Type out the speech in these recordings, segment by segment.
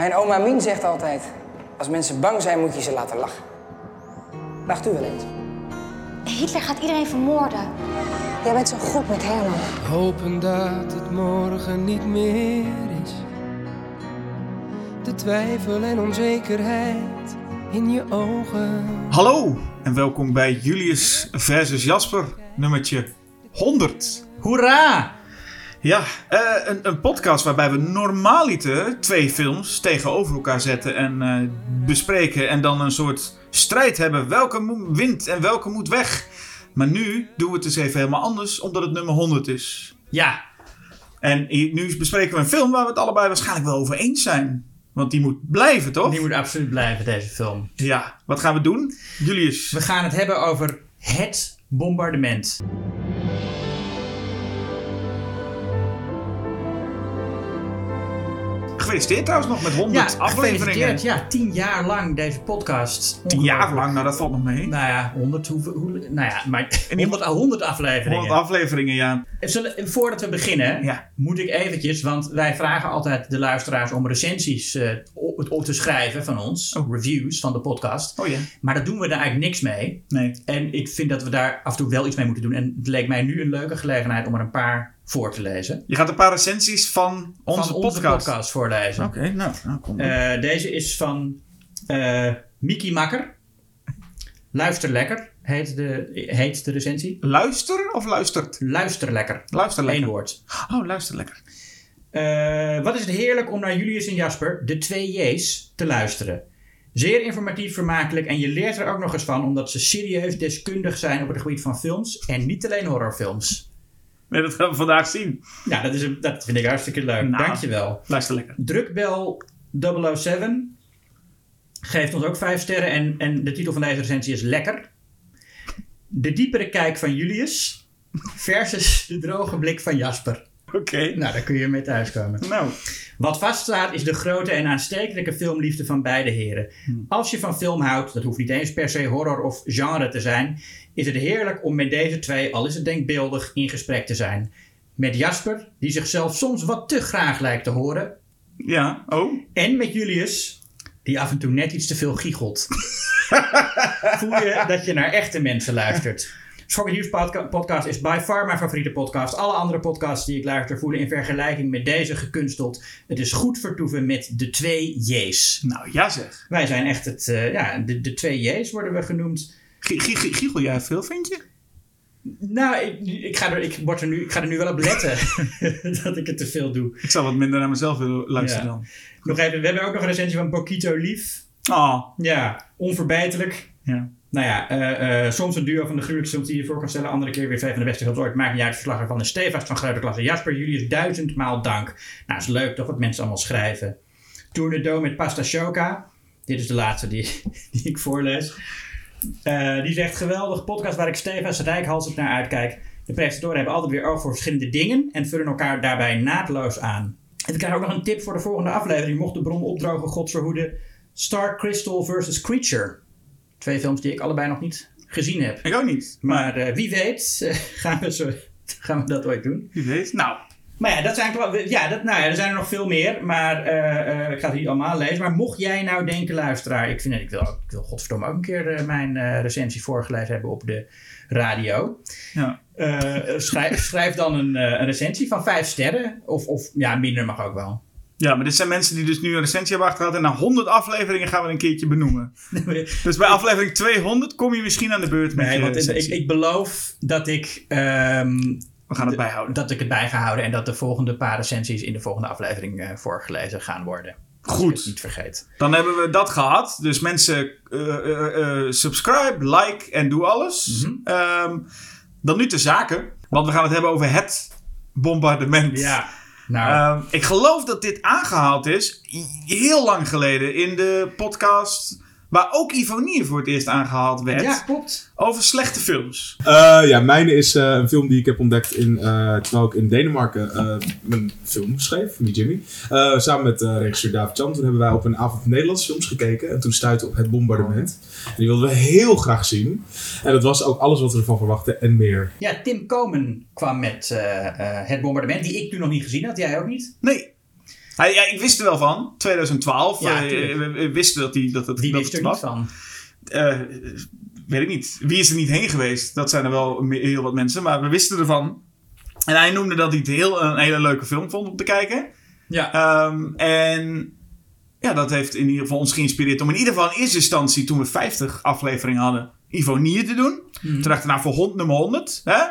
Mijn oma Mien zegt altijd: als mensen bang zijn, moet je ze laten lachen. Lacht u wel eens? Hitler gaat iedereen vermoorden. Jij bent zo goed met Herman. Hopen dat het morgen niet meer is. De twijfel en onzekerheid in je ogen. Hallo en welkom bij Julius versus Jasper, nummertje 100. Hoera! Ja, eh, een, een podcast waarbij we normaaliter twee films tegenover elkaar zetten en eh, bespreken. En dan een soort strijd hebben. Welke wint en welke moet weg. Maar nu doen we het dus even helemaal anders, omdat het nummer 100 is. Ja, En nu bespreken we een film waar we het allebei waarschijnlijk wel over eens zijn. Want die moet blijven, toch? die moet absoluut blijven, deze film. Ja, wat gaan we doen? Julius. We gaan het hebben over het bombardement. Gefeliciteerd trouwens nog met 100 Ja, afleveringen. Ja, tien jaar lang deze podcast. Tien jaar lang, nou dat valt nog mee. Nou ja, 100, hoeveel, hoe, nou ja, maar ieder 100, 100 afleveringen. 100 afleveringen, ja. Zullen, voordat we beginnen, Ja. moet ik eventjes, want wij vragen altijd de luisteraars om recensies eh, op, op te schrijven van ons, Oh. reviews van de podcast. Oh ja. Maar daar doen we daar eigenlijk niks mee. Nee. En ik vind dat we daar af en toe wel iets mee moeten doen. En het leek mij nu een leuke gelegenheid om er een paar voor te lezen. Je gaat een paar recensies van onze van onze podcast. voorlezen. Oké, nou, nou kom. Eh, deze is van eh Miki Makker. Luister lekker heet de, heet de recensie. Luister of luistert? Luister lekker. Luister lekker. Eén woord. Oh, luister lekker. Eh, wat is het heerlijk om naar Julius en Jasper, de twee J's, te luisteren. Zeer informatief, vermakelijk en je leert er ook nog eens van omdat ze serieus deskundig zijn op het gebied van films en niet alleen horrorfilms. Nee, dat gaan we vandaag zien. Ja, dat, is een, dat vind ik hartstikke leuk. Nou. Dankjewel. Luister lekker. Drukbel 007 geeft ons ook vijf sterren en, en de titel van deze recensie is Lekker. De diepere kijk van Julius versus de droge blik van Jasper. Oké. Nou, daar kun je mee thuiskomen. Nou, Wat vaststaat is de grote en aanstekelijke filmliefde van beide heren. Als je van film houdt, dat hoeft niet eens per se horror of genre te zijn, is het heerlijk om met deze twee, al is het denkbeeldig, in gesprek te zijn. Met Jasper, die zichzelf soms wat te graag lijkt te horen, ja. Oh. en met Julius, die af en toe net iets te veel giechelt. Voel je dat je naar echte mensen luistert. Schokken podca- podcast is by far mijn favoriete podcast. Alle andere podcasts die ik luister voelen in vergelijking met deze gekunsteld. Het is goed vertoeven met de twee J's. Nou, ja zeg. Wij zijn echt het, eh, ja, de, de twee J's worden we genoemd. G- g- g- Giechel jij veel, vind je? Nou, ik, ik, ga, er, ik, word er nu, ik ga er nu wel op letten dat ik het te veel doe. Ik zou wat minder naar mezelf willen luisteren Ja. dan. Nog even, we hebben ook nog een recensie van Bokito Lief. Oh. Ja, onverbijtelijk. Ja. Nou ja, eh, eh, soms een duo van de gruwelijkste films die je voor kan stellen. Andere keer weer twee van de beste films ooit. Maakt niet uit. Verslagger van de Stevast van grote klasse. Jasper, Julius, duizendmaal dank. Nou, is leuk toch wat mensen allemaal schrijven. Tornado met Pasta Shoka. Dit is de laatste die, die ik voorlees. Eh, die zegt, geweldig podcast waar ik Stevast rijkhalsend naar uitkijk. De presentatoren hebben altijd weer oog voor verschillende dingen. En vullen elkaar daarbij naadloos aan. En we krijgen ook nog een tip voor de volgende aflevering. Mocht de bron opdrogen, godsverhoede. Star Crystal versus Creature. Twee films die ik allebei nog niet gezien heb. Ik ook niet. Maar eh, wie weet eh, gaan, we zo, gaan we dat ooit doen. Wie weet. Nou, Maar ja, dat zijn, wel- ja, dat, nou ja, er zijn er nog veel meer. Maar eh, eh, ik ga het niet allemaal lezen. Maar mocht jij nou denken, luisteraar... Ik, vind, ik, wil, ik wil godverdomme ook een keer eh, mijn recensie voorgelezen hebben op de radio. ja. Schrijf, schrijf dan een, een recensie van vijf sterren. Of, of ja, minder mag ook wel. Ja, maar dit zijn mensen die dus nu een recensie hebben achtergehad. En na 100 afleveringen gaan we een keertje benoemen. Dus bij aflevering 200 kom je misschien aan de beurt met Nee, je want ik, recensie. ik beloof dat ik, ehm, we gaan het bijhouden. dat ik het bij ga houden. En dat de volgende paar recensies in de volgende aflevering eh, voorgelezen gaan worden. Goed. niet vergeet. Dan hebben we dat gehad. Dus mensen, eh, eh, subscribe, like en doe alles. Mhm. Ehm, dan nu de zaken. Want we gaan het hebben over het bombardement. Ja. Nou, Ehm, ik geloof dat dit aangehaald is heel lang geleden in de podcast waar ook Ivonie voor het eerst aangehaald werd. ja, klopt. Over slechte films. Eh, ja, mijne is eh, een film die ik heb ontdekt in, eh, terwijl ik in Denemarken eh, mijn film schreef, met Jimmy. Eh, samen met eh, regisseur David Chan. Toen hebben wij op een avond Nederlandse films gekeken. En toen stuitte op Het Bombardement. En die wilden we heel graag zien. En dat was ook alles wat we ervan verwachten en meer. Ja, Tim Komen kwam met eh, eh, het bombardement, die ik toen nog niet gezien had. Jij ook niet? Nee. Hij, ja, ik wist er wel van, 2012. Ja, eh, we, wisten dat, die, dat het Wie dat wist het er niet was. van? Eh, weet ik niet. Wie is er niet heen geweest? Dat zijn er wel heel wat mensen, maar we wisten ervan. En hij noemde dat hij het heel, een hele leuke film vond om te kijken. Ja. Ehm, en ja, dat heeft in ieder geval ons geïnspireerd om in ieder geval in eerste instantie, toen we 50 afleveringen hadden, Ivonie te doen. Mhm. Toen dachten we, nou voor hond nummer 100, hè?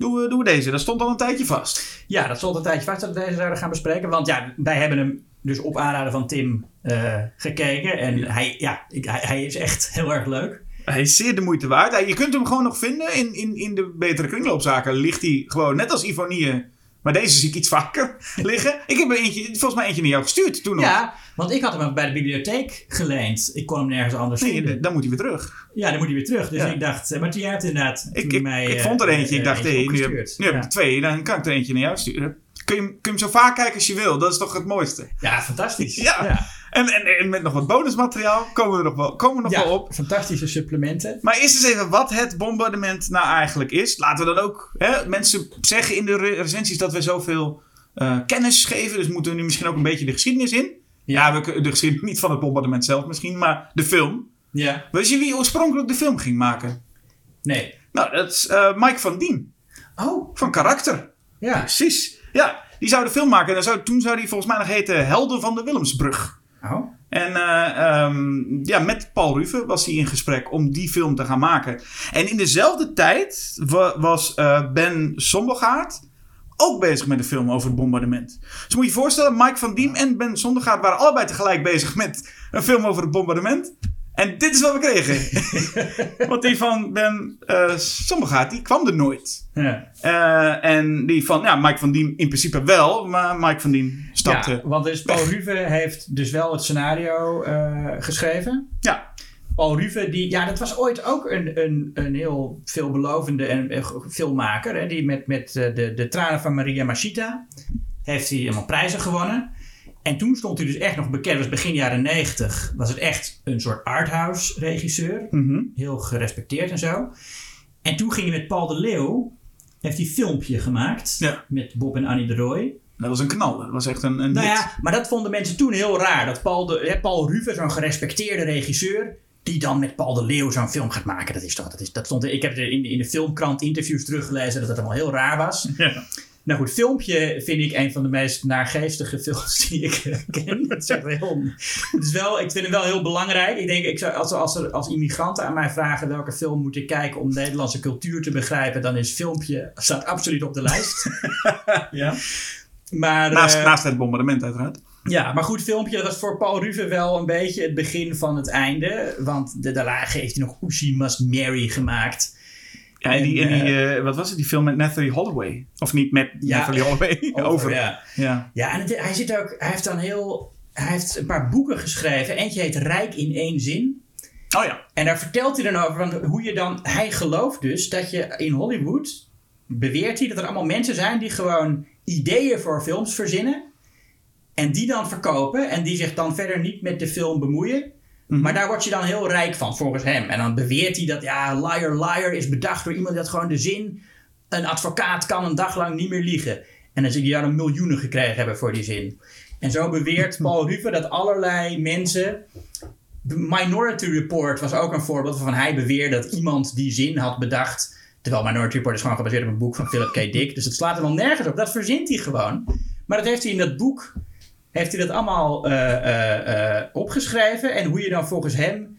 Doen we, doen we deze. Dat stond al een tijdje vast. Ja, dat stond een tijdje vast dat we deze zouden gaan bespreken. Want ja, wij hebben hem dus op aanraden van Tim eh, gekeken. En Hij, ja, ik, hij, hij is echt heel erg leuk. Hij is zeer de moeite waard. Je kunt hem gewoon nog vinden in, in, in de betere kringloopzaken. Ligt hij gewoon net als Ivonie. Maar deze zie ik iets vaker liggen. Ik heb er eentje, volgens mij eentje naar jou gestuurd toen nog. Ja, want ik had hem bij de bibliotheek geleend. Ik kon hem nergens anders Nee, vinden. dan moet hij weer terug. Ja, dan moet hij weer terug. Dus Ja. ik dacht, eh, maar jij hebt inderdaad Ik, ik, mij, ik eh, vond er eentje. eh, Ik dacht, eentje hé, nu, heb, nu heb ik er twee. Dan kan ik er eentje naar jou sturen. Kun je, hem- kun je hem zo vaak kijken als je wil. Dat is toch het mooiste. Ja, fantastisch. Ja. ja. En, en, en met nog wat bonusmateriaal komen we er nog wel, komen we nog Ja, wel op. fantastische supplementen. Maar eerst eens even wat het bombardement nou eigenlijk is. Laten we dan ook... Hè, mensen zeggen in de re- recensies dat we zoveel eh, kennis geven. Dus moeten we nu misschien ook een beetje de geschiedenis in. Ja, we, de geschiedenis niet van het bombardement zelf misschien, maar de film. Ja. Weet je wie oorspronkelijk de film ging maken? Nee. Nou, dat is eh, Mike van Dien. Oh, Van Karakter. ja. Precies. Ja, die zou de film maken. En dan zou, toen zou die volgens mij nog heten Helden van de Willemsbrug. Oh. En eh, ehm, ja, met Paul Ruve was hij in gesprek om die film te gaan maken. En in dezelfde tijd wa- was eh, Ben Sondergaard ook bezig met een film over het bombardement. Dus moet je je voorstellen, Mike van Diem en Ben Sondergaard waren allebei tegelijk bezig met een film over het bombardement. En dit is wat we kregen. Want die van Ben Sondergaard, die kwam er nooit. Ja. Eh, en die van, ja, Mike van Diem in principe wel, maar Mike van Diem stapte. Ja, want dus Paul Ruve heeft dus wel het scenario eh, geschreven. Ja. Paul Ruve, die, ja, dat was ooit ook een, een, een heel veelbelovende en, filmmaker. Hè, die met, met de, de tranen van Maria Machita heeft hij helemaal prijzen gewonnen. En toen stond hij dus echt nog bekend. Was begin jaren 90. Was het echt een soort arthouse regisseur. Mhm. Heel gerespecteerd en zo. En toen ging hij met Paul de Leeuw. Heeft hij een filmpje gemaakt. Ja. Met Bob en Annie de Roy. Dat was een knal. Dat was echt een, een Nou hit. ja, maar dat vonden mensen toen heel raar. Dat Paul, de, hè, Paul Ruve, zo'n gerespecteerde regisseur, die dan met Paul de Leeuw zo'n film gaat maken. Dat is toch, dat is, dat stond, ik heb in, in de filmkrant interviews teruggelezen dat dat allemaal heel raar was. Ja. Nou goed, filmpje vind ik een van de meest naargeestige films die ik eh, ken. Het is echt heel, het is wel, ik vind het wel heel belangrijk. Ik denk, ik zou, als, als, er, als immigranten aan mij vragen welke film moet ik kijken om Nederlandse cultuur te begrijpen, dan is filmpje, staat absoluut op de lijst. Ja. Maar, Naast, eh, naast het bombardement uiteraard. ja, maar goed, filmpje, dat was voor Paul Ruve wel een beetje het begin van het einde. Want de, daarna heeft hij nog Oesie Must Marry gemaakt. Ja, en die, en die eh, wat was het, die film met Natalie Holloway? Of niet met Ja. Natalie Holloway, over. Ja, Ja. ja en het- hij, zit ook, hij heeft dan heel... Hij heeft een paar boeken geschreven. Eentje heet Rijk in één zin. Oh ja. En daar vertelt hij dan over van hoe je dan... Hij gelooft dus dat je in Hollywood... Beweert hij dat er allemaal mensen zijn die gewoon ideeën voor films verzinnen. En die dan verkopen. En die zich dan verder niet met de film bemoeien. Maar daar word je dan heel rijk van, volgens hem. En dan beweert hij dat, ja, liar, liar is bedacht door iemand die had gewoon de zin. Een advocaat kan een dag lang niet meer liegen. En dan zie je daar een miljoenen gekregen hebben voor die zin. En zo beweert Paul Ruve dat allerlei mensen. Minority Report was ook een voorbeeld waarvan hij beweerde dat iemand die zin had bedacht. Terwijl Minority Report is gewoon gebaseerd op een boek van Philip K. Dick. Dus het slaat er wel nergens op. Dat verzint hij gewoon. Maar dat heeft hij in dat boek heeft hij dat allemaal eh, eh, eh, opgeschreven. En hoe je dan volgens hem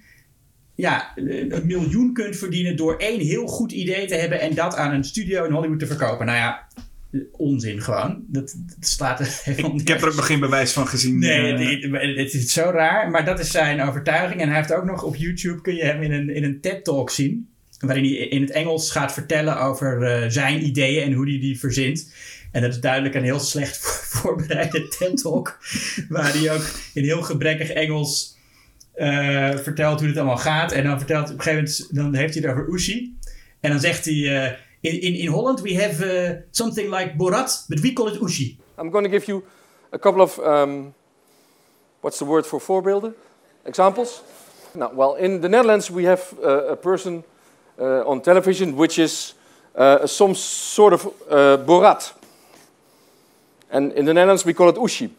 ja, een miljoen kunt verdienen door één heel goed idee te hebben en dat aan een studio in Hollywood te verkopen. Nou ja, onzin gewoon. Dat, dat slaat er helemaal Ik heb er ook nog geen bewijs van gezien. Nee, het, het is zo raar. Maar dat is zijn overtuiging. En hij heeft ook nog op YouTube, kun je hem in een, in een TED-talk zien. Waarin hij in het Engels gaat vertellen over zijn ideeën en hoe hij die verzint. En dat is duidelijk een heel slecht voorbereide TED-talk. Waar hij ook in heel gebrekkig Engels eh, vertelt hoe het allemaal gaat. En dan vertelt op een gegeven moment, dan heeft hij het over Ushi. En dan zegt hij, eh, in, in, in Holland we have eh, something like Borat, but we call it Ushi. I'm going to give you a couple of, um, what's the word for voorbeelden? Examples? Now, well, in the Netherlands we have uh, a person uh, on television which is uh, some sort of uh, Borat. And in the Netherlands we call it Ushi.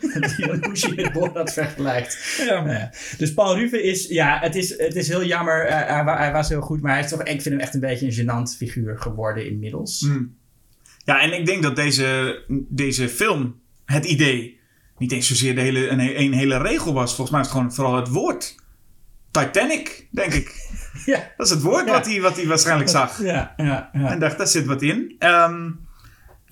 Die je met Borat vergelijkt. Ja. Ja. Dus Paul Ruve is, ja, het is, het is heel jammer. Eh, hij, hij was heel goed, maar hij is toch, ik vind hem echt een beetje een gênant figuur geworden inmiddels. Hmm. Ja, en ik denk dat deze, deze film, het idee, niet eens zozeer de hele, een, een hele regel was. Volgens mij is het gewoon vooral het woord. Titanic, denk ik. Ja. Dat is het woord Ja. wat, hij, wat hij waarschijnlijk zag. Ja, ja, ja. En dacht, daar zit wat in. Ehm,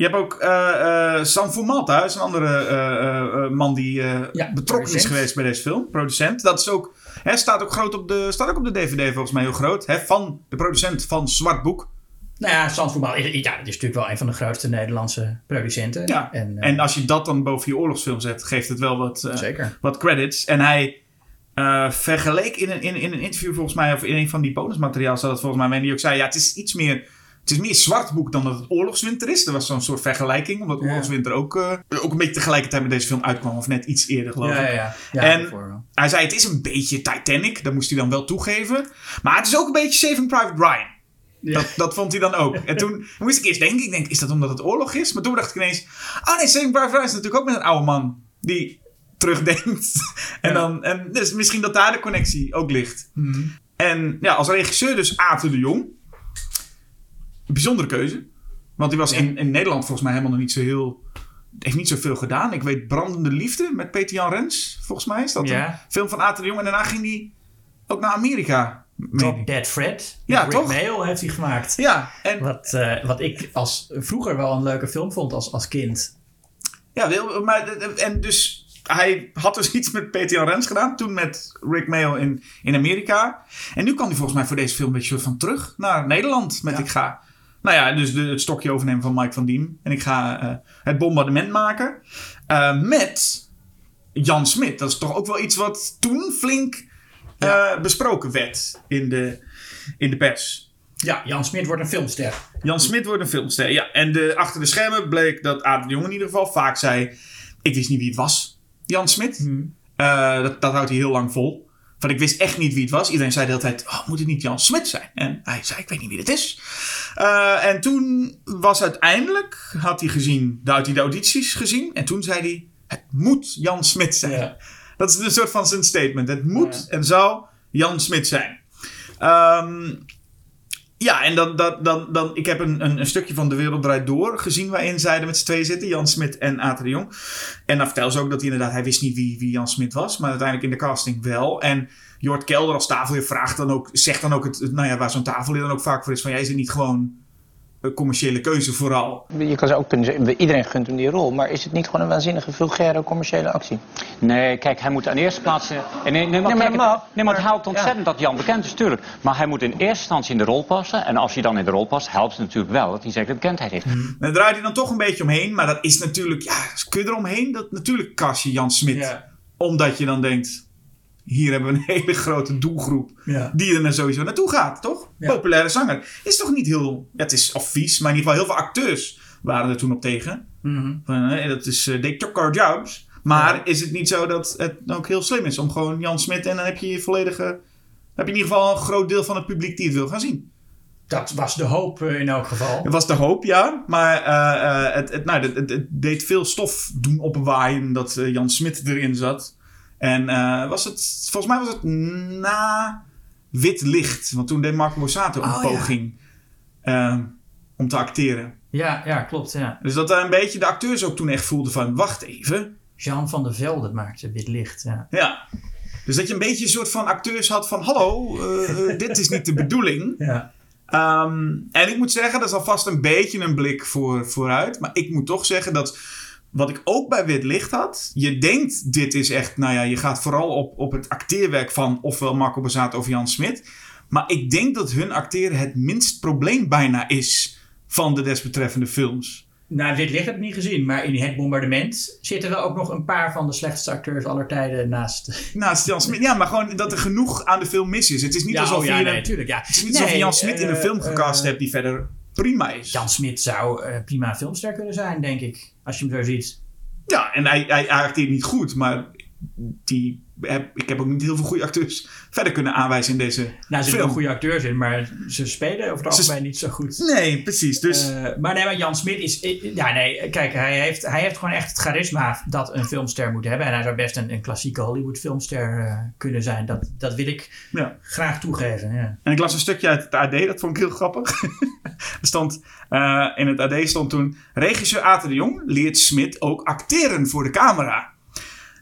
je hebt ook eh Sam Fumalta, is een andere eh, man die Ja, betrokken is geweest bij deze film. Producent. Dat is ook, hè, staat, ook groot op de, staat ook op de DVD volgens mij heel groot. Hè, van de producent van Zwart Boek. Nou ja, Zandvoetbal, ja, dat is natuurlijk wel een van de grootste Nederlandse producenten. Ja. En, En als je dat dan boven je oorlogsfilm zet, geeft het wel wat, eh, Zeker. wat credits. En hij eh, vergeleek in een, in, in een interview volgens mij, of in een van die bonusmateriaal het volgens mij, waarin hij ook zei, ja, het is iets meer... Het is meer zwartboek dan dat het oorlogswinter is. Er was zo'n soort vergelijking. Omdat oorlogswinter ook, eh, ook een beetje tegelijkertijd met deze film uitkwam. Of net iets eerder geloof ik. ja, ja. ja En-. Hij zei het is een beetje Titanic. Dat moest hij dan wel toegeven. Maar het is ook een beetje Saving Private Ryan. Dat, dat vond hij dan ook. En toen moest ik eerst denken. Ik denk, is dat omdat het oorlog is? Maar toen dacht ik ineens... Oh nee, Saving Private Ryan is natuurlijk ook met een oude man. Die terugdenkt. en, Ja. dan, en dus misschien dat daar de connectie ook ligt. Mhm. En ja, als regisseur dus Aten de Jong. Bijzondere keuze. Want die was in, in Nederland volgens mij helemaal nog niet zo heel... Heeft niet zoveel gedaan. Ik weet Brandende Liefde met Peter Jan Rens. Volgens mij is dat Ja. een film van Aten de Jong. En daarna ging hij ook naar Amerika. ik. Dead Fred. Ja, Rick toch? Mail heeft hij gemaakt. Ja, en Wat, eh, wat ik als, vroeger wel een leuke film vond als, als kind. Ja, maar, en dus hij had dus iets met Peter Jan Rens gedaan. Toen met Rick Mail in, in Amerika. En nu kwam hij volgens mij voor deze film een beetje van terug naar Nederland. Met Ja. ik ga, nou ja, dus de, het stokje overnemen van Mike van Diem. En ik ga eh, het bombardement maken. eh, met Jan Smit. Dat is toch ook wel iets wat toen flink eh, besproken werd in de, in de pers. Ja, Jan Smit wordt een filmster. Jan Smit wordt een filmster. Ja, en de, achter de schermen bleek dat Aad de Jong in ieder geval vaak zei... Ik wist niet wie het was, Jan Smit. Eh, dat, dat houdt hij heel lang vol. Van ik wist echt niet wie het was. Iedereen zei de hele tijd, oh, moet het niet Jan Smit zijn? En hij zei, ik weet niet wie het is. Eh, en toen was uiteindelijk, had hij gezien, had hij de audities gezien. En toen zei hij, het moet Jan Smit zijn. Ja. Dat is een soort van zijn statement. Het moet en zou Jan Smit zijn. Ehm, ja, en dan, dan, dan, dan, ik heb een, een, stukje van De Wereld Draait Door gezien waarin zij er met z'n tweeën zitten, Jan Smit en Aad Jong. En dan vertellen ze ook dat hij inderdaad, hij wist niet wie, wie Jan Smit was, maar uiteindelijk in de casting wel. En Jort Kelder als tafelheer vraagt dan ook, zegt dan ook, het, nou ja, waar zo'n tafelheer dan ook vaak voor is, van jij het niet gewoon commerciële keuze vooral. Je kan ook kunnen zeggen, iedereen gunt hem die rol, maar is het niet gewoon een waanzinnige vulgaire commerciële actie? Nee, kijk, hij moet aan de eerste plaats... eh, Nee, nee, nee, maar, Nee, maar kijk, het, nee, maar het helpt ontzettend dat Jan bekend is, tuurlijk. Maar hij moet in eerste instantie in de rol passen. En als hij dan in de rol past, helpt het natuurlijk wel dat hij zekere bekendheid heeft. En daar draait hij dan toch een beetje omheen, maar dat is natuurlijk, ja, kun je eromheen? Dat, natuurlijk kast je Jan Smit. Ja. Omdat je dan denkt, hier hebben we een hele grote doelgroep Ja. die er nou sowieso naartoe gaat, toch? Ja. Populaire zanger. Is toch niet heel, ja, het is of vies, maar in ieder geval heel veel acteurs waren er toen op tegen. Van, eh, dat is, eh they took our jobs. Maar is het niet zo dat het ook heel slim is om gewoon Jan Smit en dan heb je je volledige, heb je in ieder geval een groot deel van het publiek die het wil gaan zien. Dat was de hoop eh, in elk geval. Het was de hoop, ja. Maar eh, het, het, nou, het, het- deed veel stof doen opwaaien dat Jan Smit erin zat. En eh, was het, volgens mij was het na Wit Licht. Want toen deed Marco Borsato een Oh, ja. poging eh, om te acteren. Ja, ja, klopt. Ja. Dus dat daar een beetje de acteurs ook toen echt voelden van... Wacht even. Jean van der Velde maakte Wit Licht. Ja. Ja. Dus dat je een beetje een soort van acteurs had van... Hallo, eh, eh, dit is niet de bedoeling. Ja. Ehm, en ik moet zeggen, dat is alvast een beetje een blik voor, vooruit. Maar ik moet toch zeggen dat wat ik ook bij Wit Licht had. Je denkt, dit is echt, nou ja, je gaat vooral op, op het acteerwerk van ofwel Marco Bazzato of Jan Smit. Maar ik denk dat hun acteren het minst probleem bijna is van de desbetreffende films. Nou, Wit Licht heb ik niet gezien, maar in het bombardement zitten er ook nog een paar van de slechtste acteurs aller tijden naast. Naast Jan Smit. Ja, maar gewoon dat er genoeg aan de film mis is. Het is niet Ja, alsof oh ja, je, nee, een- tuurlijk, ja. het is niet alsof je Jan Smit in een eh, film gecast eh, hebt die verder prima is. Jan Smit zou eh, prima filmster kunnen zijn, denk ik. Als je hem zo ziet. Ja, en hij, hij, hij niet goed, maar die heb, ik heb ook niet heel veel goede acteurs verder kunnen aanwijzen in deze Nou, er zitten film. wel goede acteurs in, maar ze spelen over het Ze- algemeen niet zo goed. Nee, precies. Dus Eh, maar nee, maar Jan Smit is... Ja, nee, kijk, hij heeft, hij heeft gewoon echt het charisma dat een filmster moet hebben. En hij zou best een, een klassieke Hollywood filmster eh, kunnen zijn. Dat, dat wil ik ja. graag toegeven, ja. En ik las een stukje uit het AD, dat vond ik heel grappig. er stond, eh, in het AD stond toen... Regisseur Aten de Jong leert Smit ook acteren voor de camera.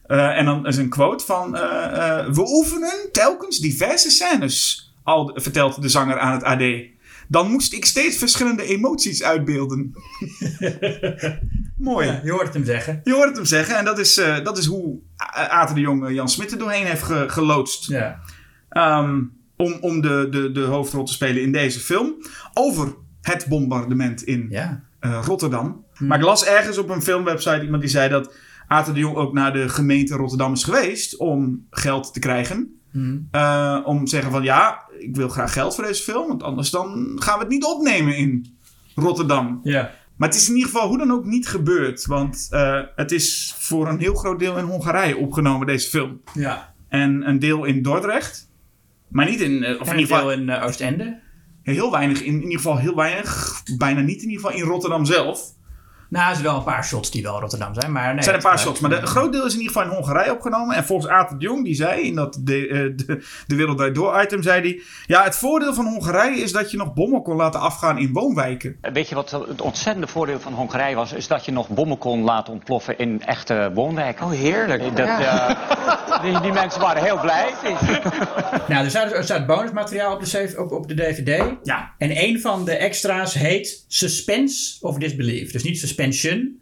Eh, en dan is een quote van... eh, eh, we oefenen telkens diverse scènes, al vertelt de zanger aan het AD. Dan moest ik steeds verschillende emoties uitbeelden. Mooi. Ja, je hoort het hem zeggen. Je hoort het hem zeggen. En dat is, dat is hoe Aten de Jong Jan Smit er doorheen heeft ge- geloodst. Ja. Ehm, om om de, de, de hoofdrol te spelen in deze film. Over het bombardement in Ja. Rotterdam. Maar ik las ergens op een filmwebsite iemand die zei dat Aten de Jong ook naar de gemeente Rotterdam is geweest om geld te krijgen. Hmm. Eh, om te zeggen van ja, ik wil graag geld voor deze film. Want anders dan gaan we het niet opnemen in Rotterdam. Ja. Maar het is in ieder geval hoe dan ook niet gebeurd. Want eh, het is voor een heel groot deel in Hongarije opgenomen, deze film. Ja. En een deel in Dordrecht. Maar niet in... eh, Of in ieder geval... in Oostende. Heel weinig, in, in ieder geval heel weinig. Bijna niet in ieder geval in Rotterdam zelf. Nou, er zijn wel een paar shots die wel Rotterdam zijn. Maar nee, Er zijn een paar shots, maar de, een groot deel is in ieder geval in Hongarije opgenomen. En volgens Aad de Jong, die zei in dat de, eh, de, de Wereld Door item, zei hij... Ja, het voordeel van Hongarije is dat je nog bommen kon laten afgaan in woonwijken. Weet je wat het ontzettende voordeel van Hongarije was? Is dat je nog bommen kon laten ontploffen in echte woonwijken. Oh, heerlijk. Dat, eh, die, die mensen waren heel blij. Nou, er staat, er staat bonusmateriaal op de, op, op de DVD. Ja. En een van de extra's heet Suspense of Disbelief. Dus niet suspension,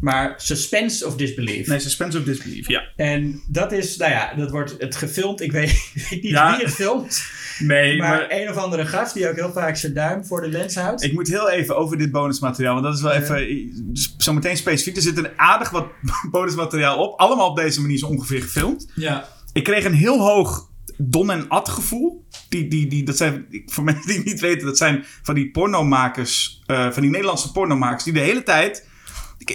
maar Suspense of Disbelief. Nee, Suspense of Disbelief, ja. En dat is, nou ja, dat wordt het gefilmd. Ik weet, ik weet niet Ja. wie het filmt. Nee, Maar, maar... een of andere gast die ook heel vaak zijn duim voor de lens houdt. Ik moet heel even over dit bonusmateriaal, want dat is wel even zometeen specifiek. Er zit een aardig wat bonusmateriaal op. Allemaal op deze manier zo ongeveer gefilmd. Ja. Ik kreeg een heel hoog Don en Ad gevoel. Die, die, die, dat zijn, voor mensen die het niet weten, dat zijn van die pornomakers, eh, van die Nederlandse pornomakers, die de hele tijd.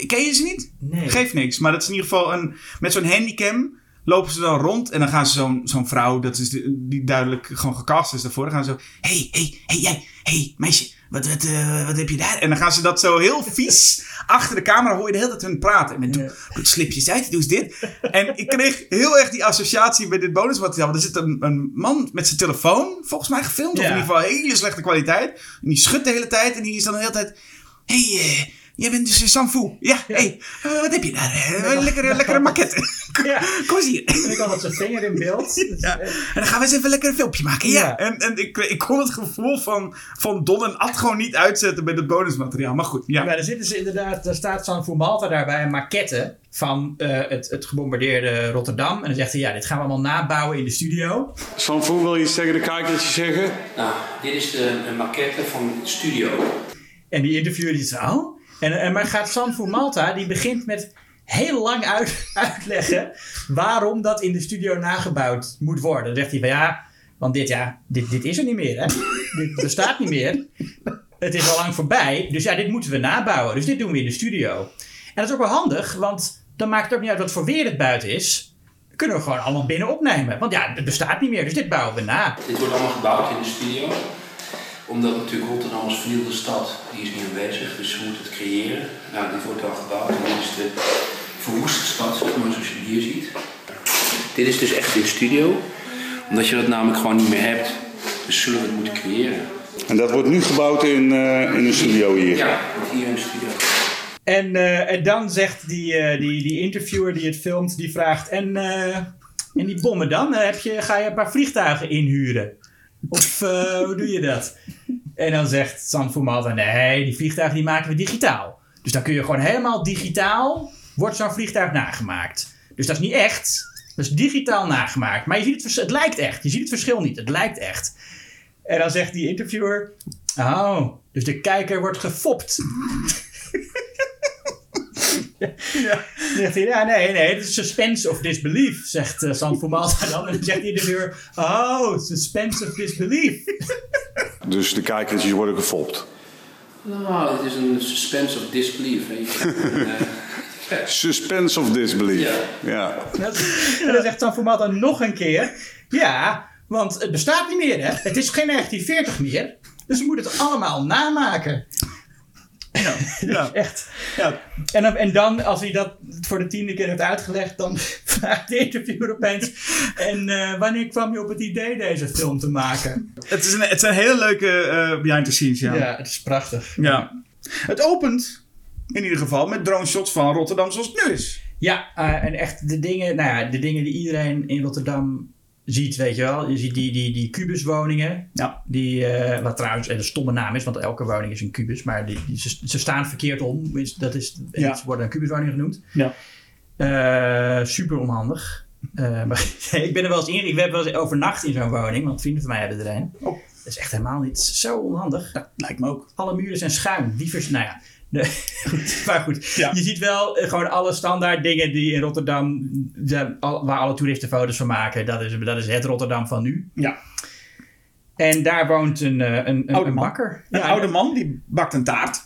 Ken je ze niet? Nee. Geeft niks. Maar dat is in ieder geval een. Met zo'n handycam lopen ze dan rond en dan gaan ze zo'n zo'n vrouw, dat is die, die duidelijk gewoon gecast is daarvoor, dan gaan ze zo. Hey, hey, hey, jij, hey, meisje, wat, wat, eh, wat heb je daar? En dan gaan ze dat zo heel vies achter de camera, hoor je de hele tijd hun praten. En dan doe, doe slipjes uit, doe eens dit. En ik kreeg heel erg die associatie bij dit bonusmateriaal. Want er zit een, een man met zijn telefoon, volgens mij gefilmd, of in ieder geval hele slechte kwaliteit. En die schudt de hele tijd en die is dan de hele tijd. hey, eh, jij bent dus uh, Sanfu. Ja, hey, eh, wat heb je daar? Eh, lekkere, lekkere maquette. Ja. Kom eens hier. En ik had wat zijn vinger in beeld. Ja. En dan gaan we eens even lekker een filmpje maken. Ja. Ja. En, en ik, ik kon het gevoel van, van Don en Ad gewoon niet uitzetten bij het bonusmateriaal. Maar goed, ja. Maar dan zitten ze inderdaad, daar staat San Fumalta daarbij een maquette van eh, het, het gebombardeerde Rotterdam. En dan zegt hij, ja, dit gaan we allemaal nabouwen in de studio. Sanfu, wil je iets tegen de kijkertje zeggen? Nou, dit is de een maquette van de studio. En die interviewer die zegt, oh. En, en maar gaat San Fumalta, die begint met heel lang uit, uitleggen waarom dat in de studio nagebouwd moet worden. Dan zegt hij van ja, want dit, ja, dit, dit is er niet meer, hè. dit bestaat niet meer. Het is al lang voorbij, dus ja, dit moeten we nabouwen. Dus dit doen we in de studio. En dat is ook wel handig, want dan maakt het ook niet uit wat voor weer het buiten is. Kunnen we gewoon allemaal binnen opnemen. Want ja, het bestaat niet meer, dus dit bouwen we na. Dit wordt allemaal gebouwd in de studio. Omdat natuurlijk Rotterdam als vernielde stad, die is niet aanwezig, dus ze moeten het creëren. Nou, dit wordt al gebouwd en dit is de verwoeste stad, zeg maar, zoals je hier ziet. Dit is dus echt in studio. Omdat je dat namelijk gewoon niet meer hebt, dus zullen we het moeten creëren. En dat wordt nu gebouwd in, eh, in een studio hier. Ja, wordt hier in de studio. En, eh, en dan zegt die, eh, die, die interviewer die het filmt, die vraagt... En, eh, en die bommen dan? Heb je, ga je een paar vliegtuigen inhuren? Of eh, hoe doe je dat? En dan zegt San Fumalta... Nee, die vliegtuigen die maken we digitaal. Dus dan kun je gewoon helemaal digitaal... Wordt zo'n vliegtuig nagemaakt. Dus dat is niet echt. Dat is digitaal nagemaakt. Maar je ziet het, het lijkt echt. Je ziet het verschil niet. Het lijkt echt. En dan zegt die interviewer... Oh, dus de kijker wordt gefopt. Ja. Dan zegt hij, ja, nee, nee, het is suspense of disbelief, zegt uh, San Fumalta dan. En dan zegt hij de deur, oh, suspense of disbelief. Dus de kijkertjes worden gefopt. Nou, het is een suspense of disbelief. Eh, Suspense of disbelief. Ja. Dat, en dan zegt San Fumato nog een keer. Ja, want het bestaat niet meer, hè? Het is geen 1940 meer. Dus we moeten het allemaal namaken. Ja, ja. Echt. Ja. En, dan, en dan, als hij dat voor de tiende keer heeft uitgelegd, dan vraagt de interviewer opeens: En eh, wanneer kwam je op het idee deze film te maken? Het, is een, het zijn hele leuke eh, behind the scenes, ja. Ja, het is prachtig. Ja. Het opent in ieder geval met drone shots van Rotterdam zoals het nu is. Ja, eh, en echt de dingen, nou ja, de dingen die iedereen in Rotterdam ziet, weet je wel. Je ziet die, die, die kubuswoningen. Ja. Die, eh, wat trouwens een stomme naam is, want elke woning is een kubus. Maar die, die, ze, ze staan verkeerd om. Dat is, Ja. Ze worden een kubuswoning genoemd. Ja. Eh, super onhandig. Eh, maar ik ben er wel eens in. Ik heb wel eens overnacht in zo'n woning, want vrienden van mij hebben er een. Oh. Dat is echt helemaal niet zo onhandig. lijkt me ook. Alle muren zijn schuin. Die vers, nou ja. Goed, maar goed, Ja. je ziet wel eh, gewoon alle standaard dingen die in Rotterdam, waar alle toeristen foto's van maken. Dat is, dat is het Rotterdam van nu. Ja. En daar woont een, eh, een, een, Oude een man. bakker. Een Ja, oude man die bakt een taart.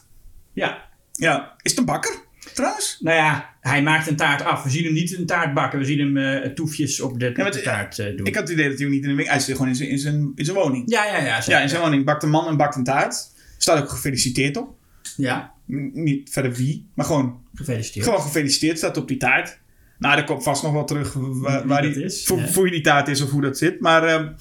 Ja. Ja. Is het een bakker, trouwens? Nou ja, hij maakt een taart af. We zien hem niet een taart bakken. We zien hem eh, toefjes op de, op taart doen. Ik had het idee dat hij ook niet in de winkel... Hij zit gewoon in zijn, in zijn, in zijn woning. Ja, ja, ja. Ja, in zijn woning bakt een man en bakt een taart. Staat ook gefeliciteerd op. Ja, niet verder wie, maar gewoon, gefeliciteerd. gewoon gefeliciteerd staat op die taart. Nou, daar komt vast nog wel terug waar, waar die, is, voor, ja. voor wie die taart is of hoe dat zit. Maar, ehm,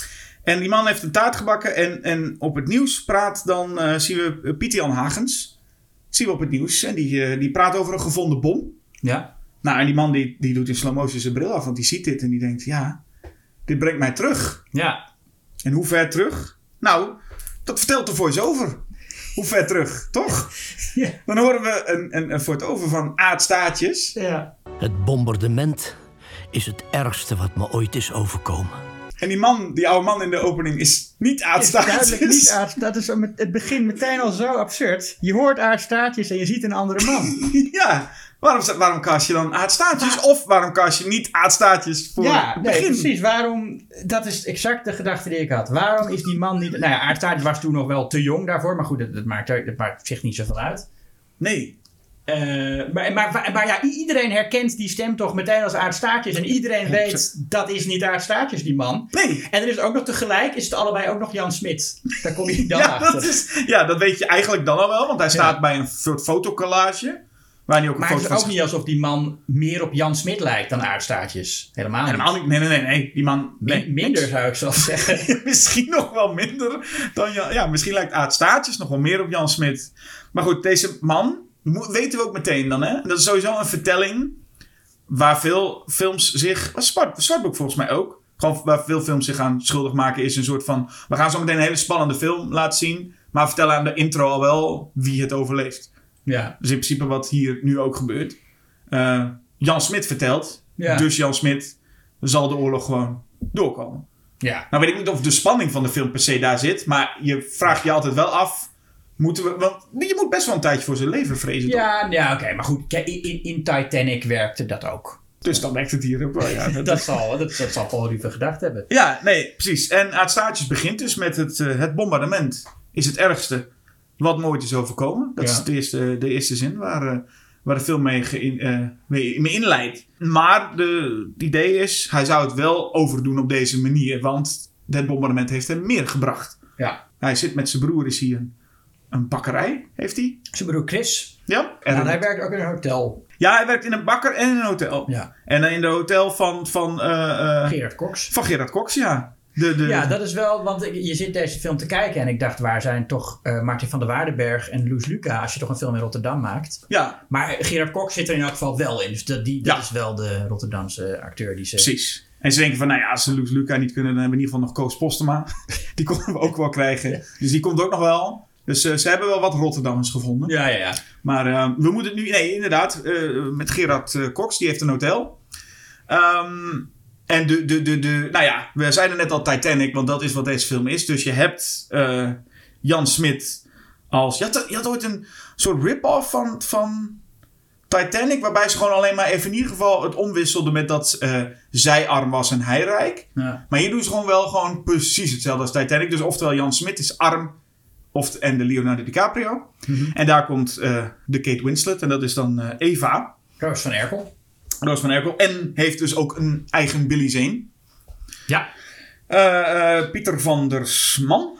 en die man heeft een taart gebakken en, en op het nieuws praat dan, eh, zien we eh, Pieter Jan Hagens. Zien we op het nieuws en die, eh, die praat over een gevonden bom. Ja. Nou, en die man die, die doet in slow motion zijn bril af, want die ziet dit en die denkt, ja, dit brengt mij terug. Ja. En hoe ver terug? Nou, dat vertelt de voice-over. Hoe ver terug, toch? Ja. Dan horen we een, een, een voice-over van Aad Staartjes. Ja. Het bombardement is het ergste wat me ooit is overkomen. En die man, die oude man in de opening, is niet Aad Is duidelijk niet aard. Dat is om het, het begint meteen al zo absurd. Je hoort aardstaartjes en je ziet een andere man. ja, waarom, waarom cast je dan Aad Staartjes? Of waarom cast je niet Aad Staartjes voor ja, het nee, begin? precies. Waarom, dat is exact de gedachte die ik had. Waarom is die man niet... Nou ja, aardstaartjes was toen nog wel te jong daarvoor. Maar goed, dat, dat, maakt, dat maakt zich niet zoveel uit. Nee. Eh, maar, maar, maar ja, iedereen herkent die stem toch meteen als aardstaartjes. En iedereen weet, dat is niet aardstaartjes, die man. Nee. En er is ook nog tegelijk, is het allebei ook nog Jan Smit. Daar kom je dan Ja achter. dat, is, ja, dat weet je eigenlijk dan al wel, want hij staat bij een soort fotocollage. Waar hij ook Maar het is ook niet alsof die man meer op Jan Smit lijkt dan aardstaartjes. Helemaal, Helemaal niet. Nee, nee, nee, nee. Die man. Nee, minder zou ik zelfs zeggen. misschien nog wel minder dan Jan. Ja, misschien lijkt Aad Staartjes nog wel meer op Jan Smit. Maar goed, deze man weten we ook meteen dan, hè? Dat is sowieso een vertelling waar veel films zich. Zwartboek volgens mij ook. Gewoon waar veel films zich aan schuldig maken is een soort van. We gaan zo meteen een hele spannende film laten zien. Maar vertellen aan de intro al wel wie het overleeft. Ja. Dus in principe wat hier nu ook gebeurt. Eh, Jan Smit vertelt. Ja. Dus Jan Smit zal de oorlog gewoon doorkomen. Ja. Nou weet ik niet of de spanning van de film per se daar zit. Maar je vraagt je altijd wel af. Moeten we, want je moet best wel een tijdje voor zijn leven vrezen. toch? Ja, ja oké. maar goed, in, in, in Titanic werkte dat ook. Dus dan werkt het hier ook wel. Ja, dat, zal, dat, dat zal Paul Ruven gedacht hebben. Ja, nee, precies. En Aad Staartjes begint dus met het, eh, het bombardement. Is het ergste wat me ooit is overkomen. Dat Ja. is de eerste, de eerste zin waar, eh, waar de film mee, geïn- eh, mee, mee inleidt. Maar de, het idee is, hij zou het wel overdoen op deze manier. Want het bombardement heeft hem meer gebracht. Ja. Hij zit met zijn broer, is hier een, een bakkerij, heeft hij. Zijn broer Chris. Ja. En hij werkt ook in een hotel. Ja, hij werkt in een bakker en in een hotel. Ja. En in de hotel van... van eh, Gerard Cox. Van Gerard Cox, ja. De, de, Ja, dat is wel, want je zit deze film te kijken en ik dacht, waar zijn toch eh Martin van der Waardenberg en Loes Luca als je toch een film in Rotterdam maakt? Ja. Maar Gerard Cox zit er in elk geval wel in, dus dat, die, dat is wel de Rotterdamse acteur die ze... Precies. En ze denken van, nou ja, als ze Luc Luca niet kunnen, dan hebben we in ieder geval nog Koos Postema. Die konden we ook wel krijgen. Dus die komt ook nog wel. Dus eh, ze hebben wel wat Rotterdammers gevonden. Ja, ja, ja. Maar eh, we moeten het nu, nee, inderdaad, met Gerard Cox, die heeft een hotel. Ehm, en de, de, de, de, nou ja, we zeiden net al Titanic, want dat is wat deze film is. Dus je hebt eh, Jan Smit als, je had, je had ooit een soort rip-off van, van Titanic, waarbij ze gewoon alleen maar even in ieder geval het omwisselden met dat eh, zij arm was en hij rijk. Ja. Maar hier doen ze gewoon wel gewoon precies hetzelfde als Titanic. Dus oftewel Jan Smit is arm of, en de Leonardo DiCaprio. En daar komt eh, de Kate Winslet en dat is dan Eva. Roos van Erkel. Roos van Erkel. En heeft dus ook een eigen Billy Zane. Ja. Eh, eh, Pieter van der Sman.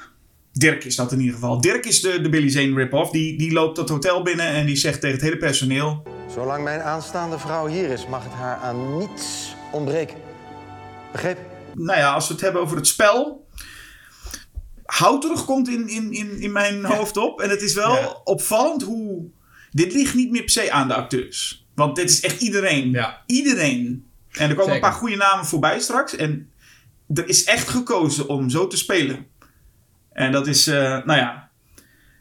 Dirk is dat in ieder geval. Dirk is de, de Billy Zane rip-off. Die, die loopt dat hotel binnen en die zegt tegen het hele personeel... Zolang mijn aanstaande vrouw hier is, mag het haar aan niets ontbreken. Begrepen? Nou ja, als we het hebben over het spel... Houterig komt in, in, in, in mijn hoofd op. En het is wel opvallend hoe... Dit ligt niet meer per se aan de acteurs. Want dit is echt iedereen. Iedereen. En er komen Zeker. een paar goede namen voorbij straks. En er is echt gekozen om zo te spelen. En dat is, eh, nou ja...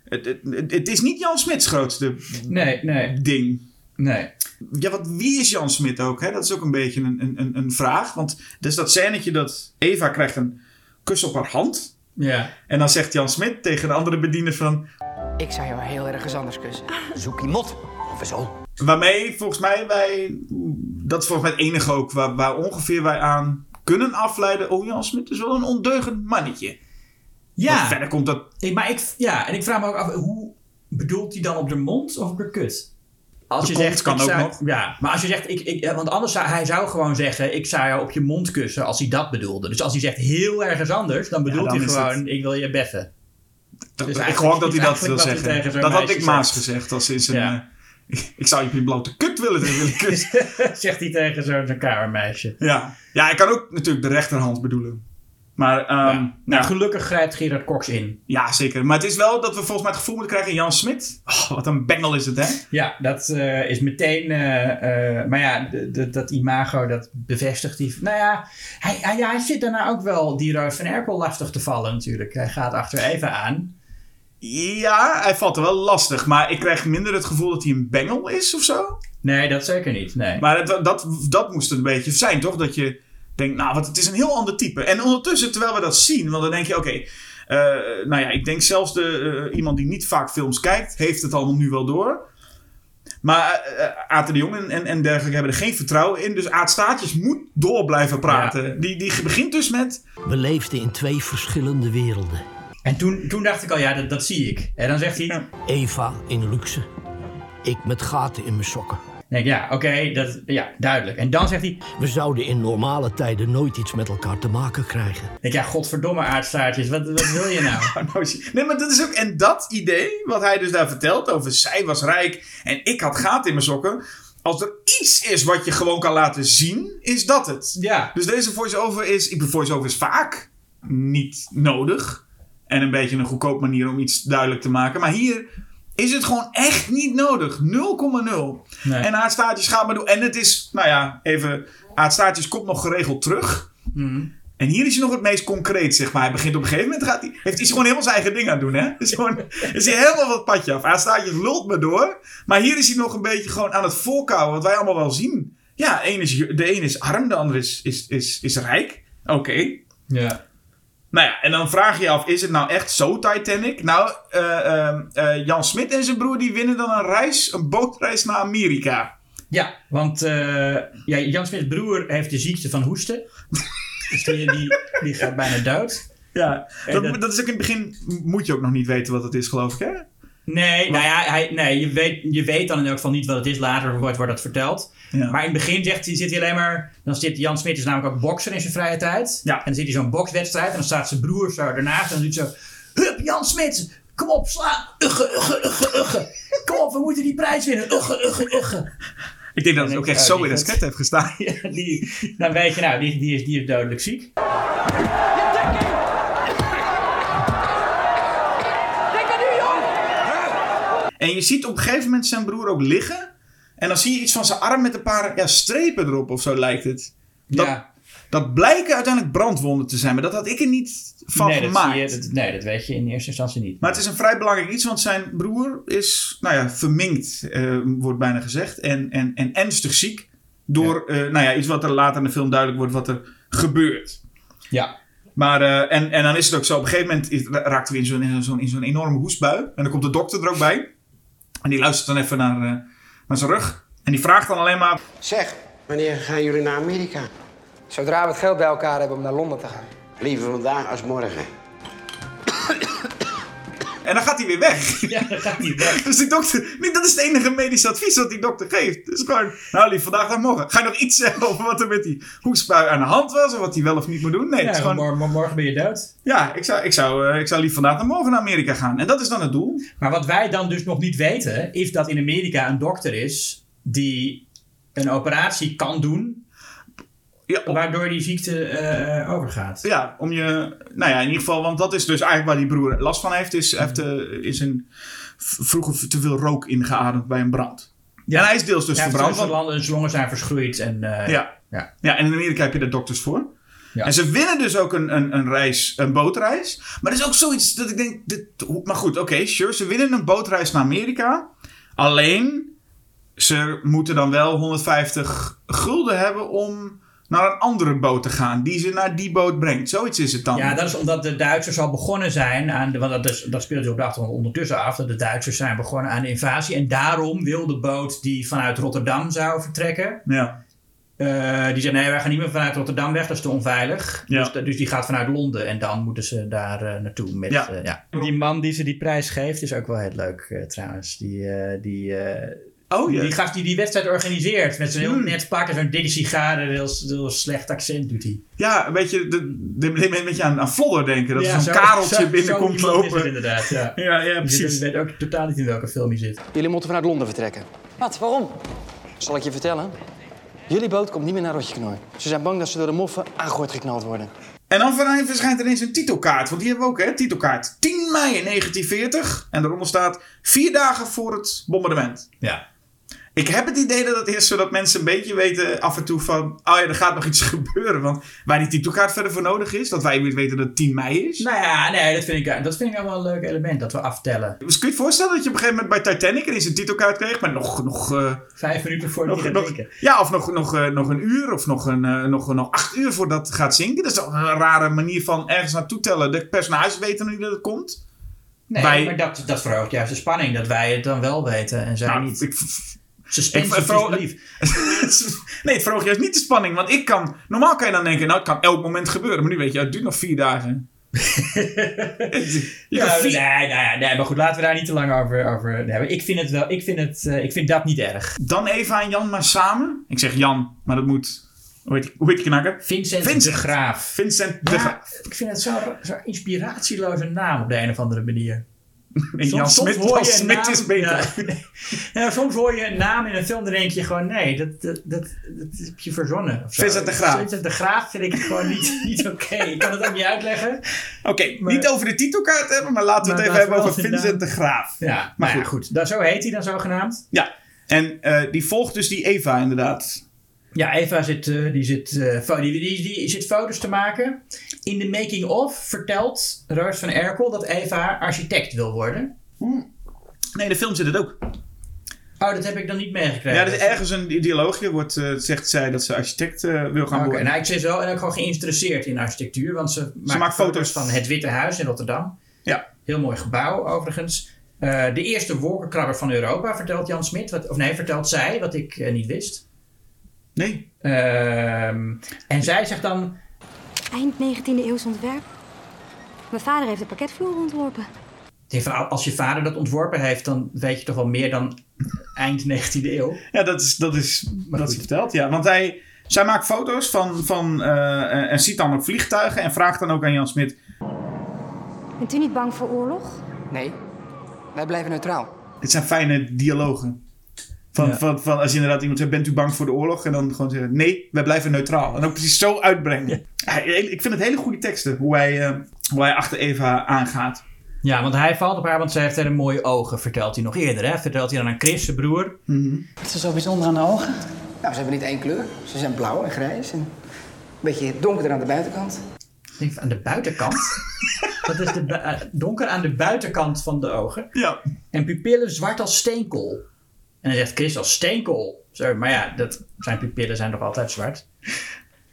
Het, het, het- is niet Jan Smits grootste Nee, nee. ding. Nee. Ja, wat, wie is Jan Smit ook? Hè? Dat is ook een beetje een, een, een, een vraag. Want dus dat scènetje dat Eva krijgt een kus op haar hand. Ja. En dan zegt Jan Smit tegen de andere bediener van... Ik zou jou heel erg anders kussen. Zoek die mot. Of zo. Waarmee volgens mij wij... Dat is volgens mij het enige ook waar, waar ongeveer wij aan kunnen afleiden... Oh, Jan Smit is wel een ondeugend mannetje. Ja. Want verder komt dat... Ik, maar ik, ja, en ik vraag me ook af, hoe bedoelt hij dan op de mond of op de kut? Als De je kont zegt, kan ook zou- nog. Ja, maar als je zegt, ik, ik, ja, want anders zou hij zou gewoon zeggen, ik zou jou op je mond kussen als hij dat bedoelde. Dus als hij zegt heel ergens anders, dan bedoelt dan hij gewoon, het- ik wil je beffen. Dus ik hoop dat hij dat wil zeggen. Dat had ik Maas zegt. gezegd. Als in zijn, Ja. Ik, zou je op je blote kut willen, willen kussen. Zegt hij tegen zo'n kamermeisje. ja. ja, ik kan ook natuurlijk de rechterhand bedoelen. Maar ehm, Nou, gelukkig grijpt Gerard Cox in. Ja, zeker. Maar het is wel dat we volgens mij het gevoel moeten krijgen... Jan Smit, oh, wat een bengel is het, hè? Ja, dat eh, is meteen. eh, eh, maar ja, dat imago dat bevestigt hij. Nou ja, hij, hij, ja, hij zit daarna ook wel die Roos van Erkel lastig te vallen, natuurlijk. Hij gaat achter even aan. Ja, hij valt er wel lastig. Maar ik krijg minder het gevoel dat hij een bengel is of zo. Nee, dat zeker niet. Nee. Maar het, dat, dat moest het een beetje zijn, toch? Dat je denkt, nou, wat, het is een heel ander type. En ondertussen, terwijl we dat zien, want dan denk je, oké... eh, nou ja, ik denk zelfs de, eh, iemand die niet vaak films kijkt, heeft het allemaal nu wel door. Maar eh, Aad de Jong en, en, en dergelijke hebben er geen vertrouwen in. Dus Aad Staatjes moet door blijven praten. Die, die begint dus met... We leefden in twee verschillende werelden. En toen, toen dacht ik al, ja, dat, dat zie ik. En dan zegt hij. Eva in luxe. Ik met gaten in mijn sokken. Denk ik, ja, oké, dat ja, duidelijk. En dan zegt hij. We zouden in normale tijden nooit iets met elkaar te maken krijgen. Denk ik, ja, godverdomme aardstaartjes, wat, wat wil je nou? Nee, maar dat is ook... En dat idee, wat hij dus daar vertelt over zij was rijk en ik had gaten in mijn sokken. Als er iets is wat je gewoon kan laten zien, is dat het. Ja. Dus deze voice-over is... Ik voice-over is vaak niet nodig. En een beetje een goedkoop manier om iets duidelijk te maken. Maar hier is het gewoon echt niet nodig. 0,0. Nee. En Aardstaartjes gaat maar doen. En het is, nou ja, even... Aardstaartjes komt nog geregeld terug. En hier is hij nog het meest concreet, zeg maar. Hij begint op een gegeven moment, gaat hij, heeft hij gewoon helemaal zijn eigen ding aan het doen, hè? Is, gewoon, is hij helemaal wat padje af. Aardstaartjes lult maar door. Maar hier is hij nog een beetje gewoon aan het volkouwen, wat wij allemaal wel zien. Ja, een is, de een is arm, de ander is, is, is, is rijk. Oké. Ja. Nou ja, en dan vraag je je af, is het nou echt zo Titanic? Nou, eh, eh, eh, Jan Smit en zijn broer die winnen dan een reis, een bootreis naar Amerika. Ja, want eh, ja, Jan Smits broer heeft de ziekte van hoesten. dus die, die, die gaat bijna dood. Ja, dat, dat- dat is ook in het begin, moet je ook nog niet weten wat het is, geloof ik, hè? Nee, nou ja, hij, nee je, weet, je weet dan in elk geval niet wat het is. Later wordt, wordt dat verteld. Ja. Maar in het begin zegt hij, zit hij alleen maar... Dan zit Jan Smit is namelijk ook bokser in zijn vrije tijd. Ja. En dan zit hij zo'n bokswedstrijd. En dan staat zijn broer zo ernaast. En dan doet hij zo... Hup, Jan Smit, kom op, sla. Ugge, ugge, ugge, ugge. Kom op, we moeten die prijs winnen. Ugge, ugge, ugge. Ik denk dat het ook echt oh, zo in die het script heeft gestaan. Ja, die, dan weet je, nou, die, die, is, die is dodelijk ziek. En je ziet op een gegeven moment zijn broer ook liggen. En dan zie je iets van zijn arm met een paar ja, strepen erop of zo lijkt het. Dat, Ja. dat blijken uiteindelijk brandwonden te zijn. Maar dat had ik er niet van nee, gemaakt. je, dat, nee, dat weet je in eerste instantie niet. Maar het is een vrij belangrijk iets, want zijn broer is, nou ja, verminkt, eh, wordt bijna gezegd. En, en, en ernstig ziek. Door, eh, nou ja, iets wat er later in de film duidelijk wordt wat er gebeurt. Ja. Maar, eh, en, en dan is het ook zo, op een gegeven moment is- raakt hij in zo'n, zo'n, in zo'n enorme hoestbui. En dan komt de dokter er ook bij. En die luistert dan even naar, eh, naar zijn rug. En die vraagt dan alleen maar... Zeg, wanneer gaan jullie naar Amerika? Zodra we het geld bij elkaar hebben om naar Londen te gaan. Liever vandaag als morgen. En dan gaat hij weer weg. Ja, dan gaat hij weg. Dus die dokter, nee, dat is het enige medische advies dat die dokter geeft. Dus gewoon, nou lief, vandaag dan morgen. Ga je nog iets zeggen over wat er met die hoestbui aan de hand was? Of wat hij wel of niet moet doen? Nee, Ja, het is gewoon, mor- mor- morgen ben je dood. ja ik, zou, ik, zou, eh, ik zou lief vandaag dan morgen naar Amerika gaan. En dat is dan het doel. Maar wat wij dan dus nog niet weten, is dat in Amerika een dokter is die een operatie kan doen, waardoor die ziekte eh, overgaat. Ja, om je, nou ja, in ieder geval, want dat is dus eigenlijk waar die broer last van heeft. Is, heeft eh, is een, vroeger te veel rook ingeademd bij een brand. Ja, en hij is deels dus ja, verbrand. Zijn want- landen, zijn longen zijn verschroeid en eh, Ja. ja. Ja, en in Amerika heb je daar dokters voor. Ja. En ze winnen dus ook een, een, een reis, een bootreis. Maar er is ook zoiets dat ik denk, dit, maar goed, oké, sure, ze winnen een bootreis naar Amerika. Alleen, ze moeten dan wel 150 gulden hebben om naar een andere boot te gaan, die ze naar die boot brengt. Zoiets is het dan. Ja, dat is omdat de Duitsers al begonnen zijn aan. De, want dat, is, dat speelt zich op de achtergrond ondertussen af. Dat de Duitsers zijn begonnen aan de invasie. En daarom wil de boot die vanuit Rotterdam zou vertrekken. Ja. eh, die zei: nee, wij gaan niet meer vanuit Rotterdam weg, dat is te onveilig. Ja. Dus, dus die gaat vanuit Londen en dan moeten ze daar eh, naartoe. Met, Ja. eh, ja. Die man die ze die prijs geeft is ook wel heel leuk trouwens. Die, eh, die, eh, Oh, ja. die gast die die wedstrijd organiseert met zo'n heel Hmm. net pak en zo'n dikke sigaar en een heel, heel slecht accent doet hij. Ja, een beetje, de, de, de- een beetje aan, aan Flodder denken. Dat Ja, zo'n zo- kareltje zo- binnenkomt zo iemand is lopen. het inderdaad, ja. Ja, ja, Je precies. weet ook totaal niet in welke film hij zit. Jullie moeten vanuit Londen vertrekken. Wat? Waarom? Zal ik je vertellen? Jullie boot komt niet meer naar Rotjeknooi. Ze zijn bang dat ze door de moffen aangooid geknald worden. En dan van- verschijnt er ineens een titelkaart. Want die hebben we ook, hè? Titelkaart. 10 mei 1940. En daaronder staat vier dagen voor het bombardement. Ja. Ik heb het idee dat het is zodat mensen een beetje weten af en toe van... Oh ja, er gaat nog iets gebeuren. Want waar die titelkaart verder voor nodig is. Dat wij weten dat het 10 mei is. Nou ja, nee, dat vind ik, dat vind ik wel een leuk element, dat we aftellen. Dus kun je je voorstellen dat je op een gegeven moment bij Titanic ineens een titelkaart kreeg. Maar nog... nog eh, Vijf minuten nog, je gaat nog, ja, of nog, nog, eh, nog een uur of nog, een, eh, nog, nog acht uur voordat het gaat zinken. Dat is toch een rare manier van ergens naartoe tellen. De personages weten nu dat het komt. Nee, maar dat, dat verhoogt juist de spanning, dat wij het dan wel weten en zij Nou, niet. ik- Suspense Ik- nee, het verhoogt juist niet de spanning. Want ik kan... Normaal kan je dan denken, nou, het kan elk moment gebeuren. Maar nu weet je, het duurt nog vier dagen. Ja, nee, vier- nee, nee, nee, maar goed, laten we daar niet te lang over, over hebben. Ik vind, het wel, ik, vind het, eh, ik vind dat niet erg. Dan Eva en Jan maar samen. Ik zeg Jan, maar dat moet... Hoe heet, hoe heet die knakker? Vincent, Vincent. de Graaf. Vincent de Ja, Graaf. ik vind het zo'n zo inspiratieloze naam op de een of andere manier. En Jan Smit, Jan Smit is beter. Ja, nee. Ja, soms hoor je een naam in een film en denk je gewoon, nee, dat, dat, dat, dat heb je verzonnen. Vincent de Graaf. Vincent de Graaf vind ik gewoon niet, niet oké. Ik kan het ook niet uitleggen. Oké, niet over de titelkaart hebben, maar laten we Maar het even hebben over Vincent de Graaf. Ja, Maar maar goed. goed. zo heet hij dan zogenaamd. Ja, en eh, die volgt dus die Eva inderdaad. Ja, Eva zit, eh, die zit, eh, die, die, die zit foto's te maken. In de making-of vertelt Roos van Erkel dat Eva architect wil worden. Nee, de film zit het ook. Oh, dat heb ik dan niet meegekregen. Ja, er is ergens een dialoogje. Wordt, eh, zegt zij dat ze architect wil gaan Oké, worden. nou, ik zit wel en ook gewoon geïnteresseerd in architectuur. Want ze, maakt, maakt foto's. van het Witte Huis in Rotterdam. Ja. Heel mooi gebouw, overigens. De eerste wolkenkrabber van Europa, vertelt Jan Smit. Wat, of nee, vertelt zij, wat ik niet wist. Nee. Ehm, en zij zegt dan... Eind 19e eeuws ontwerp. Mijn vader heeft de parketvloer ontworpen. Als je vader dat ontworpen heeft, dan weet je toch wel meer dan eind 19e eeuw. Ja, dat is, dat is dat is verteld. Ja, want hij, zij maakt foto's van, van eh, en ziet dan ook vliegtuigen. En vraagt dan ook aan Jan Smit. Bent u niet bang voor oorlog? Nee, wij blijven neutraal. Dit zijn fijne dialogen. Van, Ja. van, van als je inderdaad iemand zegt, bent u bang voor de oorlog? En dan gewoon zeggen, nee, wij blijven neutraal. En ook precies zo uitbrengen. Hij- ik vind het hele goede teksten, hoe hij, eh, hoe hij achter Eva aangaat. Ja, want hij valt op haar, want zij heeft hele mooie ogen, vertelt hij nog eerder. Hè? Vertelt hij dan aan Chris, zijn broer. Wat is er zo bijzonder aan de ogen? Nou, ze hebben niet één kleur. Ze zijn blauw en grijs en een beetje donkerder aan de buitenkant. Ik denk aan de buitenkant. dat is de bu- eh, donker aan de buitenkant van de ogen. Ja. En pupillen zwart als steenkool. En dan zegt Chris als steenkool. Maar ja, dat, zijn pupillen zijn toch altijd zwart.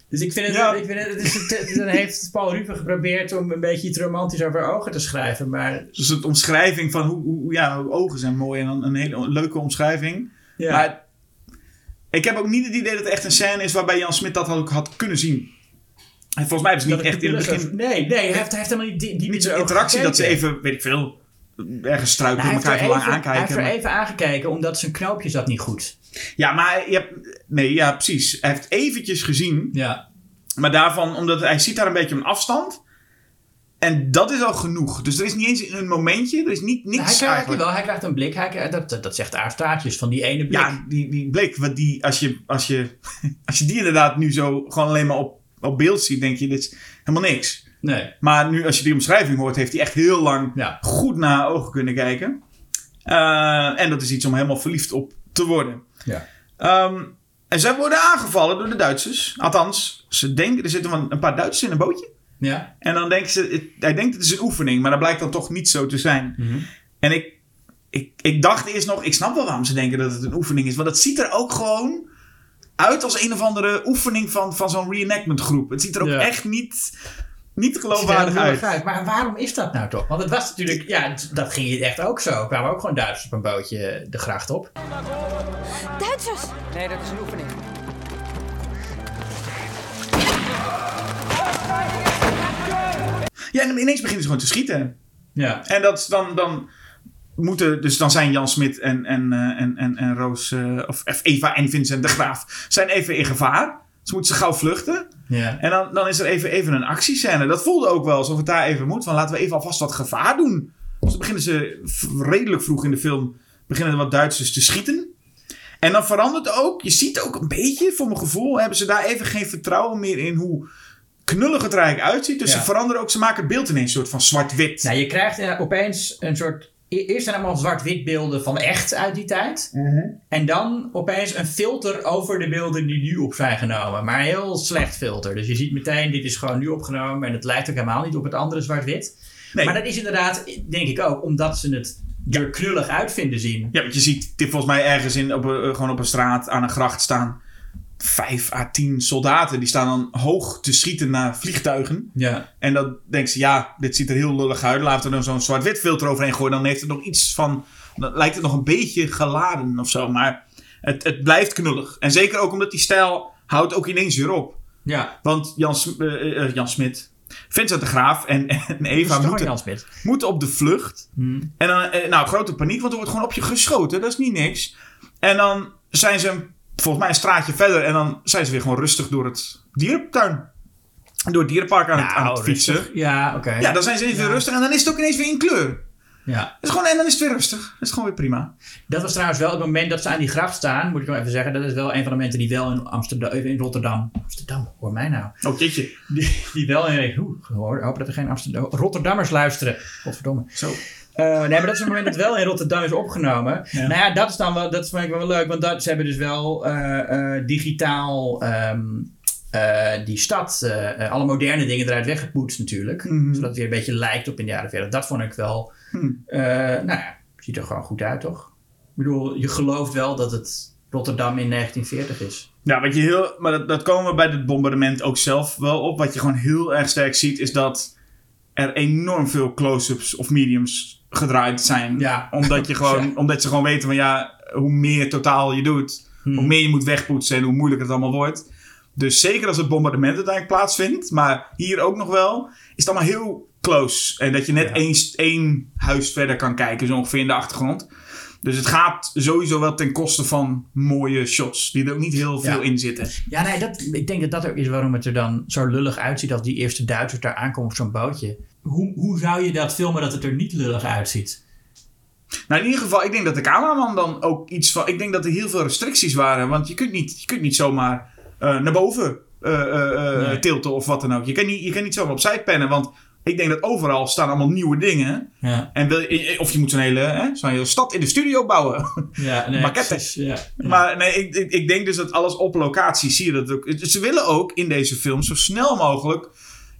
Dus ik vind het, Ja. ik vind het, het is, het- dan heeft Paul Ruven geprobeerd om een beetje iets romantisch over ogen te schrijven. Maar Dus een omschrijving van hoe, hoe ja, ogen zijn mooi. En een hele leuke omschrijving. Ja. Maar ik heb ook niet het idee dat het echt een scène is waarbij Jan Smit dat ook had kunnen zien. En volgens mij hebben ze niet dat echt in het begin... zo- Nee, nee, hij heeft, hij heeft helemaal niet die, die interactie dat ze even, weet ik veel, ergens struikelen, Nou, hij, elkaar even lang even, hij heeft aankijken. er maar- even aangekeken, omdat zijn knoopje zat niet goed. Ja, maar je hebt, nee, ja, precies. Hij heeft eventjes gezien. Ja. Maar daarvan, omdat hij ziet daar een beetje een afstand. En dat is al genoeg. Dus er is niet eens een momentje, er is niet niks hij, krijgt, eigenlijk. wel, hij krijgt een blik, hij, krijgt- dat, dat, dat zegt Aard Straatjes, van die ene blik. Ja, die, die blik, wat die, als, je, als, je, als je die inderdaad nu zo gewoon alleen maar op, op beeld ziet, denk je, dit is helemaal niks. Nee. Maar nu, als je die omschrijving hoort, heeft hij echt heel lang Ja. goed naar ogen kunnen kijken. Eh, en dat is iets om helemaal verliefd op te worden. Ja. Ehm, en zij worden aangevallen door de Duitsers. Althans, ze denken, er zitten een paar Duitsers in een bootje. Ja. En dan denken ze, het- hij denkt het is een oefening, maar dat blijkt dan toch niet zo te zijn. Mhm. En ik, ik, ik dacht eerst nog, ik snap wel waarom ze denken dat het een oefening is. Want het ziet er ook gewoon uit als een of andere oefening van, van zo'n reenactment groep. Het ziet er ook Ja. echt niet, niet geloofwaardig uit. Maar waarom is dat nou toch? Want het was natuurlijk, ja, dat ging hier echt ook zo. Er kwamen ook gewoon Duitsers op een bootje de gracht op. Duitsers! Nee, dat is een oefening. Ja, en ineens beginnen ze gewoon te schieten. Ja. En dat is dan, dan moeten, dus dan zijn Jan Smit en, en, eh, en, en, en Roos, eh, of of Eva en Vincent de Graaf, zijn even in gevaar. Ze moeten ze gauw vluchten. Ja. En dan, dan is er even, even een actiescène. Dat voelde ook wel alsof het daar even moet. Van laten we even alvast wat gevaar doen. Dus dan beginnen ze redelijk vroeg in de film. Beginnen er wat Duitsers te schieten. En dan verandert ook. Je ziet ook een beetje, voor mijn gevoel, hebben ze daar even geen vertrouwen meer in hoe knullig het er eigenlijk uitziet. Dus Ja. ze veranderen ook. Ze maken het beeld ineens een soort van zwart-wit. Nou, je krijgt eh, opeens een soort... e- Eerst zijn allemaal zwart-wit beelden van echt uit die tijd. En dan opeens een filter over de beelden die nu op zijn genomen. Maar een heel slecht filter. Dus je ziet meteen, dit is gewoon nu opgenomen. En het lijkt ook helemaal niet op het andere zwart-wit. Nee. Maar dat is inderdaad, denk ik ook, omdat ze het er knullig uit vinden zien. Ja, want je ziet dit volgens mij ergens in, op, een- eh, gewoon op een straat aan een gracht staan. Vijf à tien soldaten. Die staan dan hoog te schieten naar vliegtuigen. Ja. En dan denken ze, ja, dit ziet er heel lullig uit. Laten we er dan zo'n zwart-wit filter overheen gooien. Dan heeft het nog iets van... Dan lijkt het nog een beetje geladen of zo. Maar het, het blijft knullig. En zeker ook omdat die stijl houdt ook ineens weer op. Ja. Want Jan, eh, eh, Jan Smit, Vincent de Graaf en, en Eva moeten, moeten op de vlucht. Hmm. En dan, nou, grote paniek, want er wordt gewoon op je geschoten. Dat is niet niks. En dan zijn ze volgens mij een straatje verder. En dan zijn ze weer gewoon rustig door het dierentuin. Door het dierenpark aan, het, aan het Nou, fietsen. rustig. Ja, oké. Ja, dan zijn ze even Ja. rustig. En dan is het ook ineens weer in kleur. Ja. Is gewoon, en dan is het weer rustig. Dat is gewoon weer prima. Dat was trouwens wel het moment dat ze aan die gracht staan. Moet ik nog even zeggen. Dat is wel een van de momenten die wel in, Amsterdam, in Rotterdam. Amsterdam, hoor mij nou. Oh, jeetje. Die, die wel in. Oeh, hoor, hoop dat er geen Amsterdam, Rotterdammers luisteren. Godverdomme. Zo. Eh, nee, maar dat is het moment dat wel in Rotterdam is opgenomen. Nou ja, dat is dan wel, dat vind ik wel leuk, want dat, ze hebben dus wel eh, eh, digitaal ehm, eh, die stad, alle moderne dingen eruit weggepoetst natuurlijk. Mhm. Zodat het weer een beetje lijkt op in de jaren 40. Dat vond ik wel, eh, nou ja, ziet er gewoon goed uit toch? Ik bedoel, je gelooft wel dat het Rotterdam in 1940 is. Ja, wat je heel, maar dat, dat komen we bij het bombardement ook zelf wel op. Wat je gewoon heel erg sterk ziet, is dat er enorm veel close-ups of mediums gedraaid zijn. Ja. Omdat, je gewoon, omdat ze gewoon weten van ja, hoe meer totaal je doet, hoe meer je moet wegpoetsen en hoe moeilijker het allemaal wordt. Dus zeker als het bombardement uiteindelijk plaatsvindt, maar hier ook nog wel, is het allemaal heel close. En dat je net één, één huis verder kan kijken, zo ongeveer in de achtergrond. Dus het gaat sowieso wel ten koste van mooie shots, die er ook niet heel veel Ja. in zitten. Ja, nee, dat, ik denk dat dat ook is waarom het er dan zo lullig uitziet als die eerste Duitsers daar aankomen op zo'n bootje. Hoe, hoe zou je dat filmen dat het er niet lullig uitziet? Nou, in ieder geval, ik denk dat de cameraman dan ook iets van. Ik denk dat er heel veel restricties waren. Want je kunt niet, je kunt niet zomaar eh, naar boven eh, eh, Nee. tilten of wat dan ook. Je kan niet, je kan niet zomaar opzij pennen. Want ik denk dat overal staan allemaal nieuwe dingen. Ja. En wil, je- of je moet zo'n hele, hè, zo'n hele stad in de studio bouwen. Ja, nee, ja. Maar nee, ik, ik, ik denk dus dat alles op locatie zie je dat ook. Ze willen ook in deze film zo snel mogelijk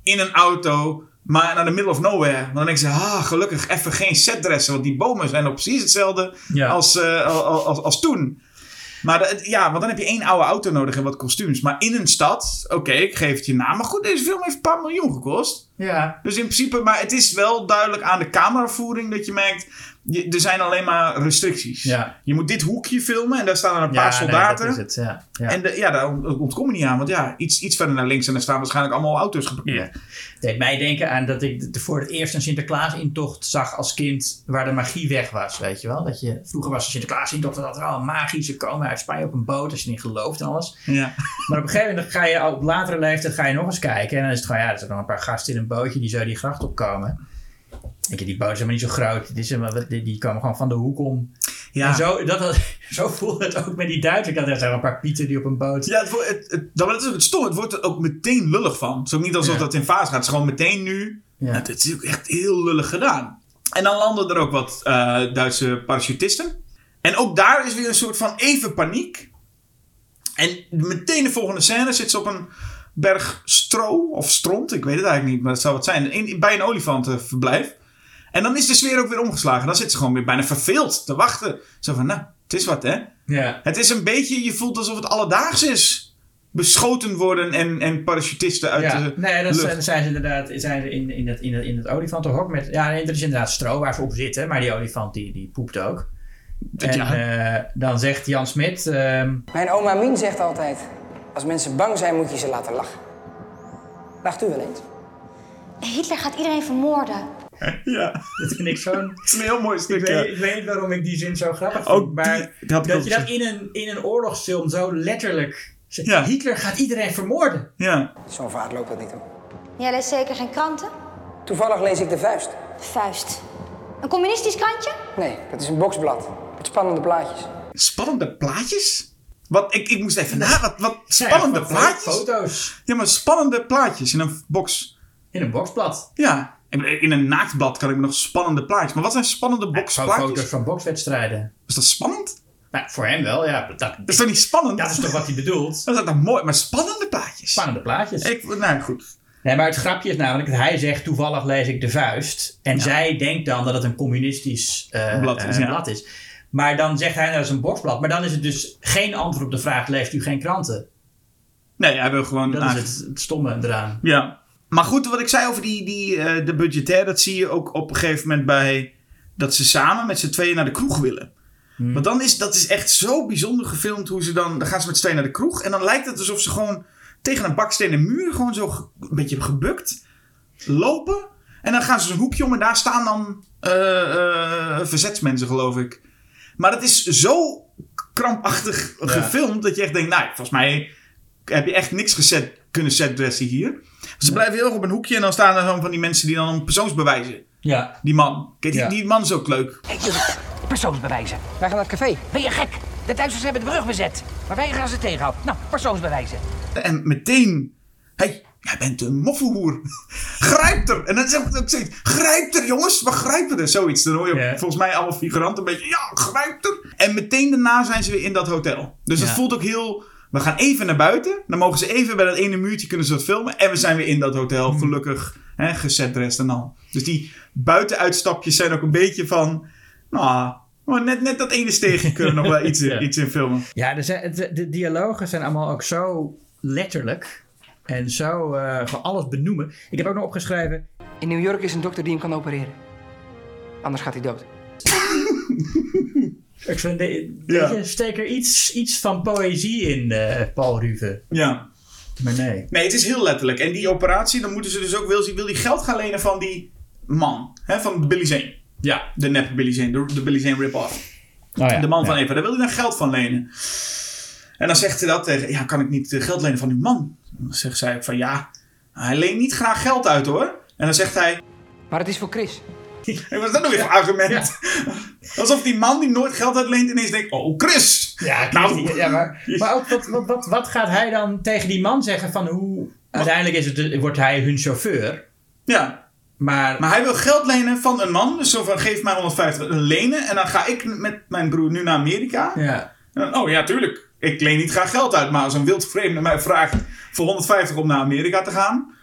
in een auto, maar naar de middle of nowhere. Want dan denken ze, ah, gelukkig even geen setdressen, want die bomen zijn nog precies hetzelfde Ja. als, eh, als, als, als toen. Maar ja, want dan heb je één oude auto nodig en wat kostuums. Maar in een stad, oké, ik geef het je naam. Maar goed, deze film heeft een paar miljoen gekost. Ja. Dus in principe, maar het is wel duidelijk aan de cameravoering dat je merkt, je, er zijn alleen maar restricties. Ja. Je moet dit hoekje filmen en daar staan er een Ja, paar nee, soldaten. dat is het, ja. Ja. En de, ja, daar ont- ontkom je niet aan, want ja, iets, iets verder naar links en daar staan waarschijnlijk allemaal auto's geparkeerd. Het deed mij denken aan dat ik voor het eerst een Sinterklaas-intocht zag als kind waar de magie weg was, weet je wel. Dat je, vroeger was een Sinterklaas-intocht dat er al magische komen uit Spanje op een boot als je niet gelooft en alles. Ja. Maar op een gegeven moment ga je op latere leeftijd ga je nog eens kijken en dan is het gewoon, ja, er zijn nog een paar gasten in een bootje die zo die gracht opkomen. Je, die boot is helemaal niet zo groot. Die, is helemaal- die, die komen gewoon van de hoek om. Ja. En zo, dat, zo voelde het ook met die Duitsers. Dat er zijn een paar pieten die op een boot... Ja, het, wordt- het, het, dat is ook het stom. Het wordt er ook meteen lullig van. Het is ook niet alsof Ja. dat in fase gaat. Het is gewoon meteen nu. Ja. Het, het is ook echt heel lullig gedaan. En dan landen er ook wat eh, Duitse parachutisten. En ook daar is weer een soort van even paniek. En meteen de volgende scène zit ze op een berg stro of stront. Ik weet het eigenlijk niet, maar het zou wat zijn. In, bij een olifantenverblijf. En dan is de sfeer ook weer omgeslagen. Dan zit ze gewoon weer bijna verveeld te wachten. Zo van, nou, het is wat hè. Ja. Het is een beetje, je voelt alsof het alledaags is. Beschoten worden en, en parachutisten uit ja. de nee, dat lucht. zijn, ze inderdaad zijn ze in, in, het, in, het, in het olifantenhok. Met, ja, nee, er is inderdaad stro waar ze op zitten. Maar die olifant die, die poept ook. En Ja. eh, dan zegt Jan Smit... ehm, Mijn oma Mien zegt altijd: als mensen bang zijn, moet je ze laten lachen. Lacht u wel eens? Hitler gaat iedereen vermoorden. Ja. Dat vind ik zo'n... Het is een heel mooi stuk, Ik ja. weet, ik weet niet waarom ik die zin zo grappig vind. Ook maar die- dat had ik ook je dat in een, in een oorlogsfilm zo letterlijk... zegt, Ja. Hitler gaat iedereen vermoorden. Ja. Zo'n vaart loopt dat niet hoor. Jij leest zeker geen kranten? Toevallig lees ik de vuist. Vuist. Een communistisch krantje? Nee, dat is een boksblad. Met spannende plaatjes. Spannende plaatjes? Wat, ik, ik moest even na. Wat, wat spannende plaatjes? Foto's. Ja, maar spannende plaatjes in een box. In een boksblad. Ja. In in een naaktblad kan ik me nog spannende plaatjes. Maar wat zijn spannende boxplaatjes? foto's van bokswedstrijden. Is dat spannend? Nou, voor hem wel, ja. Dat, Dat is toch niet spannend? dat is toch wat hij bedoelt? Dat is toch mooi, maar spannende plaatjes. Spannende plaatjes. Ik, nou goed. Nee, maar het grapje is namelijk dat hij zegt toevallig lees ik de vuist. En zij denkt dan dat het een communistisch eh, Blad is, eh, ja. blad is. Maar dan zegt hij nou, dat is een boksblad. Maar dan is het dus geen antwoord op de vraag, leest u geen kranten? Nee, hij wil gewoon... Dat is het, het stomme eraan. Ja. Maar goed, wat ik zei over die, die, eh, de budgetair, dat zie je ook op een gegeven moment bij dat ze samen met z'n tweeën naar de kroeg willen. Want dan is dat is echt zo bijzonder gefilmd hoe ze dan. Dan gaan ze met z'n tweeën naar de kroeg. En dan lijkt het alsof ze gewoon tegen een bakstenen muur, gewoon zo ge- een beetje gebukt, lopen. En dan gaan ze zo'n hoekje om en daar staan dan eh, eh, verzetsmensen, geloof ik. Maar dat is zo krampachtig gefilmd dat je echt denkt, nou, volgens mij heb je echt niks gezet, kunnen setdressen hier. Ze blijven heel erg op een hoekje en dan staan er zo van die mensen die dan een persoonsbewijzen. Ja. Die man. Kijk, die, Ja. die man is ook leuk. Hey, jullie, persoonsbewijzen. Wij gaan naar het café. Ben je gek? De Duitsers hebben de brug bezet. Maar wij gaan ze tegenhouden. Nou, persoonsbewijzen. En meteen, hé, hey, jij bent een moffelhoer. Grijp er! En dan zegt het ook steeds, grijp er jongens, we grijpen er. Zoiets. Dan hoor je volgens mij allemaal figuranten een beetje, ja, grijp er! En meteen daarna zijn ze weer in dat hotel. Dus het Ja. voelt ook heel, we gaan even naar buiten. Dan mogen ze even bij dat ene muurtje kunnen ze wat filmen. En we zijn weer in dat hotel, Hmm. gelukkig. Hè, gesetdressed en al. Dus die buitenuitstapjes zijn ook een beetje van, nou, maar net, net dat ene steegje kunnen we nog wel iets, Ja. iets in filmen. Ja, de, de dialogen zijn allemaal ook zo letterlijk. En zo eh, gewoon alles benoemen. Ik heb ook nog opgeschreven. In New York is een dokter die hem kan opereren. Anders gaat hij dood. Ik vind, de, Ja. weet je, steek er iets, iets van poëzie in, eh, Paul Ruve. Ja. Maar nee. Nee, het is heel letterlijk. En die operatie, dan moeten ze dus ook... Wil, ze- wil die geld gaan lenen van die man. Hè, van Billy Zane. Ja. De nep Billy Zane. De, de Billy Zane rip-off. Oh ja, de man van. Eva. Daar wil hij dan geld van lenen. En dan zegt hij dat tegen... Ja, kan ik niet eh, geld lenen van uw man? Dan zegt zij ook van... Ja, hij leent niet graag geld uit hoor. En dan zegt hij... Maar het is voor Chris. En wat is dat nou weer voor argument? Alsof die man die nooit geld uitleent ineens denkt... Oh, Chris! Ja, nou, ja maar, maar ook wat, wat, wat, wat gaat hij dan tegen die man zeggen van hoe... Uiteindelijk is het, wordt hij hun chauffeur. Ja. Maar, Maar hij wil geld lenen van een man. Dus zo van, geef mij 150 lenen. En dan ga ik met mijn broer nu naar Amerika. Ja. Dan, oh ja, tuurlijk. Ik leen niet graag geld uit. Maar als een wild vreemde mij vraagt voor 150 om naar Amerika te gaan.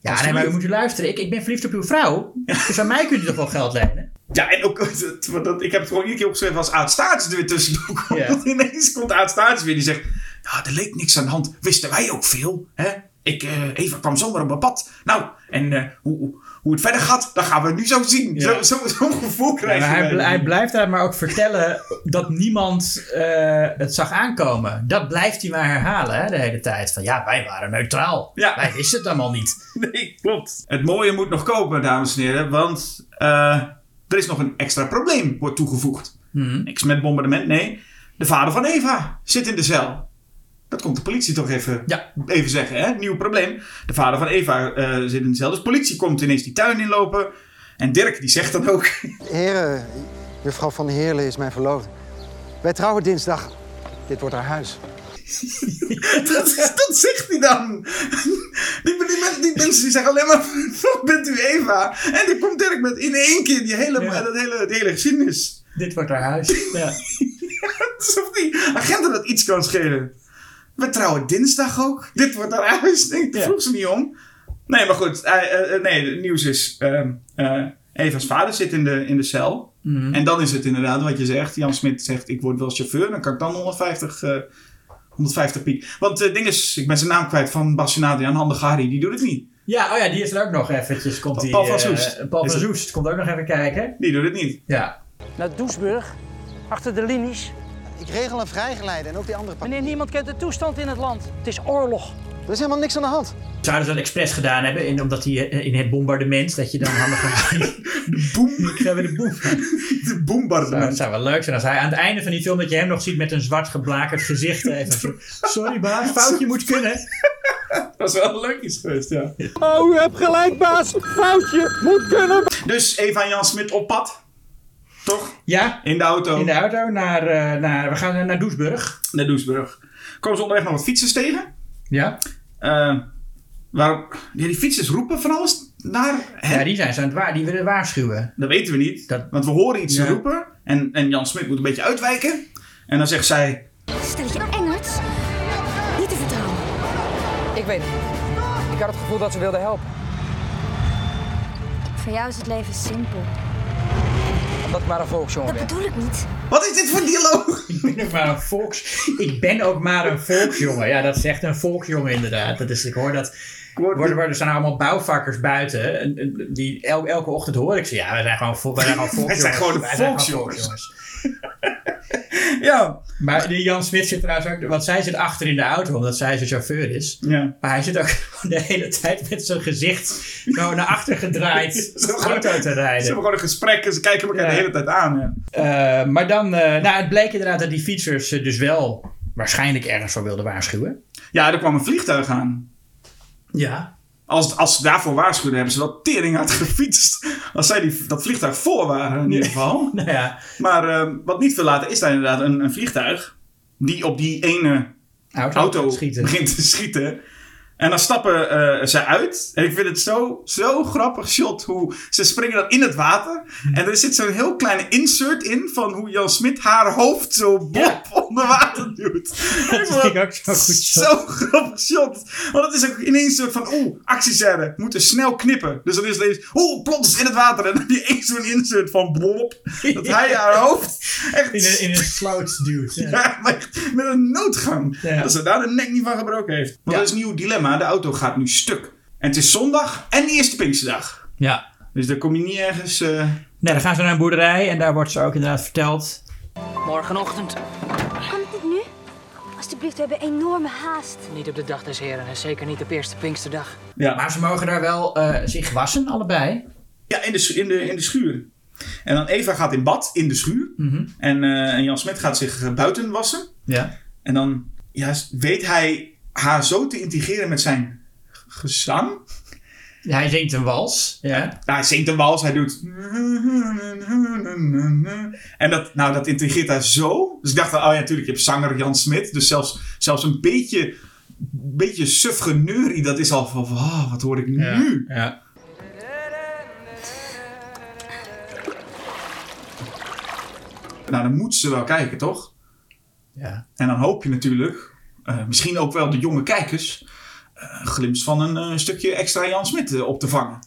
Ja, nee, maar u moet u luisteren. Ik, ik ben verliefd op uw vrouw. Dus aan mij kunt u toch wel geld lenen? Ja, en ook, dat- dat- ik heb het gewoon iedere keer opgeschreven als Aad Staartjes er weer tussendoor komt. Ja. Ineens komt Aad weer die zegt, ja, er leek niks aan de hand. Wisten wij ook veel, hè? ik, Eva kwam zomaar op mijn pad. Nou, en eh, hoe, hoe- het verder gaat, dat gaan we nu zo zien. Ja. Zo- zo- Zo'n gevoel Ja, krijg maar je. hij, hij blijft daar maar ook vertellen dat niemand eh, het zag aankomen. Dat blijft hij maar herhalen hè, de hele tijd. Van ja, wij waren neutraal. Wij wisten het allemaal niet. Nee, klopt. Het mooie moet nog komen, dames en heren. Want er is nog een extra probleem, wordt toegevoegd. Mhm. Niks met bombardement, nee. De vader van Eva zit in de cel. Dat komt de politie toch even, even zeggen, hè? Nieuw probleem. De vader van Eva eh, zit in de cel. Dus de politie komt ineens die tuin inlopen. En Dirk die zegt dan ook... Heren, juffrouw van Heerlen is mijn verloofde. Wij trouwen dinsdag. Dit wordt haar huis. dat, dat zegt hij dan. Die, die, men- die mensen die zeggen alleen maar, wat bent u Eva? En dan komt Dirk met in één keer die hele, dat hele, die hele geschiedenis. Dit wordt haar huis. Ja. Alsof die agenten dat iets kan schelen. We trouwen dinsdag ook. Dit wordt haar huis. Daar vroeg ze niet om. Nee, maar goed. eh, eh, nee, het nieuws is... ehm, eh, Eva's vader zit in de, in de cel. Mhm. En dan is het inderdaad wat je zegt. Jan Smit zegt, ik word wel chauffeur. Dan kan ik dan 150, eh 150 piek. Want het ding is, ik ben zijn naam kwijt van Bas Adriaan. Handegari, die doet het niet. Ja, oh ja, die is er ook nog eventjes. Komt die, Paul van eh, Soest. Paul van Soest komt ook nog even kijken. Die doet het niet. Ja. Naar Doesburg, achter de linies. Ik regel een vrijgeleide en ook die andere Meneer, niemand kent de toestand in het land. Het is oorlog. Er is helemaal niks aan de hand. Zouden ze dat expres gedaan hebben? In, omdat hij eh, in het bombardement, dat je dan handig Boom. Ik ga weer de boom. De bombardement. Het zou wel leuk zijn als hij aan het einde van die film dat je hem nog ziet met een zwart geblakerd gezicht. Even Sorry baas, foutje moet kunnen. Dat is wel leuk iets geweest, ja. Oh, u hebt gelijk, baas. Foutje moet kunnen. Dus Eva en Jan Smit op pad. Toch? Ja. In de auto. In de auto naar, eh, naar we gaan naar Doesburg. Naar Doesburg. Komen ze onderweg nog wat fietsers tegen? Ja. Eh, waar, ja, die fietsers roepen van alles naar hen. Ja, die zijn ze aan het wa- die willen waarschuwen. Dat weten we niet. Want we horen iets Ja. roepen. En, en Jan Smit moet een beetje uitwijken. En dan zegt zij... Stelletje Engerts. Niet te vertrouwen. Ik weet het. Ik had het gevoel dat ze wilde helpen. Voor jou is het leven simpel. Omdat ik maar een volksjongen Dat ben. bedoel ik niet. Wat is dit voor dialoog? Ik ben ook maar een volks... Ik ben ook maar een volksjongen. Ja, dat zegt een volksjongen inderdaad. Dat is, ik hoor dat... Worden, worden, er staan allemaal bouwvakkers buiten. En, en die, el- elke ochtend hoor ik ze. Ja, wij zijn gewoon, vol- wij zijn gewoon Wij volksjongens. zijn gewoon zijn volksjongens. Ja. Maar die Jan Smit zit trouwens ook... Want zij zit achter in de auto, omdat zij zijn chauffeur is. Ja. Maar hij zit ook de hele tijd met zijn gezicht zo naar achter gedraaid Ze auto te Ze hebben rijden. gewoon een gesprek en ze kijken elkaar Ja. de hele tijd aan. Ja. Eh, maar dan... eh, nou, het bleek inderdaad dat die fietsers eh, dus wel waarschijnlijk ergens voor wilden waarschuwen. ja, er kwam een vliegtuig aan. Ja. Als, als ze daarvoor waarschuwden, hebben ze wel tering hard gefietst. Als zij die, dat vliegtuig voor waren, in ieder geval. Nou ja. Maar eh, wat niet veel later is daar inderdaad een, een vliegtuig. Die op die ene Auto, begint te schieten. En dan stappen eh, ze uit. En ik vind het zo, zo grappig shot hoe ze springen dan in het water. En er zit zo'n heel kleine insert in van hoe Jan Smit haar hoofd zo bop onder water duwt. Dat vind ik ook zo goed shot. Zo grappig shot. Want het is ook ineens een soort van, oeh, actiescène. Moeten snel knippen. Dus dan is het ineens, oeh, plots in het water. En dan heb je eens zo'n insert van blop. Dat hij haar hoofd echt... In een, in een duwt. Ja. Ja, maar echt met een noodgang. Dat ze daar de nek niet van gebroken heeft. Want dat is een nieuw dilemma. De auto gaat nu stuk. En het is zondag en eerste Pinksterdag. ja. Dus daar kom je niet ergens... eh, Nee, dan gaan ze naar een boerderij en daar wordt ze ook inderdaad verteld. Morgenochtend. Kan het niet nu? Alsjeblieft, we hebben enorme haast. Niet op de dag des heren en zeker niet op eerste Pinksterdag. Ja. Maar ze mogen daar wel eh, zich wassen, allebei. Ja, in de, in, de, in de schuur. En dan Eva gaat in bad, in de schuur. Mhm. En, eh, en Jan Smet gaat zich buiten wassen. Ja. En dan ja, weet hij haar zo te integreren met zijn gezang. Hij zingt een wals. Ja. Nou, hij zingt een wals, hij doet... En dat, nou, dat integreert haar zo. Dus ik dacht, oh ja, natuurlijk, je hebt zanger Jan Smit. Dus zelfs, zelfs een beetje, beetje suf geneurie, dat is al van, oh, wat hoor ik nu? Ja. Nou, dan moet ze wel kijken, toch? Ja. En dan hoop je natuurlijk, eh, misschien ook wel de jonge kijkers, eh, een glimp van een eh, stukje extra Jan Smit op te vangen.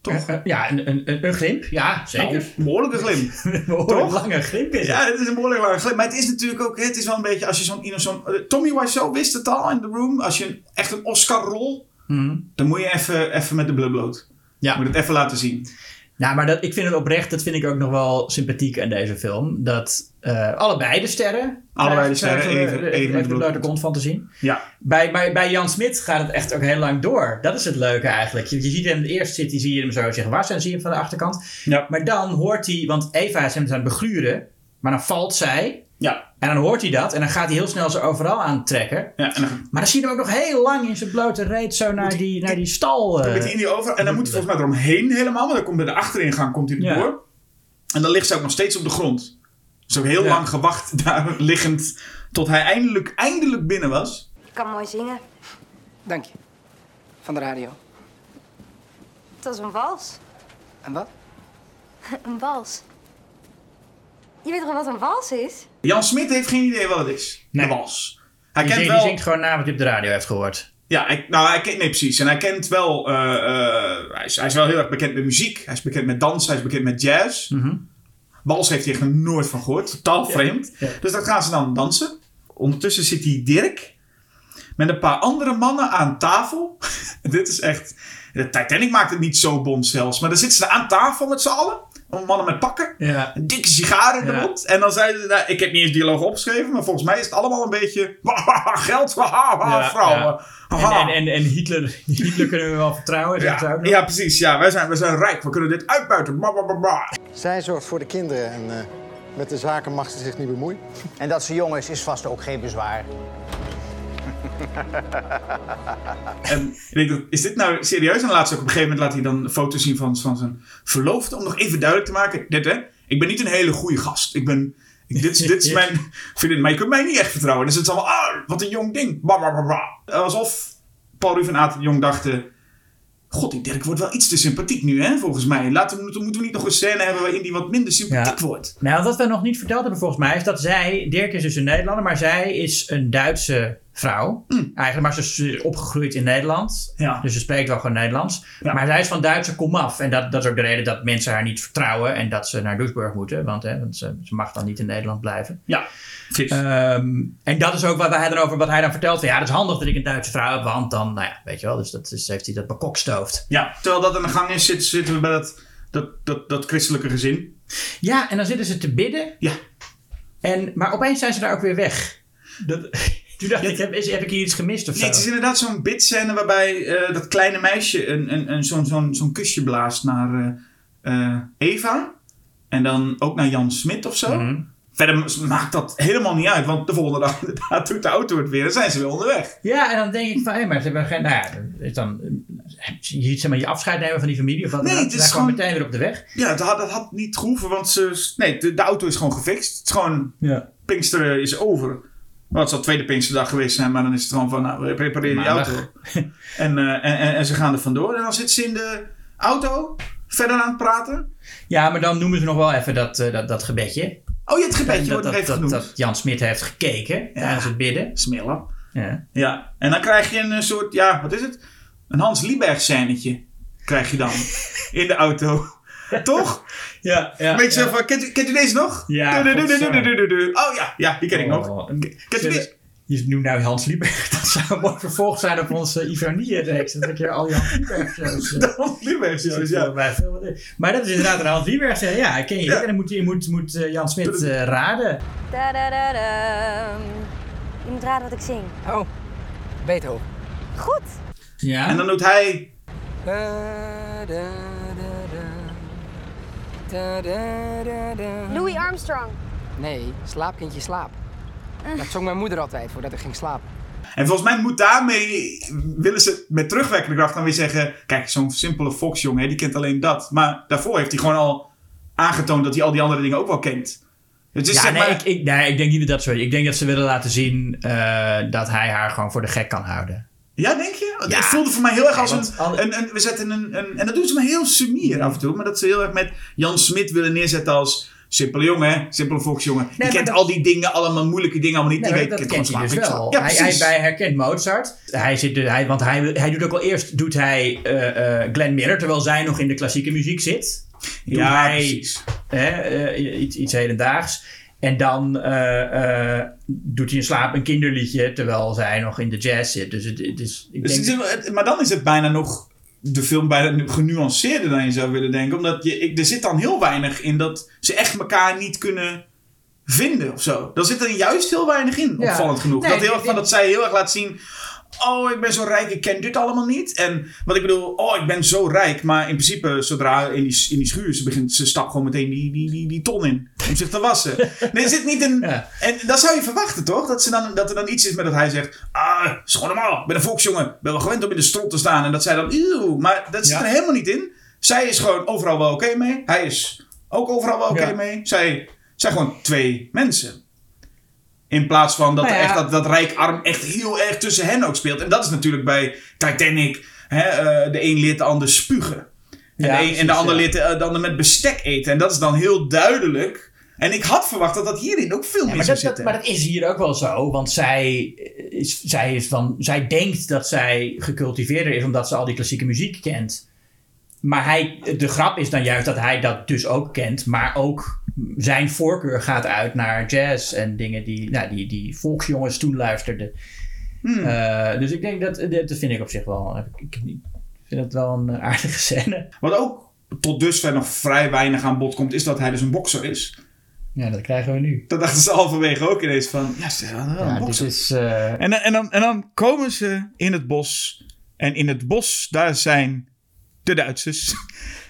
Toch? Ja, een, een, een, glimp. Ja, zeker. Nou, een behoorlijke glimp. een behoorlijk lange glimp is het. Ja, het is een behoorlijk lange glimp. Maar het is natuurlijk ook, het is wel een beetje, als je zo'n, in zo'n eh, Tommy Wiseau wist het al in The Room. Als je een, echt een Oscar-rol, Mhm. dan moet je even, even met de blub bloot. Ja. Moet het even laten zien. Nou, maar dat, ik vind het oprecht, dat vind ik ook nog wel sympathiek aan deze film. Dat eh, allebei de sterren. Allebei de sterren, even- even even de kont van te zien. Ja. Bij, bij, bij Jan Smit gaat het echt ook heel lang door. Dat is het leuke eigenlijk. Je, je ziet hem eerst zit, zie je hem zo zeggen was en zie je hem van de achterkant. Ja. Maar dan hoort hij, want Eva is hem aan het begluren, maar dan valt zij. Ja. En dan hoort hij dat en dan gaat hij heel snel ze overal aantrekken. Ja, en dan, Maar dan zie je hem ook nog heel lang in zijn blote reet zo naar die, naar die stal. dan eh, moet hij in die over, en dan moet hij volgens mij eromheen helemaal, want dan komt bij de achteringang komt hij Ja. erdoor. En dan ligt ze ook nog steeds op de grond. Dus ook heel Ja. lang gewacht daar liggend, tot hij eindelijk, eindelijk binnen was. Je kan mooi zingen. Dank je. Van de radio. Het was een wals. En wat? Een wals. Je weet toch wel wat een wals is? Jan Smit heeft geen idee wat het is. Nee. De wals. Hij die, kent zingt, wel... die zingt gewoon na wat hij op de radio heeft gehoord. Ja, hij, nou, hij kent, nee, precies. En hij kent wel. eh, eh, hij, is, hij is wel heel erg bekend met muziek. Hij is bekend met dans. Hij is bekend met jazz. Mhm. Wals heeft hij echt nog nooit van gehoord. Totaal vreemd. ja. Dus dat gaan ze dan dansen. Ondertussen zit die Dirk met een paar andere mannen aan tafel. Dit is echt. De Titanic maakt het niet zo bond zelfs. Maar dan zitten ze aan tafel met z'n allen. Mannen met pakken. Ja. Een dikke sigaar in de Ja. mond. En dan zeiden ze, nou, ik heb niet eens dialoog opgeschreven, maar volgens mij is het allemaal een beetje geld, vrouwen. En, en, en, en Hitler, Hitler kunnen we wel vertrouwen, Ja, ja, precies. Ja, wij, zijn, wij zijn rijk, we kunnen dit uitbuiten. Ba, ba, ba, ba. Zij zorgt voor de kinderen en eh, met de zaken mag ze zich niet bemoeien. En dat ze jong is, is vast ook geen bezwaar. En ik denk, dat- is dit nou serieus? En dan laat ze ook op een gegeven moment laat hij dan een foto zien van, van zijn verloofde. Om nog even duidelijk te maken. Dit hè, ik ben niet een hele goede gast. Ik ben, ik- dit, is- dit is mijn vriendin. Maar je kunt mij niet echt vertrouwen. Dus het is allemaal, ah, wat een jong ding. Ba, ba, ba, ba. Alsof Paul Ruven Aad Jong dachten... God, die Dirk wordt wel iets te sympathiek nu, hè, volgens mij. Laten we, moeten we niet nog een scène hebben waarin die wat minder sympathiek wordt. Nou, wat we nog niet verteld hebben volgens mij is dat zij, Dirk is dus een Nederlander, maar zij is een Duitse vrouw. Eigenlijk, maar ze is opgegroeid in Nederland. Ja. Dus ze spreekt wel gewoon Nederlands. Ja. Maar zij is van Duitse komaf. En dat, dat is ook de reden dat mensen haar niet vertrouwen en dat ze naar Duisburg moeten. Want, hè, want ze, ze mag dan niet in Nederland blijven. Ja, precies. Ehm, en dat is ook wat hij dan over wat hij dan vertelt. Van, ja, dat is handig dat ik een Duitse vrouw heb, want dan, nou ja, weet je wel. Dus dat is, heeft hij dat bekokstoofd. Ja, terwijl dat aan de gang is, zitten, zitten we bij dat, dat, dat, dat christelijke gezin. Ja, en dan zitten ze te bidden. Ja. En, maar opeens zijn ze daar ook weer weg. Dat, toen dacht ik, heb, is, heb ik hier iets gemist of zo? Nee, het is inderdaad zo'n bidscène waarbij eh, dat kleine meisje een, een, een, zo'n zo'n zo'n kusje blaast naar eh, eh, Eva. En dan ook naar Jan Smit of zo. Mhm. Verder maakt dat helemaal niet uit, want de volgende dag inderdaad doet de auto het weer en zijn ze weer onderweg. Ja, en dan denk ik van, hé, maar ze hebben geen... Nou ja, is dan, je ziet zeg maar, je afscheid nemen van die familie of wat Nee, het is gewoon gewoon- meteen weer op de weg. Ja, dat had, dat had niet gehoeven, want ze, nee, de, de auto is gewoon gefixt. Het is gewoon, Ja. Pinksteren is over. Wel, het zal tweede Pinksterdag geweest zijn, maar dan is het gewoon van, nou, repareer die auto. en, eh, en, en, en ze gaan er vandoor. En dan zit ze in de auto, verder aan het praten. Ja, maar dan noemen ze nog wel even dat, eh, dat, dat gebedje. Oh ja, het gebedje dat, wordt nog dat, even genoemd. dat Jan Smit heeft gekeken tijdens het bidden. Smillen. Ja. Ja, en dan krijg je een eh, soort, ja, wat is het? Een Hans Lieberg scènetje krijg je dan in de auto. Toch? Ja, ja. Een beetje ja. zo van, kent u, kent u deze nog? Ja, Du- du- du- du- godzijdank. du- du- du- du. Oh ja, ja, die ken ik nog. Oh, Kent u deze? Je noemt nou Hans Lieberg. Dat zou een mooi vervolg zijn op onze Ivonie-reeks. Dat ik hier al die Hans Lieberg shows... eh, De Hans Lieberg shows, ja. Maar dat is inderdaad een Hans Lieberg. eh, Ja, ken je. Ja. En dan moet, je moet, moet eh, Jan Smit eh, raden. Da-da-da-dam. Je moet raden wat ik zing. Oh, Beethoven. Goed. Ja. En dan doet hij... Louis Armstrong. Nee, slaapkindje slaap. Dat zong mijn moeder altijd voordat ik ging slapen. En volgens mij moet daarmee, willen ze met terugwerkende kracht dan weer zeggen... Kijk, zo'n simpele Fox-jongen, hè, die kent alleen dat. Maar daarvoor heeft hij gewoon al aangetoond dat hij al die andere dingen ook wel kent. Het is ja, zeg nee, maar... ik, ik, nee, ik denk niet dat dat zo is. Ik denk dat ze willen laten zien eh, dat hij haar gewoon voor de gek kan houden. Ja, denk je? Ja. Het voelde voor mij heel erg als een, een, een... We zetten een, een... En dat doen ze maar heel sumier af en toe. Maar dat ze heel erg met Jan Smit willen neerzetten als simpele jongen? Simpele volksjongen. die kent dat- al die dingen, allemaal moeilijke dingen allemaal niet. Nee, die weet dat kent kent gewoon dus wel. Ja, hij, hij, herkent Mozart. Hij zit, er- hij, want hij, hij doet ook al eerst doet hij, eh, eh, Glenn Miller, terwijl zij nog in de klassieke muziek zit. Doet Ja, hij, precies. Hè, eh, iets, iets hedendaags. En dan eh, eh, doet hij in slaap een kinderliedje, terwijl zij nog in de jazz zit. Dus het, het is... Ik Dus denk, het maar dan is het bijna nog de film bijna genuanceerder dan je zou willen denken. Omdat je, ik, er zit dan heel weinig in dat ze echt elkaar niet kunnen vinden of zo. Dan zit er juist heel weinig in, Ja. opvallend genoeg. Nee, dat, heel, ik- van, dat zij heel erg laat zien... Oh, ik ben zo rijk, ik ken dit allemaal niet. En wat ik bedoel, oh, ik ben zo rijk. Maar in principe, zodra in die, in die schuur ze begint, ze stapt gewoon meteen die, die, die, die ton in. Om zich te wassen. Nee, er zit niet een... En dat zou je verwachten, toch? Dat, ze dan, dat er dan iets is met dat hij zegt... Ah, is gewoon normaal. Ik ben een volksjongen. Ik ben wel gewend om in de strot te staan. En dat zij dan... Eeuw. Maar dat zit Ja. er helemaal niet in. Zij is gewoon overal wel oké mee. Hij is ook overal wel oké Ja. mee. Zij zijn gewoon twee mensen. In plaats van dat, Nou ja. echt, dat, dat rijk-arm echt heel erg tussen hen ook speelt. En dat is natuurlijk bij Titanic. Hè, eh, de een leert de ander spugen. En, Ja, de, een, en de precies, ander ja. leert de, de ander met bestek eten. En dat is dan heel duidelijk. En ik had verwacht dat dat hierin ook veel meer maar, zou dat, dat, zitten. maar dat is hier ook wel zo, want zij, is, zij, is van, zij denkt dat zij gecultiveerder is omdat ze al die klassieke muziek kent. Maar hij, de grap is dan juist dat hij dat dus ook kent, maar ook zijn voorkeur gaat uit naar jazz en dingen die, nou, die, die volksjongens toen luisterden. Hmm. Eh, dus ik denk dat, dat vind ik op zich wel, ik, vind het wel een aardige scène. Wat ook tot dusver nog vrij weinig aan bod komt, is dat hij dus een bokser is. Ja, dat krijgen we nu. Dat dachten ze halverwege ook ineens van, ja, ze is wel een bokser. is, eh, En, en, dan, en dan komen ze in het bos. En in het bos, daar zijn de Duitsers.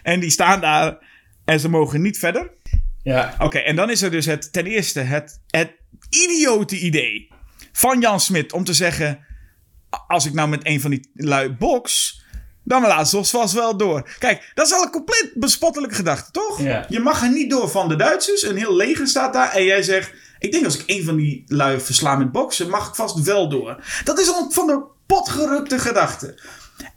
En die staan daar en ze mogen niet verder. Ja. Oké, en dan is er dus het, ten eerste het, het idiote idee van Jan Smit om te zeggen... Als ik nou met een van die lui box, dan laat ze ons vast wel door. Kijk, dat is al een compleet bespottelijke gedachte, toch? Ja. Je mag er niet door van de Duitsers. Een heel leger staat daar en jij zegt... Ik denk als ik een van die lui versla met boksen, mag ik vast wel door. Dat is al een van de potgerukte gedachte.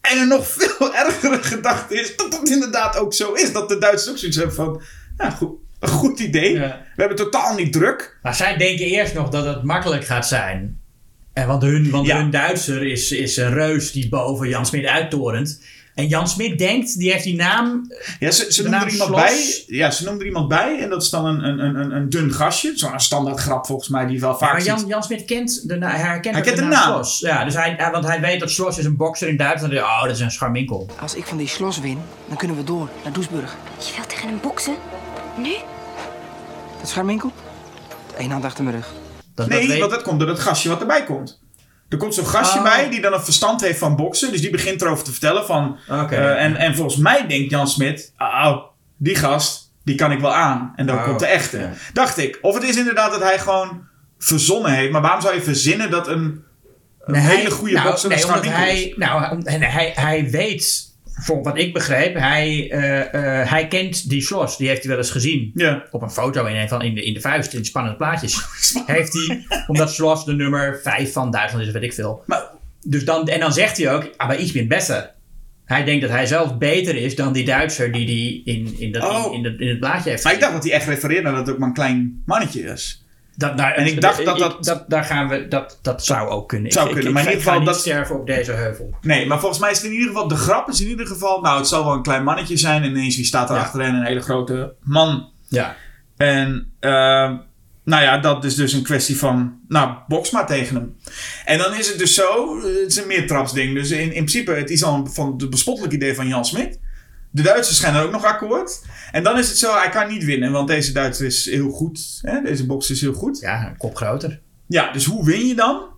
En een nog veel ergere gedachte is dat het inderdaad ook zo is. Dat de Duitsers ook zoiets hebben van... Nou, goed, een goed idee. We hebben totaal niet druk. Maar zij denken eerst nog dat het makkelijk gaat zijn. En want hun, want hun Duitser is, is een reus die boven Jan Smit uittorent. En Jan Smit denkt, die heeft die naam. Ja, ze, ze er iemand Schloss. bij. Ja, ze noemden er iemand bij. En dat is dan een, een, een, een- een dun gastje. Zo'n standaard grap volgens mij die wel Ja, vaak maar Jan. Jan Smit kent de, hij herkent Hij kent de naam naam. Schloss. Ja, dus hij, want hij weet dat Schloss is een bokser in Duitsland. En oh, dat is een scharminkel. Als ik van die Schloss win, dan kunnen we door naar Doesburg. Je wilt tegen hem boksen? Nu? Dat scharminkel? Eén hand achter mijn rug. nee, want dat komt door het gastje wat erbij komt. Er komt zo'n gastje Oh. bij die dan een verstand heeft van boksen. Dus die begint erover te vertellen van... Eh, en, en volgens mij denkt Jan Smit... Oh, die gast, die kan ik wel aan. En dan Oh, komt de echte. ja. Dacht ik. Of het is inderdaad dat hij gewoon verzonnen heeft. Maar waarom zou je verzinnen dat een, een Nee, hele goede nou, bokser nee, omdat hij, nou, hij, hij weet, voor wat ik begreep, hij, eh, eh, hij kent die Schloss. Die heeft hij wel eens gezien. Ja. Op een foto in, van, in, de, in de vuist, in spannende plaatjes. heeft hij, omdat Schloss de nummer 5 van Duitsland is, weet ik veel. dus dan, en dan zegt hij ook, aber ich bin besser. Hij denkt dat hij zelf beter is dan die Duitser die hij in, in, dat, in, in, dat- in het blaadje heeft Maar ik dacht dat hij echt refereerde naar dat het ook maar een klein mannetje is. Dat, daar, En ik dacht dat dat- dat... daar gaan we, dat, dat zou ook kunnen. Zou Ik- kunnen, maar in ieder geval dat- sterven op deze heuvel. Nee, maar volgens mij is het in ieder geval... De grap is in ieder geval... Nou, het zal wel een klein mannetje zijn. En ineens wie staat er Ja. achterin? Een hele grote man. Ja. En... eh, nou ja, dat is dus een kwestie van... Nou, boks maar tegen hem. En dan is het dus zo... Het is een meertrapsding. Dus in, in principe... Het is al van het bespottelijk idee van Jan Smit. De Duitsers zijn er ook nog akkoord. En dan is het zo... Hij kan niet winnen. Want deze Duitser is heel goed. Hè? Deze box is heel goed. Ja, een kop groter. Ja, dus hoe win je dan?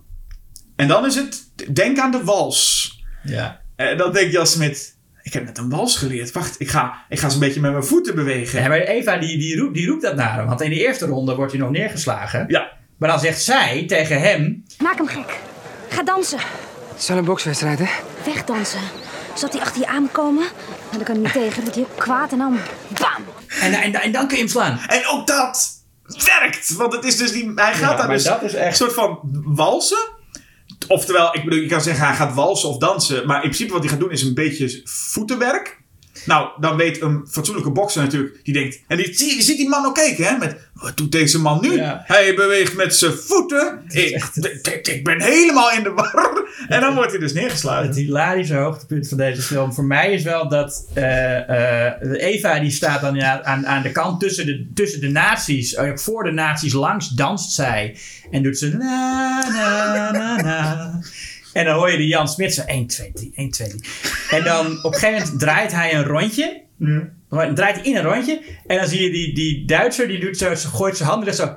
En dan is het... Denk aan de wals. Ja. En dan denkt Jan Smit... Ik heb net een wals geleerd. Wacht, ik ga, ik ga eens een beetje met mijn voeten bewegen. Ja, maar Eva die, die, roept, die roept dat naar hem. Want in de eerste ronde wordt hij nog neergeslagen. Ja. Maar dan zegt zij tegen hem... Maak hem gek. Ga dansen. Het is wel een bokswedstrijd, hè? Wegdansen. Zodat hij achter je aankomen. En dan kan hij niet tegen. wordt hij kwaad en dan... Bam! En, en, en dan kun je hem slaan. En ook dat werkt. Want het is dus die, hij gaat Ja, daar dus dat is echt- een soort van walsen. Oftewel, ik bedoel, je kan zeggen hij gaat walsen of dansen. Maar in principe wat hij gaat doen is een beetje voetenwerk. Nou, dan weet een fatsoenlijke bokser natuurlijk, die denkt... En die, zie- je ziet die man ook kijken, hè? Met, wat doet deze man nu? Hij beweegt met zijn voeten. Ik, ik, ik ben helemaal in de war. En dan wordt hij dus neergeslagen. Het hilarische hoogtepunt van deze film voor mij is wel dat eh, eh, Eva die staat dan ja, aan, aan de kant tussen de, tussen de nazi's. eh, voor de nazi's langs danst zij. En doet ze na na na na. En dan hoor je die Jan Smit zo 1, 2, 3, 1, 2, 3. En dan op een gegeven moment draait hij een rondje. Draait hij in een rondje. En dan zie je die, die Duitser die doet zo, ze gooit zijn handen er zo.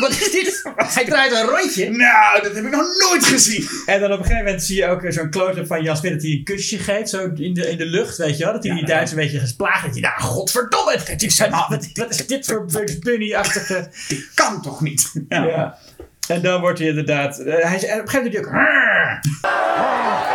Wat is dit? Hij draait een rondje. Nou, dat heb ik nog nooit gezien. En dan op een gegeven moment zie je ook zo'n close-up van Jan Smit dat hij een kusje geeft. Zo in de, in de lucht, weet je wel. Dat hij die Duits een beetje gesplaagd heeft. Nou, godverdomme. Dit is, wat, wat is dit voor Bunny-achtige... Dit kan toch niet? Ja. En dan wordt hij inderdaad... eh, hij, is- en op een gegeven moment doet hij ook...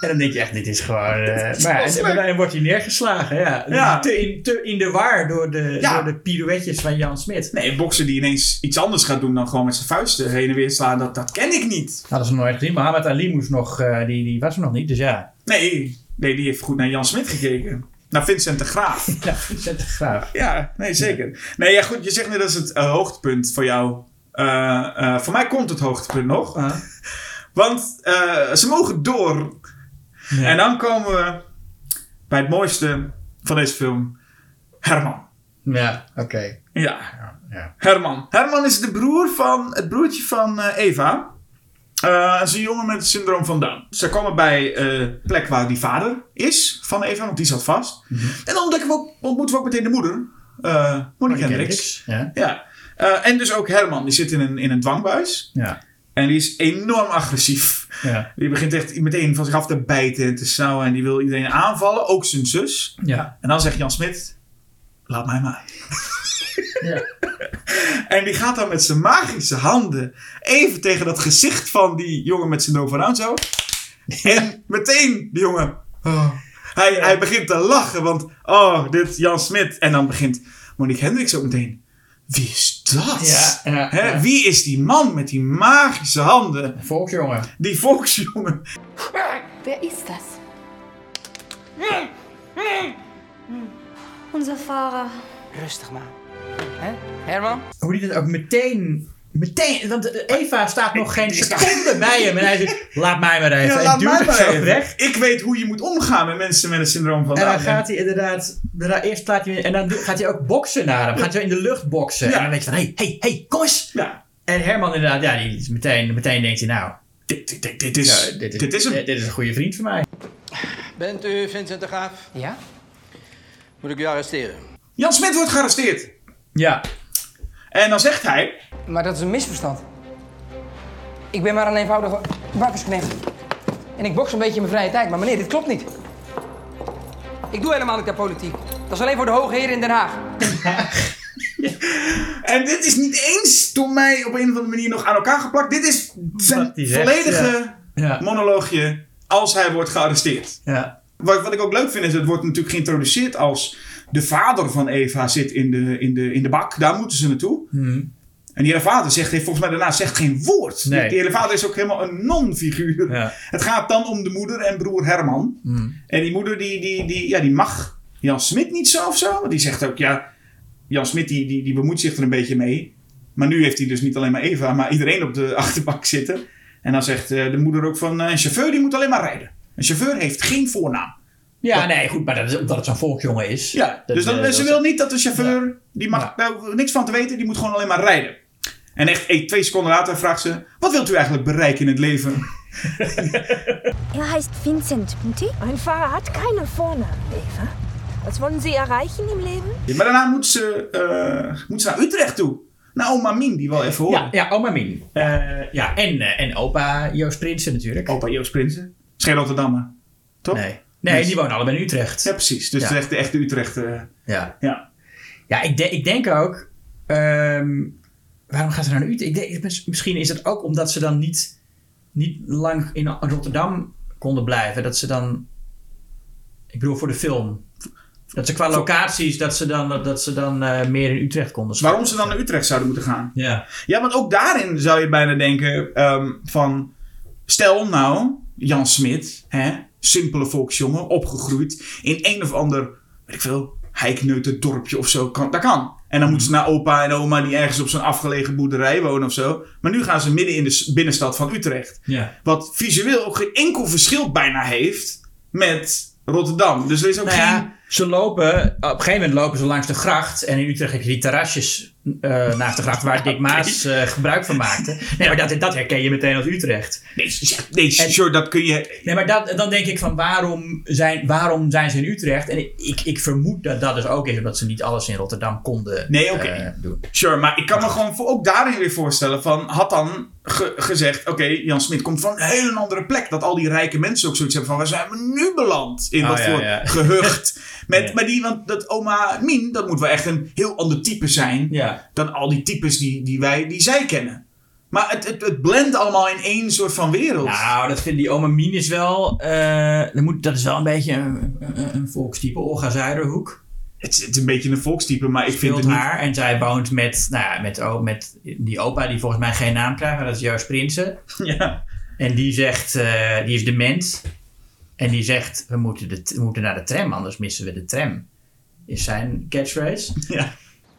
En dan denk je echt, dit is gewoon... eh, maar ja, en, dan wordt hij neergeslagen, ja. Ja. Te, in, te in de war door de, Ja. door de pirouetjes van Jan Smit. Nee, een bokser die ineens iets anders gaat doen dan gewoon met zijn vuisten heen en weer slaan, dat, dat ken ik niet. Hadden ze nog nooit gezien. Mohammed Ali moest nog, eh, die, die was er nog niet, dus ja. Nee, nee, die heeft goed naar Jan Smit gekeken. Naar Vincent de Graaf. Ja, Vincent de Graaf. Ja, nee, zeker. Nee, ja, goed, je zegt nu dat is het eh, hoogtepunt voor jou. Eh, eh, voor mij komt het hoogtepunt nog. Want ze mogen door. En dan komen we bij het mooiste van deze film. Herman. Ja, oké. Ja. ja. Herman. Herman is de broer van het broertje van Eva. Eh, dat is een jongen met het syndroom van Down. Ze komen bij eh, de plek waar die vader is van Eva, want die zat vast. En dan ontdekken we ook, ontmoeten we ook meteen de moeder, eh Monique Hendricks. Ja. Ja. Eh, en dus ook Herman, die zit in een, in een dwangbuis. Ja. En die is enorm agressief. Ja. Die begint echt meteen van zich af te bijten en te snauwen. En die wil iedereen aanvallen, ook zijn zus. Ja. En dan zegt Jan Smit, laat mij maar. Ja. En die gaat dan met zijn magische handen even tegen dat gezicht van die jongen met van Down zo. En meteen die jongen. oh, hij, hij begint te lachen, want oh, dit is Jan Smit. En dan begint Monique Hendricks ook meteen. Wie is dat? Ja, ja, Hè, ja. Wie is die man met die magische handen? Volksjongen. Die volksjongen. Wer ist das? Unser Fahrer. Rustig maar. Hè? Herman? Hoe die dat ook meteen... Meteen, want Eva staat nog geen seconde bij hem. En hij zegt, laat mij maar even. Ja, en duwt maar zo even. weg. Ik weet hoe je moet omgaan met mensen met een syndroom van En dan gaat hij inderdaad... daarna Eerst laat hij, en dan gaat hij ook boksen naar hem. Gaat hij zo in de lucht boksen. Ja. En dan weet je van, hé, hey, hey, hey, kom eens. Ja. En Herman inderdaad, ja, die is meteen, meteen denkt hij, nou... Dit, dit, dit, dit is, dit, is, dit is hem. dit is een goede vriend van mij. Bent u Vincent de Graaf? Ja? Moet ik u arresteren? Jan Smit wordt gearresteerd. Ja. En dan zegt hij... Maar dat is een misverstand. Ik ben maar een eenvoudige bakkersknecht. En ik boks een beetje in mijn vrije tijd, maar meneer, dit klopt niet. Ik doe helemaal niet aan politiek. Dat is alleen voor de hoge heren in Den Haag. En dit is niet eens door mij op een of andere manier nog aan elkaar geplakt. Dit is zijn zegt, volledige ja. Ja. monoloogje als hij wordt gearresteerd. Ja. Wat, wat ik ook leuk vind is, het wordt natuurlijk geïntroduceerd als de vader van Eva zit in de, in de, in de bak. Daar moeten ze naartoe. En die hele vader zegt, heeft volgens mij daarna zegt geen woord. Nee. Die hele vader is ook helemaal een non-figuur. Ja. Het gaat dan om de moeder en broer Herman. En die moeder die, die, die, ja, die mag Jan Smit niet zo of zo. Want die zegt ook, ja, Jan Smit die, die, die bemoeit zich er een beetje mee. Maar nu heeft hij dus niet alleen maar Eva, maar iedereen op de achterbank zitten. En dan zegt eh, de moeder ook van, eh, een chauffeur die moet alleen maar rijden. Een chauffeur heeft geen voornaam. Ja, nee, goed, maar dat is omdat het zo'n volksjongen is. Ja, Dat, dus dan, ze dat- wil niet dat de chauffeur, die mag nou niks van te weten, die moet gewoon alleen maar rijden. En echt hey, twee seconden later vraagt ze, wat wilt u eigenlijk bereiken in het leven? Er heißt Vincent, und die? Ein Fahrer hat keinen Vornamen, Eva. Was wollen Sie erreichen im Leben? Ja, maar daarna moet ze, eh, moet ze naar Utrecht toe. Naar oma Mien, die wel even horen. Ja, ja oma Mien. Eh, ja, en, eh, en opa Joost Prinsen natuurlijk. Opa Joost Prinsen. Is geen Rotterdammer, toch? Nee. Nee, die wonen allebei in Utrecht. Ja, precies. Dus Ja. echt de echte Utrecht. eh, Ja. ja. Ja, ik, de- ik denk ook... ehm, waarom gaat ze naar Utrecht? Ik denk, mis- misschien is het ook omdat ze dan niet, niet lang in Rotterdam konden blijven. Dat ze dan... Ik bedoel, voor de film. Dat ze qua locaties, dat ze dan, dat, ze dan eh, meer in Utrecht konden. Waarom ze dan naar Utrecht zouden moeten gaan. Ja. Ja, want ook daarin zou je bijna denken ehm, van... Stel nou, Jan Smit, hè, simpele volksjongen, opgegroeid in een of ander, weet ik veel, heikneuter dorpje of zo. Kan, dat kan. En dan moeten ze naar opa en oma die ergens op zo'n afgelegen boerderij wonen of zo. Maar nu gaan ze midden in de binnenstad van Utrecht. Ja. Wat visueel ook geen enkel verschil bijna heeft met Rotterdam. Dus er is ook Nou geen... ja, ze lopen, op een gegeven moment lopen ze langs de gracht. En in Utrecht heb je die terrasjes eh, naast de gracht waar Dick Maas eh, gebruik van maakte. Nee, maar dat, dat herken je meteen als Utrecht. Nee, nee sure, dat kun je... Nee, maar dat, dan denk ik van waarom zijn, waarom zijn ze in Utrecht? En ik, ik, ik vermoed dat dat dus ook is omdat ze niet alles in Rotterdam konden Nee, oké. eh, doen. Sure, maar ik kan me gewoon voor, ook daarin weer voorstellen van... Had dan ge- gezegd, oké, Jan Smit komt van een hele andere plek. Dat al die rijke mensen ook zoiets hebben van... Waar zijn we nu beland? In Oh, wat ja, voor ja. gehucht. Met, Maar die, want dat oma Mien, dat moet wel echt een heel ander type zijn... Ja. dan al die types die, die, wij, die zij kennen. Maar het, het, het blendt allemaal in één soort van wereld. Nou, dat vindt die oma Mien is wel... eh, dat, moet, dat is wel een beetje een, een, een volkstype. Olga Zuiderhoek. Het, is- het is een beetje een volkstype, maar ik vind het niet... haar. En zij woont met, nou ja, met, oh, met die opa die volgens mij geen naam krijgt. Dat is Joost Prinsen. Ja. En die zegt, eh, die is dement. En die zegt, we moeten, de, we moeten naar de tram, anders missen we de tram. Is zijn catchphrase. Ja.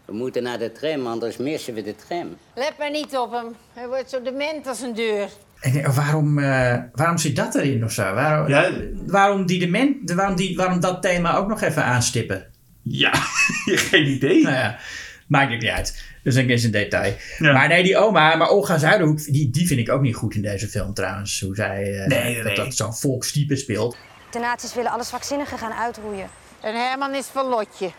We moeten naar de tram, anders missen we de tram. Let maar niet op hem. Hij wordt zo dement als een deur. En ik denk, oh, waarom, eh, waarom zit dat erin of zo? Waarom, Ja. waarom, die dement, waarom, die, waarom dat thema ook nog even aanstippen? Ja, geen idee. Nou ja, maakt het niet uit. Dus denk ik is een detail. Maar nee, die oma, maar Olga Zuiderhoek, die, die vind ik ook niet goed in deze film trouwens. Hoe zij eh, Nee, nee, dat, dat zo'n volkstype speelt. De nazi's willen alle zwakzinnigen gaan uitroeien. En Herman is van Lotje.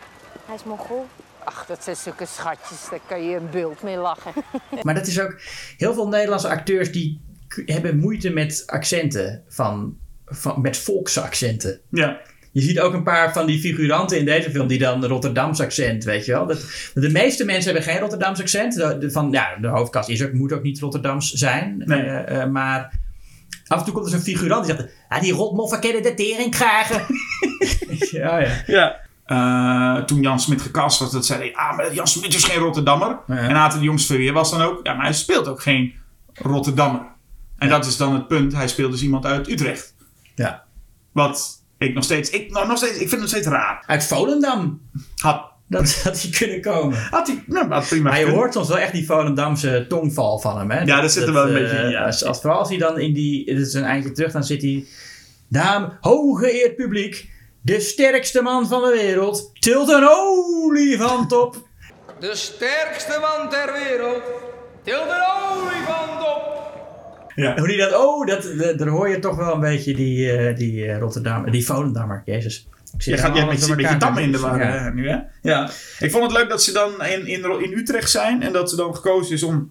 Hij is mongool. Ach, dat zijn zulke schatjes. Daar kan je een bult mee lachen. Maar dat is ook heel veel Nederlandse acteurs die hebben moeite met accenten van, van met volksaccenten. Ja. Je ziet ook een paar van die figuranten in deze film die dan een Rotterdams accent, weet je wel. Dat, de meeste mensen hebben geen Rotterdams accent. De, de- van, ja, de hoofdkast is ook, moet ook niet Rotterdams zijn. Nee. Eh, eh, maar af en toe komt er zo'n figurant die zegt... Ah, die rotmoffen kennen de tering krijgen. ja, ja. Ja. Eh, toen Jan Smit gecast was, dat zei hij... Ah, maar Jan Smit is geen Rotterdammer. En Aten de Jongs Verweer was dan ook... Ja, maar hij speelt ook geen Rotterdammer. En dat is dan het punt. Hij speelt dus iemand uit Utrecht. Ja. Wat ik nog steeds... Ik, nou, nog steeds, ik vind het nog steeds raar. Uit Volendam. Had, Dat had hij kunnen komen. had hij... Nou, had prima Maar je hoort soms wel echt die Volendamse tongval van hem. Hè? Ja, dat zit er wel een eh, beetje in, ja. Als, als, vooral als hij dan in die... Het is een eindje terug, dan zit hij... Daam, hooggeëerd publiek. De sterkste man van de wereld. Tilt een olifant op. De sterkste man ter wereld. Tilt een olifant op. Ja. Hoe die dat... Oh, dat, dat, daar hoor je toch wel een beetje die, eh, die eh, Rotterdam... Die Volendammer, jezus. Je gaat je met, door met je elkaar dammen in de war Ja. nu, hè? Ja. Ik vond het leuk dat ze dan in, in, in Utrecht zijn. En dat ze dan gekozen is om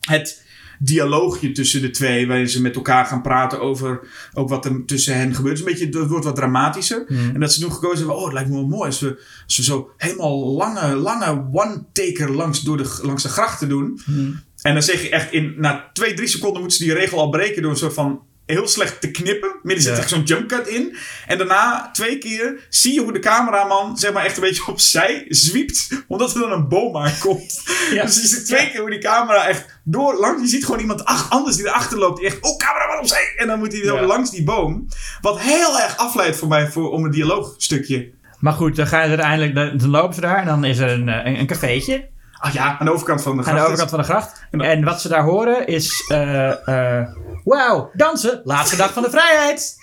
het dialoogje tussen de twee. Waarin ze met elkaar gaan praten over ook wat er tussen hen gebeurt. Een beetje, het wordt wat dramatischer. Hmm. En dat ze toen gekozen hebben. Oh, het lijkt me wel mooi als we, als we zo helemaal lange, lange one-taker langs, door de, langs de grachten doen. Hmm. En dan zeg je echt in, na twee, drie seconden moeten ze die regel al breken door een soort van heel slecht te knippen. Midden zit Ja. echt zo'n jump cut in. En daarna twee keer zie je hoe de cameraman zeg maar echt een beetje opzij zwiept. Omdat er dan een boom aankomt. Ja. Dus je ziet twee keer hoe die camera echt door langs. Je ziet gewoon iemand ach, anders die erachter loopt. Die echt, oh cameraman opzij. En dan moet hij zo Ja. langs die boom. Wat heel erg afleidt voor mij voor, om een dialoogstukje. Maar goed, dan gaan ze uiteindelijk... Dan dan lopen ze daar en dan is er een, eh, een, een cafeetje. Ah ja, aan de overkant van de Aan gracht. de overkant van de gracht. En wat ze daar horen is... eh eh Wauw, dansen! Laatste dag van de vrijheid!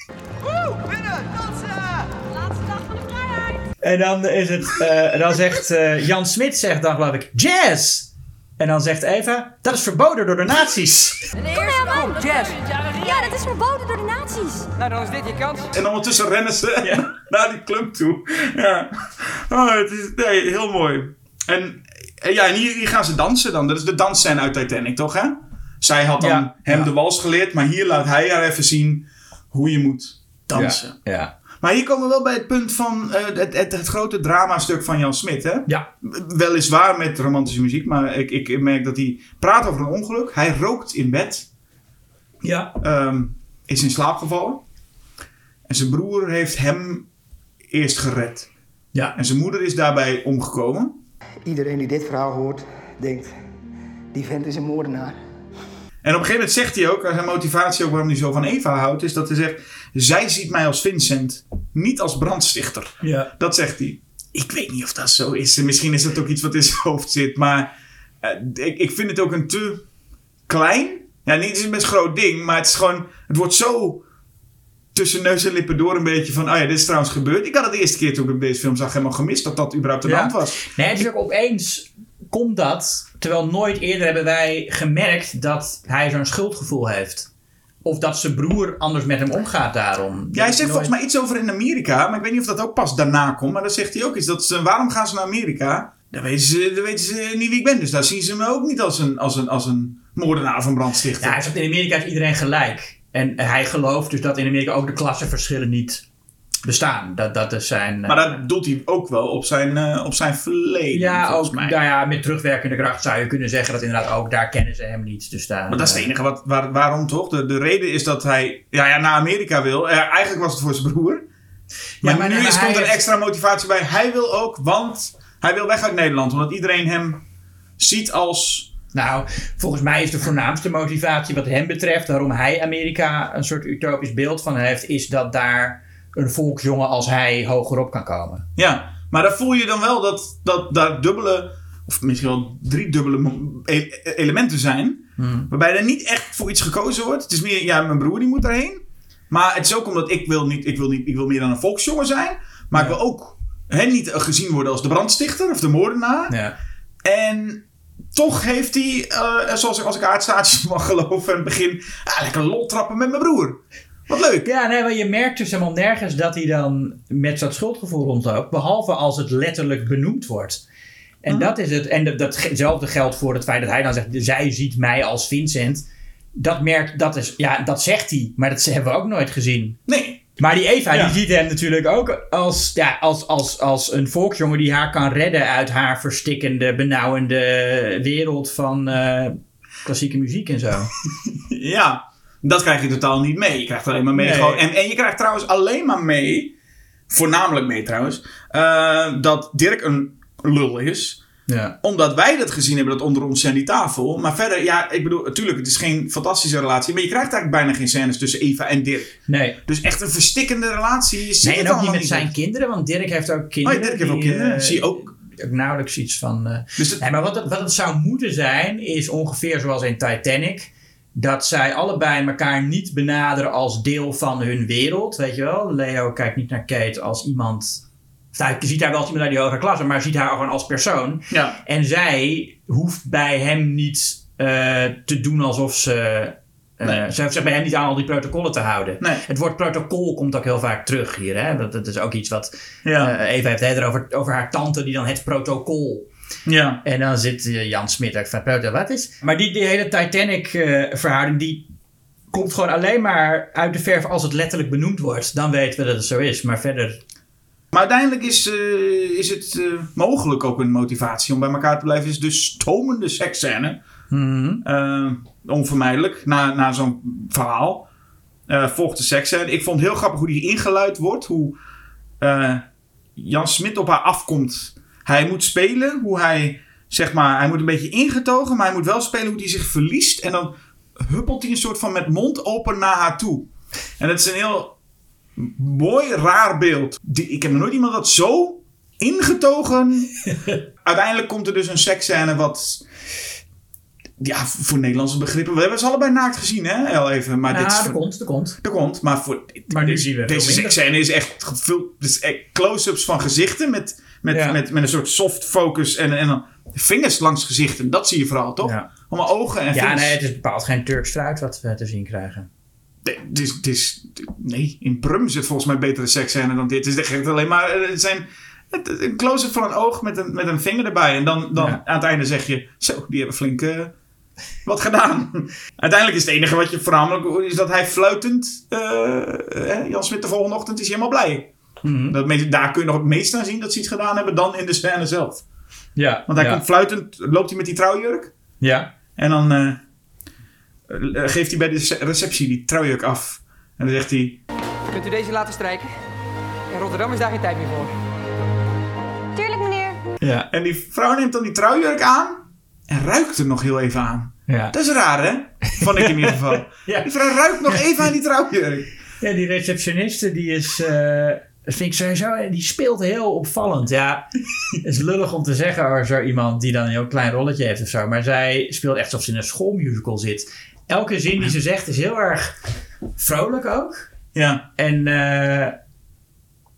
En dan is het... eh, dan zegt eh, Jan Smit zegt dan geloof ik... Jazz! En dan zegt Eva... Dat is verboden door de nazi's. Kom Herman! Jazz! Ja, dat is verboden door de nazi's. Nou, dan is dit je kans. En ondertussen rennen ze naar die club toe. Ja. Oh, het is nee, heel mooi. En ja, en hier, hier gaan ze dansen dan. Dat is de dansscène uit Titanic, toch hè? Zij had dan Ja. hem Ja. de wals geleerd, maar hier laat hij haar even zien hoe je moet dansen. Ja. ja. Maar hier komen we wel bij het punt van eh, het, het, het grote dramastuk van Jan Smit. Hè? Ja. Weliswaar met romantische muziek, maar ik, ik merk dat hij praat over een ongeluk. Hij rookt in bed. Ja. Ehm, is in slaap gevallen. En zijn broer heeft hem eerst gered. Ja. En zijn moeder is daarbij omgekomen. Iedereen die dit verhaal hoort, denkt... Die vent is een moordenaar. En op een gegeven moment zegt hij ook, zijn motivatie ook waarom hij zo van Eva houdt, is dat hij zegt: Zij ziet mij als Vincent, niet als brandstichter. Ja. Dat zegt hij. Ik weet niet of dat zo is. Misschien is dat ook iets wat in zijn hoofd zit. Maar eh, ik, ik vind het ook een te klein. Ja, niet, het is een best groot ding. Maar het is gewoon. Het wordt zo tussen neus en lippen door een beetje van. Oh ja, dit is trouwens gebeurd. Ik had het de eerste keer toen ik deze film zag helemaal gemist dat dat überhaupt aan de Ja. hand was. Nee, het is ook opeens komt dat, terwijl nooit eerder hebben wij gemerkt dat hij zo'n schuldgevoel heeft. Of dat zijn broer anders met hem omgaat daarom. Ja, hij zegt volgens mij iets over in Amerika. Maar ik weet niet of dat ook pas daarna komt. Maar dan zegt hij ook iets. Dat ze, waarom gaan ze naar Amerika? Dan weten, ze, dan weten ze niet wie ik ben. Dus daar zien ze me ook niet als een, als een, als een moordenaar of een brandstichter. Ja, hij zegt in Amerika is iedereen gelijk. En hij gelooft dus dat in Amerika ook de klassenverschillen niet bestaan. Dat, dat is zijn... Maar dat doet hij ook wel op zijn, eh, op zijn verleden. ja, ook, mij. nou ja, met terugwerkende kracht zou je kunnen zeggen dat inderdaad ook daar kennen ze hem niet. Dus daar, Maar dat is het enige wat, waar, waarom toch? De, de reden is dat hij ja, ja, naar Amerika wil. Eh, eigenlijk was het voor zijn broer. Maar, maar nu maar is, komt er heeft- extra motivatie bij. Hij wil ook, want hij wil weg uit Nederland. Omdat iedereen hem ziet als... Nou, volgens mij is de voornaamste motivatie wat hem betreft, waarom hij Amerika een soort utopisch beeld van heeft, is dat daar een volksjongen als hij hogerop kan komen. Ja, maar dan voel je dan wel dat, dat daar dubbele... Of misschien wel drie dubbele mo- e- elementen zijn. Waarbij er niet echt voor iets gekozen wordt. Het is meer, ja, mijn broer die moet daarheen. Maar het is ook omdat ik wil niet, ik wil niet, ik wil meer dan een volksjongen zijn. Maar ik wil ook hè, niet gezien worden als de brandstichter of de moordenaar. Ja. En toch heeft hij, eh, zoals ik als ik aardstaatjes mag geloven, in het begin, ah, lekker lol trappen met mijn broer. Wat leuk. Ja, nee, maar je merkt dus helemaal nergens dat hij dan met dat schuldgevoel rondloopt, behalve als het letterlijk benoemd wordt. En dat is het. En dat- datzelfde geldt voor het feit dat hij dan zegt: zij ziet mij als Vincent. Dat merkt, dat is, ja, dat zegt hij, maar dat hebben we ook nooit gezien. Nee. Maar die Eva, Ja. die ziet hem natuurlijk ook als, ja, als, als, als een volksjongen die haar kan redden uit haar verstikkende, benauwende wereld van eh, klassieke muziek en zo. Ja, dat krijg je totaal niet mee. Je krijgt alleen maar mee Nee. gewoon. En, en je krijgt trouwens alleen maar mee, voornamelijk mee trouwens, eh, dat Dirk een lul is. Ja. Omdat wij dat gezien hebben, dat onder ons aan die tafel. Maar verder, ja, ik bedoel, natuurlijk, het is geen fantastische relatie. Maar je krijgt eigenlijk bijna geen scènes tussen Eva en Dirk. Nee. Dus echt een verstikkende relatie. Je Nee, en ook niet met zijn kinderen, want Dirk heeft ook kinderen. Oh, Dirk heeft ook kinderen. eh, Zie je ook. ook nauwelijks iets van. eh, Dus nee, maar wat het, wat het zou moeten zijn, is ongeveer zoals in Titanic. Dat zij allebei elkaar niet benaderen als deel van hun wereld. Weet je wel? Leo kijkt niet naar Kate als iemand. Hij ziet haar wel als iemand uit die hogere klasse, maar ziet haar gewoon als persoon. Ja. En zij hoeft bij hem niet eh, te doen alsof ze. eh, Nee. Ze hoeft zich bij hem niet aan al die protocollen te houden. Nee. Het woord protocol komt ook heel vaak terug hier. Hè? Dat, dat is ook iets wat. Ja. eh, Eva heeft het over, over haar tante die dan het protocol. Ja. En dan zit Jan Smit ook van wat is? Maar die, die hele Titanic-verhouding die komt gewoon alleen maar uit de verf als het letterlijk benoemd wordt. Dan weten we dat het zo is. Maar verder. Maar uiteindelijk is, eh, is het eh, mogelijk ook een motivatie om bij elkaar te blijven. Is de stomende seksscène. Eh, onvermijdelijk, na, na zo'n verhaal. volgt de seksscène. Ik vond heel grappig hoe die ingeluid wordt. Hoe Jan Smit op haar afkomt. Hij moet spelen hoe hij, zeg maar, hij moet een beetje ingetogen. Maar hij moet wel spelen hoe hij zich verliest. En dan huppelt hij een soort van met mond open naar haar toe. En dat is een heel mooi, raar beeld. Die, ik heb nog nooit iemand dat zo ingetogen. Uiteindelijk komt er dus een seksscène wat. Ja, voor Nederlandse begrippen. We hebben ze allebei naakt gezien, hè? Heel even. Maar Ja, dit is er voor- komt, er komt. Er komt, maar voor. Maar nu zien we Deze seksscène is echt gevuld. Dus close-ups van gezichten. Met, met, Ja. met, met een soort soft focus. En, en dan vingers langs gezichten. Dat zie je vooral, toch? Ja. Allemaal ogen en Ja, vingers. nee, het is bepaald geen Turks fruit wat we te zien krijgen. Het is, het is, nee, in Prum zit volgens mij betere seksscène dan dit. Het is echt alleen maar eh, het zijn een close-up van een oog met een, met een vinger erbij. En dan, dan Ja. aan het einde zeg je, zo, die hebben flink eh, wat gedaan. Uiteindelijk is het enige wat je voornamelijk is dat hij fluitend, eh, Jan Smit de volgende ochtend is helemaal blij. Mhm. Dat, daar kun je nog het meest aan zien dat ze iets gedaan hebben dan in de scène zelf. Ja. Want hij ja. komt fluitend, loopt hij met die trouwjurk. Ja. En dan geeft hij bij de receptie die trouwjurk af. En dan zegt hij, Kunt u deze laten strijken? In Rotterdam is daar geen tijd meer voor. Tuurlijk, meneer. Ja. En die vrouw neemt dan die trouwjurk aan en ruikt er nog heel even aan. Ja. Dat is raar, hè? Vond ik in ieder geval. Ja. Die vrouw ruikt nog even aan die trouwjurk. Ja, die receptioniste die is. eh, dat vind ik sowieso. Die speelt heel opvallend. Ja, het is lullig om te zeggen over zo iemand die dan een heel klein rolletje heeft of zo. Maar zij speelt echt alsof ze in een schoolmusical zit. Elke zin die ze zegt is heel erg vrolijk ook. Ja. En. eh,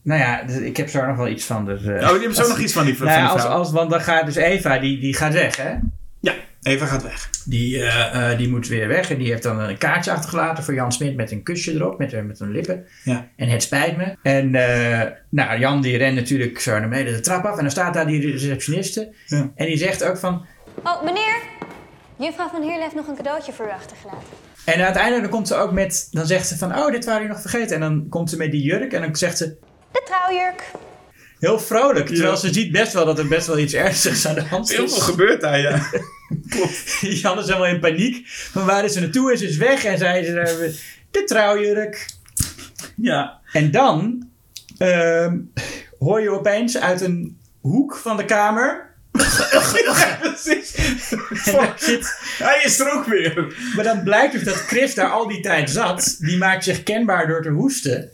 nou ja, dus ik heb zo nog wel iets van. Dus, eh, Oh, je hebt zo nog iets van die- van Nou ja, die als, vrouw. als, want dan gaat dus Eva, die, die gaat weg, hè? Ja, Eva gaat weg. Die, eh, eh, die moet weer weg en die heeft dan een kaartje achtergelaten voor Jan Smit met een kusje erop, met, een- met een lippen. Ja. En het spijt me. En eh, nou, Jan die rent natuurlijk zo naar beneden de trap af en dan staat daar die receptioniste. En die zegt ook van... Oh, meneer. Juffrouw van Heerlen heeft nog een cadeautje voor u achtergelaten. En uiteindelijk dan komt ze ook met... Dan zegt ze van, oh, dit waren jullie nog vergeten. En dan komt ze met die jurk en dan zegt ze... De trouwjurk. Heel vrolijk. Terwijl ze ziet best wel dat er best wel iets ernstigs aan de hand is. Heel veel gebeurt daar, ja. Jan is helemaal in paniek. Van waar is ze naartoe? En ze is weg. En zij is er, de trouwjurk. Ja. En dan ehm, hoor je opeens uit een hoek van de kamer... Zit, Hij is er ook weer. maar dan blijkt dus dat Chris daar al die tijd zat. Die maakt zich kenbaar door te hoesten.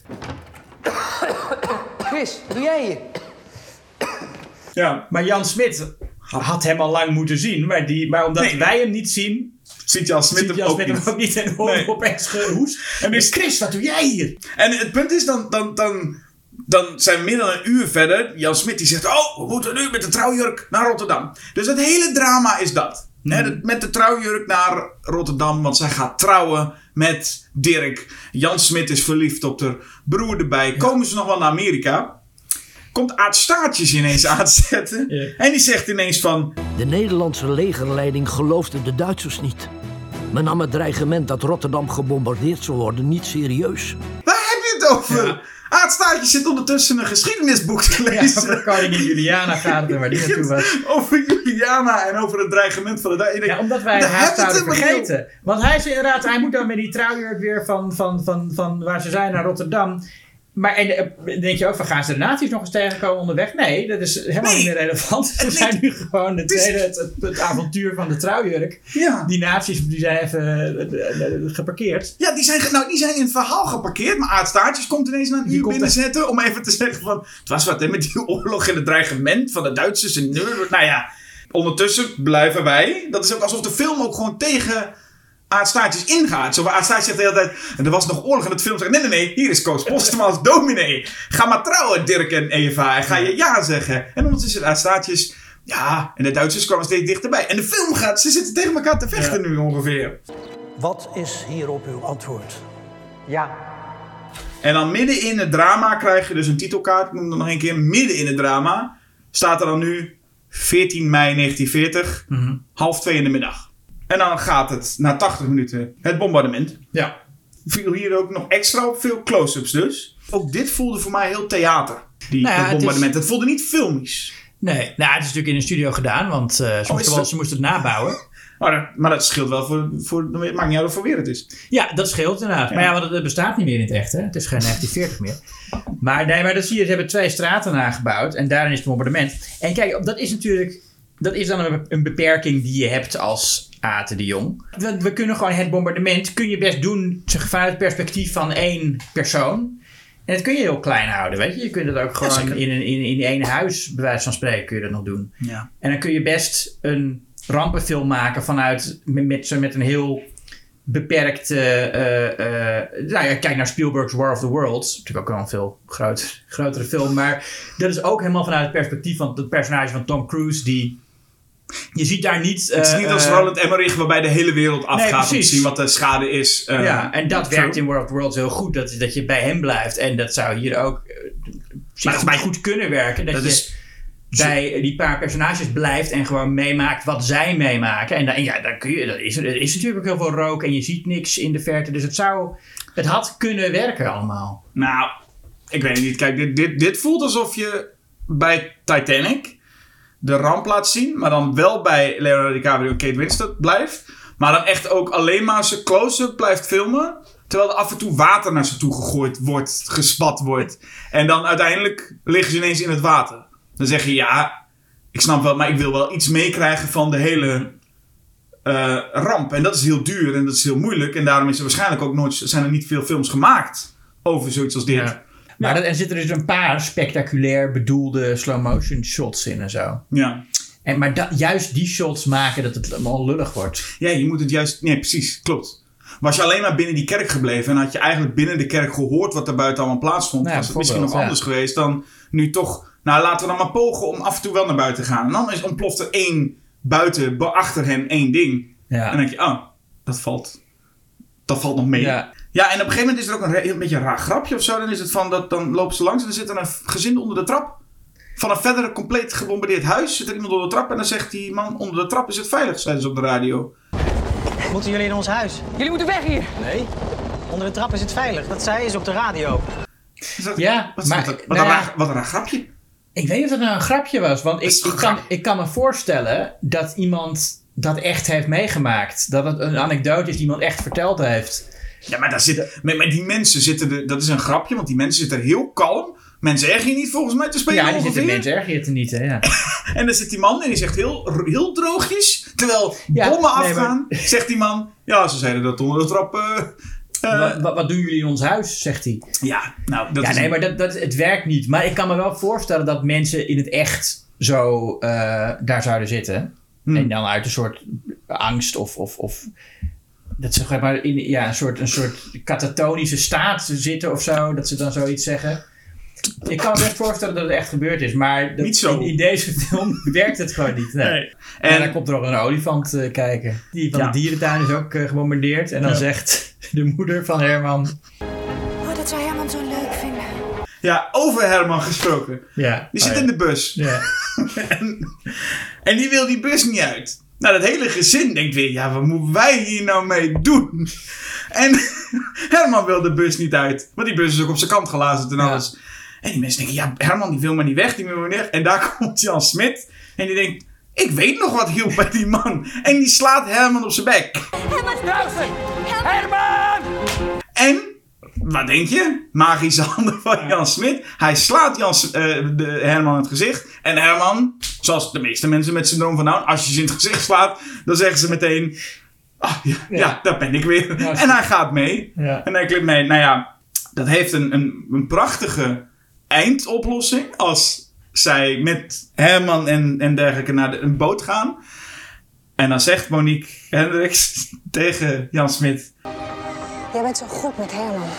Chris, wat doe jij hier? Ja. Maar Jan Smit had hem al lang moeten zien. Maar, die, maar omdat wij hem niet zien... Ziet Jan Smit hem ook hem ook niet. En hoort Nee. opeens gehoest. En is Chris, wat doe jij hier? En het punt is, dan, dan, dan, dan zijn we meer dan een uur verder. Jan Smit die zegt, oh, we moeten nu met de trouwjurk naar Rotterdam. Dus het hele drama is dat. Hè, de- met de trouwjurk naar Rotterdam, want zij gaat trouwen met Dirk. Jan Smit is verliefd op de broer erbij. Komen ze nog wel naar Amerika? Komt Aad Staartjes ineens aanzetten. En die zegt ineens van... De Nederlandse legerleiding geloofde de Duitsers niet. Men nam het dreigement dat Rotterdam gebombardeerd zou worden niet serieus. Waar heb je het over? Aad Staartjes zit ondertussen een geschiedenisboek te lezen. over koningin Juliana gaat het en waar die naartoe was. Over Juliana en over het dreigement van de Duitsers. Ja, omdat wij haar zouden vergeten. Want hij is inderdaad, hij moet dan met die trouwjurk weer van, van, van, van waar ze zijn naar Rotterdam. Maar en, eh, denk je ook van, gaan ze de nazi's nog eens tegenkomen onderweg? Nee, dat is helemaal niet meer relevant. Ze zijn nu gewoon de tweede, het, het, het avontuur van de trouwjurk. Ja. Die nazi's die zijn even eh, geparkeerd. Ja, die zijn, nou, die zijn in het verhaal geparkeerd. Maar Aad Staartjes komt ineens naar een uur binnenzetten. Om even te zeggen van... Het was wat hè, met die oorlog en het dreigement van de Duitsers en. Nou ja, ondertussen blijven wij... Dat is ook alsof de film ook gewoon tegen... Aad Staartjes ingaat. Zo, waar Aad Staartjes zegt de hele tijd... En er was nog oorlog en het film zegt... Nee, nee, nee. Hier is Koos Postema als dominee. Ga maar trouwen, Dirk en Eva. En ga je ja zeggen. En ondertussen Aad Staartjes... Ja, en de Duitsers kwamen steeds dichterbij. En de film gaat... Ze zitten tegen elkaar te vechten nu ongeveer. Wat is hierop uw antwoord? Ja. En dan midden in het drama krijg je dus een titelkaart. Ik noem het nog een keer. Midden in het drama staat er dan nu 14 mei 1940, half twee in de middag. En dan gaat het na 80 minuten het bombardement. Ja. Viel hier ook nog extra op veel close-ups dus. Ook dit voelde voor mij heel theater. Die, Nou ja, het is- bombardement. Het voelde niet filmisch. Nee, nou, het is natuurlijk in een studio gedaan, want eh, ze, Oh, moesten wel, ze moesten het nabouwen. Maar dat, maar dat scheelt wel voor, voor... Het maakt niet uit voor weer het is. Ja, dat scheelt inderdaad. Maar ja, want het, het bestaat niet meer in het echt. Hè? Het is geen 1940 meer. Maar nee, maar dat zie je. Ze hebben twee straten nagebouwd. En daarin is het bombardement. En kijk, dat is natuurlijk... Dat is dan een, beperking die je hebt als Ate de Jong. We, we kunnen gewoon het bombardement... Kun je best doen vanuit het perspectief van één persoon. En dat kun je heel klein houden, weet je. Je kunt het ook gewoon in, een, in, in één huis, bij wijze van spreken, kun je dat nog doen. Ja. En dan kun je best een rampenfilm maken vanuit met, met, met een heel beperkt. eh, eh, eh, nou ja, kijk naar Spielberg's War of the Worlds. Natuurlijk ook wel een veel groot, grotere film. Maar dat is ook helemaal vanuit het perspectief van het personage van Tom Cruise. Die. Je ziet daar niet. het is eh, niet als eh, Roland Emmerich waarbij de hele wereld afgaat om te zien wat de schade is. Eh, ja, en dat werkt in War of Worlds heel goed. Dat, dat je bij hem blijft. En dat zou hier ook eh, zich goed, goed kunnen werken. Dat, dat je is- bij die paar personages blijft en gewoon meemaakt wat zij meemaken. En, dan, en ja, dan kun je, dat is, er is natuurlijk ook heel veel rook en je ziet niks in de verte. Dus het zou, het had kunnen werken allemaal. Nou, ik weet het niet. Kijk, dit, dit, dit voelt alsof je bij Titanic de ramp laat zien, maar dan wel bij Leonardo DiCaprio en Kate Winslet blijft. Maar dan echt ook alleen maar zijn close-up blijft filmen. Terwijl er af en toe water naar ze toe gegooid wordt, gespat wordt. En dan uiteindelijk liggen ze ineens in het water. Dan zeg je ja, ik snap wel, maar ik wil wel iets meekrijgen van de hele eh, ramp. En dat is heel duur en dat is heel moeilijk. En daarom is er waarschijnlijk ook nooit, zijn er niet veel films gemaakt over zoiets als dit. Maar dat, er zitten dus een paar spectaculair bedoelde slow-motion shots in en zo. Ja. En, maar juist die shots maken dat het allemaal lullig wordt. Ja, je moet het juist... Nee, precies. Klopt. Was je alleen maar binnen die kerk gebleven en had je eigenlijk binnen de kerk gehoord wat er buiten allemaal plaatsvond, was het misschien nog anders geweest dan nu toch. Nou, laten we dan maar pogen om af en toe wel naar buiten te gaan. En dan is, ontploft er één buiten, achter hen één ding. Ja. En dan denk je, oh, dat valt, dat valt nog mee. Ja. Ja. en op een gegeven moment is er ook een, beetje een raar grapje of zo. Dan is het van, dat, dan lopen ze langs en er zit er een gezin onder de trap. Van een verder compleet gebombardeerd huis zit er iemand onder de trap. En dan zegt die man, onder de trap is het veilig, zeiden ze op de radio. Moeten jullie in ons huis? Jullie moeten weg hier! Nee. Onder de trap is het veilig. Dat zei ze op de radio. Ja, wat, maar... wat, wat, nou een ja, raar, wat een raar grapje. Ik weet niet of dat nou een grapje was. Want ik, ik, kan, ik kan me voorstellen dat iemand dat echt heeft meegemaakt. Dat het een anekdote is die iemand echt verteld heeft. Ja, maar daar zit, met die mensen zitten er, dat is een grapje, want die mensen zitten er heel kalm. Mensen erg je niet volgens mij te spelen Ja, die zitten mensen erg je te niet, hè? Ja. En dan zit die man en die zegt heel, heel droogjes, terwijl Ja, bommen nee, afgaan, zegt die man, ja, ze zeiden dat onder de trap... eh, eh, wat, wat, doen jullie in ons huis, zegt hij. ja, nou, dat ja, is... nee, maar dat, dat, het werkt niet. Maar ik kan me wel voorstellen dat mensen in het echt zo eh, daar zouden zitten. Hmm. En dan uit een soort angst of... of, of dat ze zeg maar in ja, een, soort, een soort katatonische staat zitten of zo. Dat ze dan zoiets zeggen. Ik kan me best voorstellen dat het echt gebeurd is. Maar dat, Niet zo. In, in deze film werkt het gewoon niet. Nee. Nee. En, En- dan komt er nog een olifant eh, kijken. Die van Ja. de dierentuin is ook eh, gebombardeerd. En dan Ja. zegt de moeder van Herman... Oh, dat zou Herman zo leuk vinden. Ja, over Herman gesproken. Ja. Die Oh, zit ja. in de bus. Ja. en, en die wil die bus niet uit. Nou, dat hele gezin denkt weer, ja, wat moeten wij hier nou mee doen? En Herman wil de bus niet uit. Want die bus is ook op zijn kant gelazerd en alles. En die mensen denken, ja, Herman die wil maar niet weg, die wil maar niet weg. En daar komt Jan Smit. En die denkt, ik weet nog wat hielp bij die man. En die slaat Herman op zijn bek. Herman! Herman! En, wat denk je? Magische handen van Jan Smit. Hij slaat Jan, eh, de, Herman in het gezicht. En Herman, zoals de meeste mensen met syndroom van Down, als je ze in het gezicht slaat, dan zeggen ze meteen: Ah, ja, ja. daar ben ik weer. en hij gaat mee. En hij klimt mee. Nou ja, dat heeft een, een, een prachtige eindoplossing. Als zij met Herman en, en dergelijke naar de, een boot gaan. En dan zegt Monique Hendricks tegen Jan Smit: Jij bent zo goed met Herman.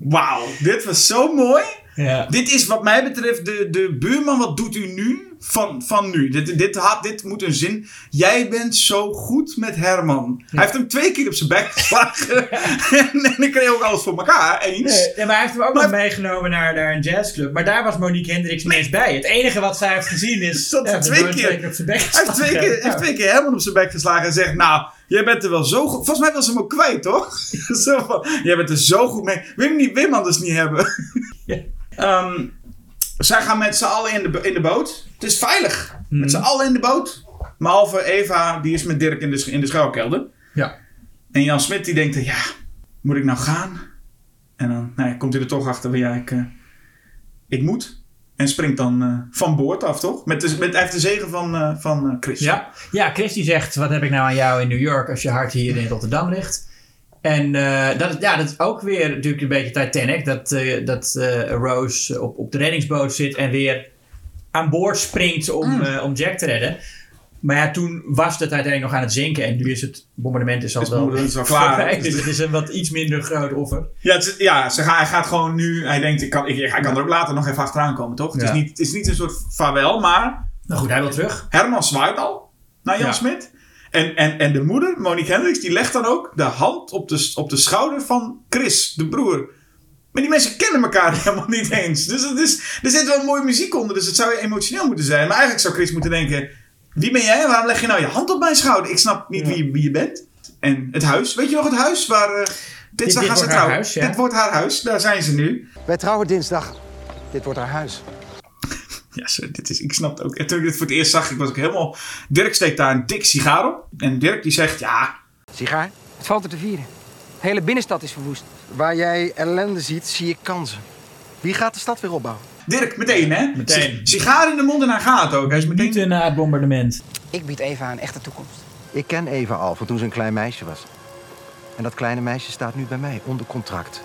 Wauw, dit was zo mooi. Ja. Dit is wat mij betreft de, de buurman, wat doet u nu? Van, van nu. Dit, dit, had, dit moet een zin. Jij bent zo goed met Herman. Hij heeft hem twee keer op zijn bek geslagen. en, en ik kreeg ook alles voor elkaar. Eens. Nee, maar hij heeft hem ook nog meegenomen naar, naar een jazzclub. Maar daar was Monique Hendricks niet eens bij. Het enige wat zij heeft gezien is... Dat ja, hij twee wordt keer, op zijn bek hij heeft twee keer, geslagen. heeft twee keer Herman op zijn bek geslagen en zegt: Nou, jij bent er wel zo goed. Volgens mij was ze hem ook kwijt, toch? zo van, jij bent er zo goed mee. Wil je hem niet Wim anders niet hebben? Ehm, zij gaan met z'n allen in de, in de boot. Het is veilig. Met z'n allen in de boot. Behalve Eva, die is met Dirk in de, in de schuilkelder. Ja. En Jan Smit die denkt, ja, moet ik nou gaan? En dan nou ja, komt hij er toch achter, van, ja, ik, eh, ik moet. En springt dan eh, van boord af, toch? Met de, met, hij heeft de zegen van, eh, van eh, Chris. Ja. ja, Chris die zegt, wat heb ik nou aan jou in New York als je hart hier in Rotterdam ligt? En eh, dat, ja, dat is ook weer natuurlijk een beetje Titanic. Dat, eh, dat eh, Rose op, op de reddingsboot zit en weer aan boord springt om, Mm. eh, om Jack te redden. Maar ja, toen was het uiteindelijk nog aan het zinken. En nu is het bombardement is al wel, bombardement is al klaar. Dus het is een wat iets minder groot offer. Ja, het is- ja ze gaan, hij gaat gewoon nu. Hij denkt, ik kan, ik, hij kan er ook later nog even achteraan komen, toch? Het, Ja. is niet, het is niet een soort vaarwel, maar. Nou goed, hij wil terug. Herman zwaait al naar Jan Ja. Smit. En, en, en de moeder, Monique Hendricks, die legt dan ook de hand op de, op de schouder van Chris, de broer. Maar die mensen kennen elkaar helemaal niet eens. Dus het is, er zit wel mooie muziek onder, dus het zou emotioneel moeten zijn. Maar eigenlijk zou Chris moeten denken: wie ben jij en waarom leg je nou je hand op mijn schouder? Ik snap niet wie, wie je bent. En het huis, weet je nog het huis waar. eh, dit, dit gaan ze trouwen. huis, ja. Dit wordt haar huis, daar zijn ze nu. Wij trouwen dinsdag. Dit wordt haar huis. Ja, zo, dit is, ik snap het ook. En toen ik dit voor het eerst zag, ik was ook helemaal... Dirk steekt daar een dik sigaar op. En Dirk die zegt, ja... Sigaar? Het valt er te vieren. De hele binnenstad is verwoest. Waar jij ellende ziet, zie ik kansen. Wie gaat de stad weer opbouwen? Dirk, meteen hè? Meteen. Si- Sigaar in de mond en hij gaat ook. Hij is meteen... Na het bombardement. Ik bied Eva een echte toekomst. Ik ken Eva al van toen ze een klein meisje was. En dat kleine meisje staat nu bij mij onder contract.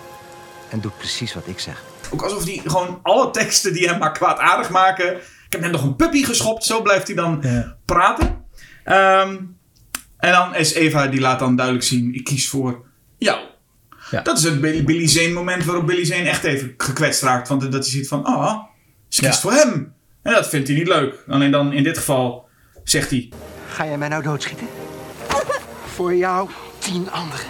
En doet precies wat ik zeg. Ook alsof hij gewoon alle teksten die hem maar kwaadaardig maken. Ik heb net nog een puppy geschopt. Zo blijft hij dan praten. Ehm, en dan is Eva, die laat dan duidelijk zien: ik kies voor jou. Dat is het Billy, Billy Zane moment waarop Billy Zane echt even gekwetst raakt. Want dat hij ziet van, ah, ze kiest voor hem. En dat vindt hij niet leuk. Alleen dan in dit geval zegt hij... Ga jij mij nou doodschieten? Voor jou tien anderen.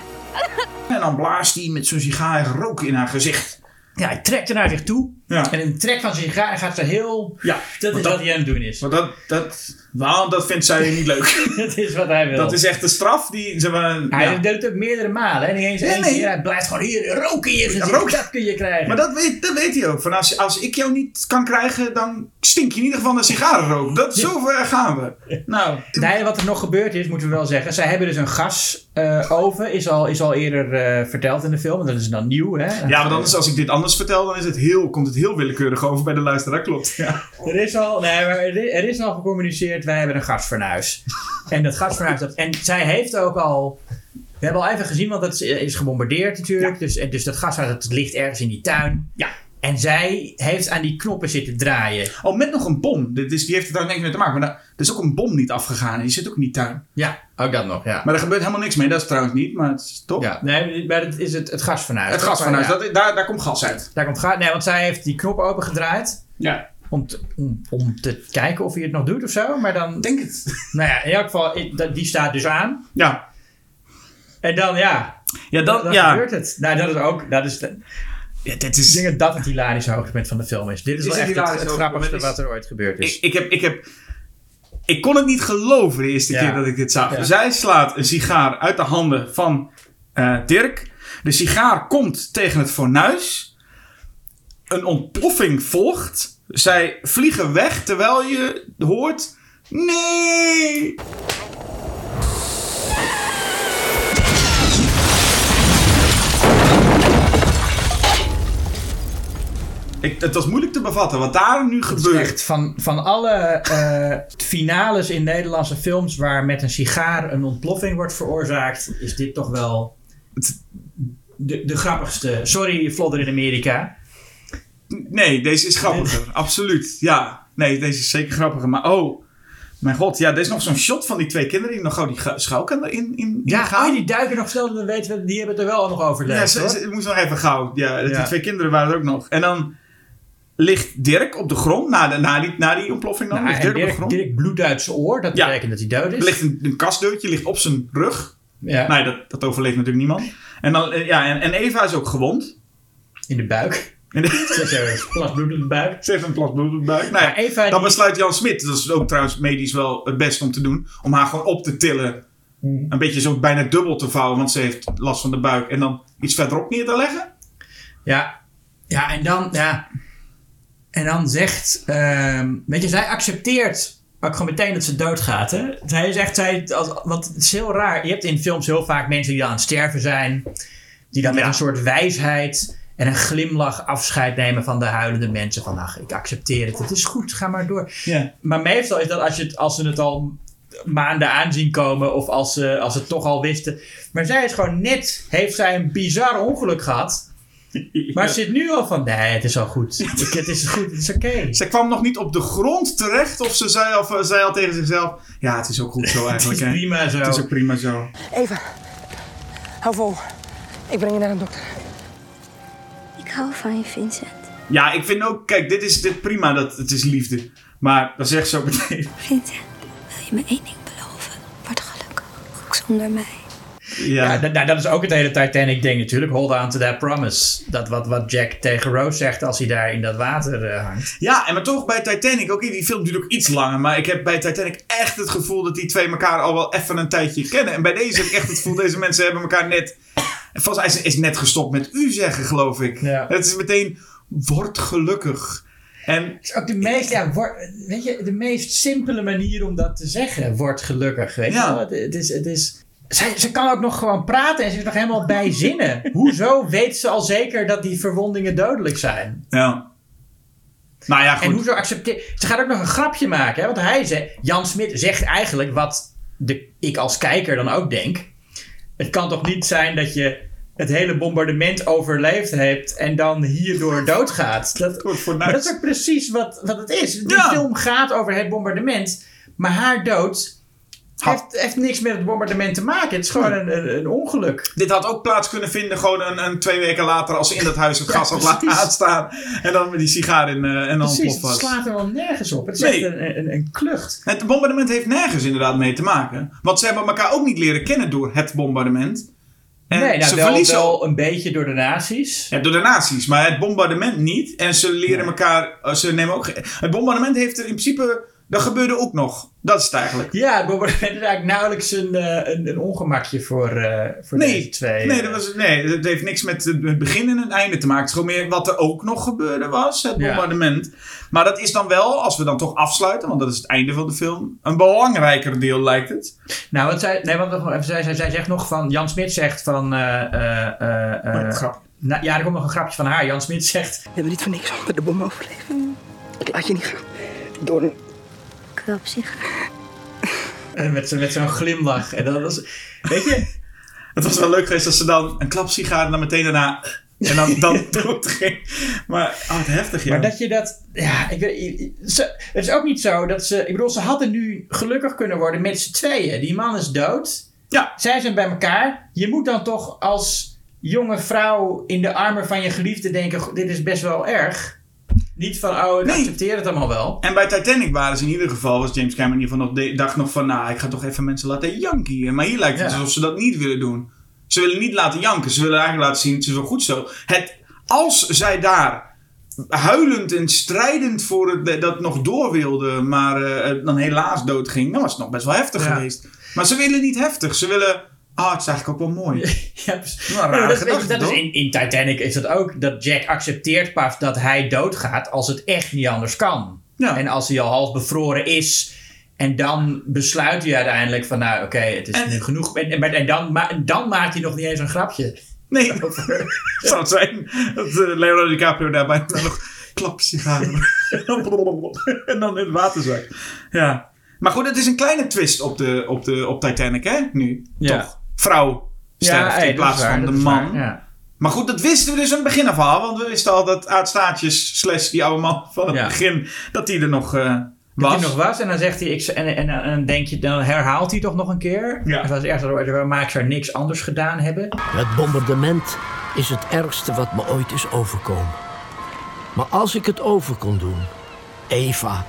En dan blaast hij met zo'n sigaar rook in haar gezicht. Ja, hij trekt er naar zich toe. Ja. En in de trek van zijn sigaar gaat ze heel... Ja, dat is wat hij aan het doen is. Maar dat, dat, nou, dat vindt zij niet leuk. dat is wat hij wil. Dat is echt de straf die... Ze, Hij ja. doet het ook meerdere malen. Hè? Niet eens Nee, nee. Hij blijft gewoon hier rook in je gezicht. rook. Dat kun je krijgen. Maar dat weet, dat weet hij ook. Van als, als ik jou niet kan krijgen, dan stink je in ieder geval naar sigarenrook. Dat, Zo ver gaan we. Nou, Nee, wat er nog gebeurd is, moeten we wel zeggen. Zij hebben dus een gasoven. is, al, is al eerder eh, verteld in de film. En dat is dan nieuw. Hè? ja, maar dan is, als ik dit anders vertel, dan is het heel, komt het heel willekeurig over bij de luisteraar. Klopt. Ja. Er is al, nee, maar er is- er is al gecommuniceerd, wij hebben een gasfornuis. en dat gasfornuis, dat, en zij heeft ook al, we hebben al even gezien, want dat is, is gebombardeerd natuurlijk. Dus, dus dat gashuis, dat ligt ergens in die tuin. Ja. En zij heeft aan die knoppen zitten draaien. Oh, met nog een bom. Is, die heeft er daar niks mee te maken. Maar daar, er is ook een bom niet afgegaan. En die zit ook in die tuin. Ja, ook dat nog, ja. Maar er gebeurt helemaal niks mee. Dat is trouwens niet, maar het is toch? Ja, nee, maar het is het, het gasfornuis. Het gasfornuis, Ja. dat, daar, daar komt gas uit. Daar komt gas, nee, want zij heeft die knop opengedraaid. Ja. Om te, om, om te kijken of hij het nog doet of zo. Maar dan... Denk het. Nou ja, in elk geval, die staat dus aan. Ja. En dan, ja. Ja, dan, dan ja. gebeurt het. Nou, dat is ook... Dat is ja, dit is... Ik denk dat dat het hilarische hoogtepunt van de film is. Dit is, Is wel het echt het, grappigste wat er ooit gebeurd is. Ik, ik, heb, ik heb... Ik kon het niet geloven de eerste Ja. keer dat ik dit zag. Ja. Zij slaat een sigaar uit de handen van eh, Dirk. De sigaar komt tegen het fornuis. Een ontploffing volgt. Zij vliegen weg terwijl je hoort... Nee! Ik, het was moeilijk te bevatten wat daar nu gebeurt. Echt van, van alle eh, finales in Nederlandse films waar met een sigaar een ontploffing wordt veroorzaakt, is dit toch wel de, de grappigste. Sorry, Flodder in Amerika. Nee, deze is grappiger. Absoluut. Ja. Nee, deze is zeker grappiger. Maar oh, mijn god. Ja, er is nog zo'n shot van die twee kinderen die nog gauw die ga- schuilkelder in, in, Ja, oh, die duiken nog snel, dan weten we, die hebben het er wel nog Ja, overleefd. ze, ze, moest nog even gauw. Ja, die Ja. twee kinderen waren er ook nog. En dan ligt Dirk op de grond, na, de, na, die, na die ontploffing dan. Nou, ligt en Dirk, op de Dirk, grond. Dirk bloedt uit zijn oor, dat Ja. betekent dat hij dood is. Er ligt een, een kastdeurtje, ligt op zijn rug. Ja. Nee, dat, dat overleeft natuurlijk niemand. En, dan, eh, ja, en, en Eva is ook gewond. In de buik. In de, Ze heeft een plas bloed in de buik. Ze heeft een plas bloed in de buik. Nou ja, Eva dan besluit Jan Smit, dat is ook trouwens medisch wel het beste om te doen, om haar gewoon op te tillen. Hmm. Een beetje zo bijna dubbel te vouwen, want ze heeft last van de buik. En dan iets verderop neer te leggen. Ja, ja en dan, ja. En dan zegt, ehm, weet je, zij accepteert ook gewoon meteen dat ze doodgaat. Hè? Zij zegt, zij, want het is heel raar. Je hebt in films heel vaak mensen die dan aan het sterven zijn, die dan met een soort wijsheid en een glimlach afscheid nemen van de huilende mensen. Van, ach, ik accepteer het, het is goed, ga maar door. Ja. Maar meestal is dat als, je het, als ze het al maanden aanzien komen of als ze, als ze het toch al wisten. Maar zij is gewoon net, heeft zij een bizar ongeluk gehad. Maar ze zit nu al van, nee, het is al goed. Ik, het is goed, het is oké. Ze kwam nog niet op de grond terecht, of ze zei, of, eh, zei al tegen zichzelf: Ja, het is ook goed zo eigenlijk. Het is hè. prima zo. Het is ook prima zo. Eva, hou vol. Ik breng je naar een dokter. Ik hou van je, Vincent. Ja, ik vind ook, kijk, dit is dit prima, dat het is liefde. Maar dan zegt ze ook meteen: Vincent, wil je me één ding beloven? Word gelukkig, ook zonder mij. Ja, dat, nou, dat is ook het hele Titanic ding natuurlijk. Hold on to that promise. Dat wat, wat Jack tegen Rose zegt als hij daar in dat water eh, hangt. Ja, en maar toch bij Titanic, oké, die film duurt ook iets langer. Maar ik heb bij Titanic echt het gevoel dat die twee elkaar al wel even een tijdje kennen. En bij deze heb ik echt het gevoel, deze mensen hebben elkaar net. Volgens mij is, is net gestopt met u zeggen, geloof ik. Het is meteen, word gelukkig. En Het is ook de meest, ja, word- weet je, de meest simpele manier om dat te zeggen. Word gelukkig, weet Ja. je wel. Het is, het is, zij, ze kan ook nog gewoon praten en ze is nog helemaal bij zinnen. Hoezo weet ze al zeker dat die verwondingen dodelijk zijn? Ja. Nou ja, goed. En hoezo accepteert... Ze gaat ook nog een grapje maken, hè? Want hij zegt... Jan Smit zegt eigenlijk wat de, ik als kijker dan ook denk... Het kan toch niet zijn dat je het hele bombardement overleefd hebt en dan hierdoor doodgaat. Dat, dat is ook precies wat, wat het is. Ja. film gaat over het bombardement, maar haar dood heeft, heeft niks met het bombardement te maken. Het is gewoon een, een, een ongeluk. Dit had ook plaats kunnen vinden gewoon een, een twee weken later als ze in dat huis het Ja, gas had laten aanstaan. En dan met die sigaar in, eh, en dan Precies, het slaat er wel nergens op. Het is Nee. echt een, een, een klucht. Het bombardement heeft nergens inderdaad mee te maken. Want ze hebben elkaar ook niet leren kennen door het bombardement. En nee, nou, ze wel, verliezen wel een beetje door de nazi's. Ja, door de nazi's, maar het bombardement niet. En ze leren elkaar, eh, ze nemen ook. Het bombardement heeft er in principe, dat gebeurde ook nog. Dat is het eigenlijk. Ja, het bombardement is eigenlijk nauwelijks een, eh, een, een ongemakje voor, eh, voor Nee, deze twee. nee, eh. dat was, nee, het heeft niks met het begin en het einde te maken. Het is gewoon meer wat er ook nog gebeurde was, het Ja. bombardement. Maar dat is dan wel, als we dan toch afsluiten, want dat is het einde van de film, een belangrijker deel lijkt het. Nou, wat zij, nee, want even, zij, zij, zij zegt nog van... Jan Smit zegt van... eh eh eh, eh, grap. nou, ja, er komt nog een grapje van haar. Jan Smit zegt... We hebben niet voor niks onder de bom overleefd. Ik laat je niet gaan. Door een... Klapsigaar. eh, met, zo- met zo'n glimlach. En dat was... Weet je... Het was wel leuk geweest als ze dan een klapsigaar en dan meteen daarna... En dan, dan dood ging. Maar, oh, wat heftig, ja. Maar dat je dat... Ja, ik weet... ze- Het is ook niet zo dat ze... Ik bedoel, ze hadden nu gelukkig kunnen worden met z'n tweeën. Die man is dood. Ja. Zij zijn bij elkaar. Je moet dan toch als jonge vrouw in de armen van je geliefde denken... "Goh, Dit is best wel erg. Niet van, oh, ik accepteer het allemaal wel. En bij Titanic waren ze in ieder geval, was James Cameron in ieder geval nog, de- dacht nog van, nou, ik ga toch even mensen laten janken. Maar hier lijkt het Ja. alsof ze dat niet willen doen. Ze willen niet laten janken, ze willen eigenlijk laten zien, het is wel goed zo. Het, als zij daar huilend en strijdend voor het, dat nog door wilde, maar eh, dan helaas doodging, dan was het nog best wel heftig Ja. geweest. Maar ze willen niet heftig, ze willen, ah, het is eigenlijk ook wel mooi. Ja, precies. Dat, gedachte, dat is in, in Titanic is dat ook. Dat Jack accepteert pas dat hij doodgaat als het echt niet anders kan. En als hij al half bevroren is. En dan besluit hij uiteindelijk van nou oké, het is nu genoeg. En, en, en dan, ma- dan maakt hij nog niet eens een grapje. Nee, zou het zijn dat eh, Leonardo DiCaprio daarbij nog klapsigaren en dan in het water zakt. Ja. Maar goed, het is een kleine twist op, de, op, de, op Titanic, hè? Nu, Ja. toch? Vrouw sterft in dat plaats waar, van dat de man. waar, ja. Maar goed, dat wisten we dus aan het begin af al. Want we wisten al dat Aad Staatjes slash die oude man van het Ja. begin... dat die er nog eh, Dat was. hij nog was en dan zegt hij, ik, en, en, en dan denk je, dan herhaalt hij toch nog een keer. Ja. En dat is echt, ik zou niks anders gedaan hebben. Het bombardement is het ergste wat me ooit is overkomen. Maar als ik het over kon doen, Eva,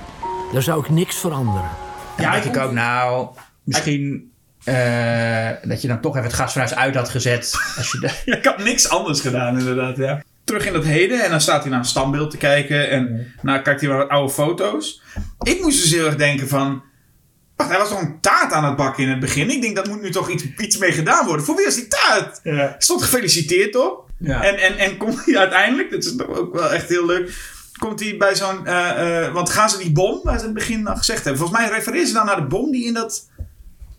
dan zou ik niks veranderen. Ja, denk ik ook, nou, misschien eh, dat je dan toch even het gasfornuis uit had gezet. Als je de... Ja, ik had niks anders gedaan, inderdaad. Ja. Terug in dat heden en dan staat hij naar een standbeeld te kijken. En nou kijkt hij naar wat oude foto's. Ik moest dus heel erg denken van... Wacht, hij was toch een taart aan het bakken in het begin? Ik denk dat moet nu toch iets, iets mee gedaan worden. Voor wie is die taart? Stond gefeliciteerd op. Ja. En, en, en komt hij uiteindelijk, dat is toch ook wel echt heel leuk... Komt hij bij zo'n... eh, eh, want gaan ze die bom, waar ze in het begin al gezegd hebben... Volgens mij refereren ze dan naar de bom die in dat...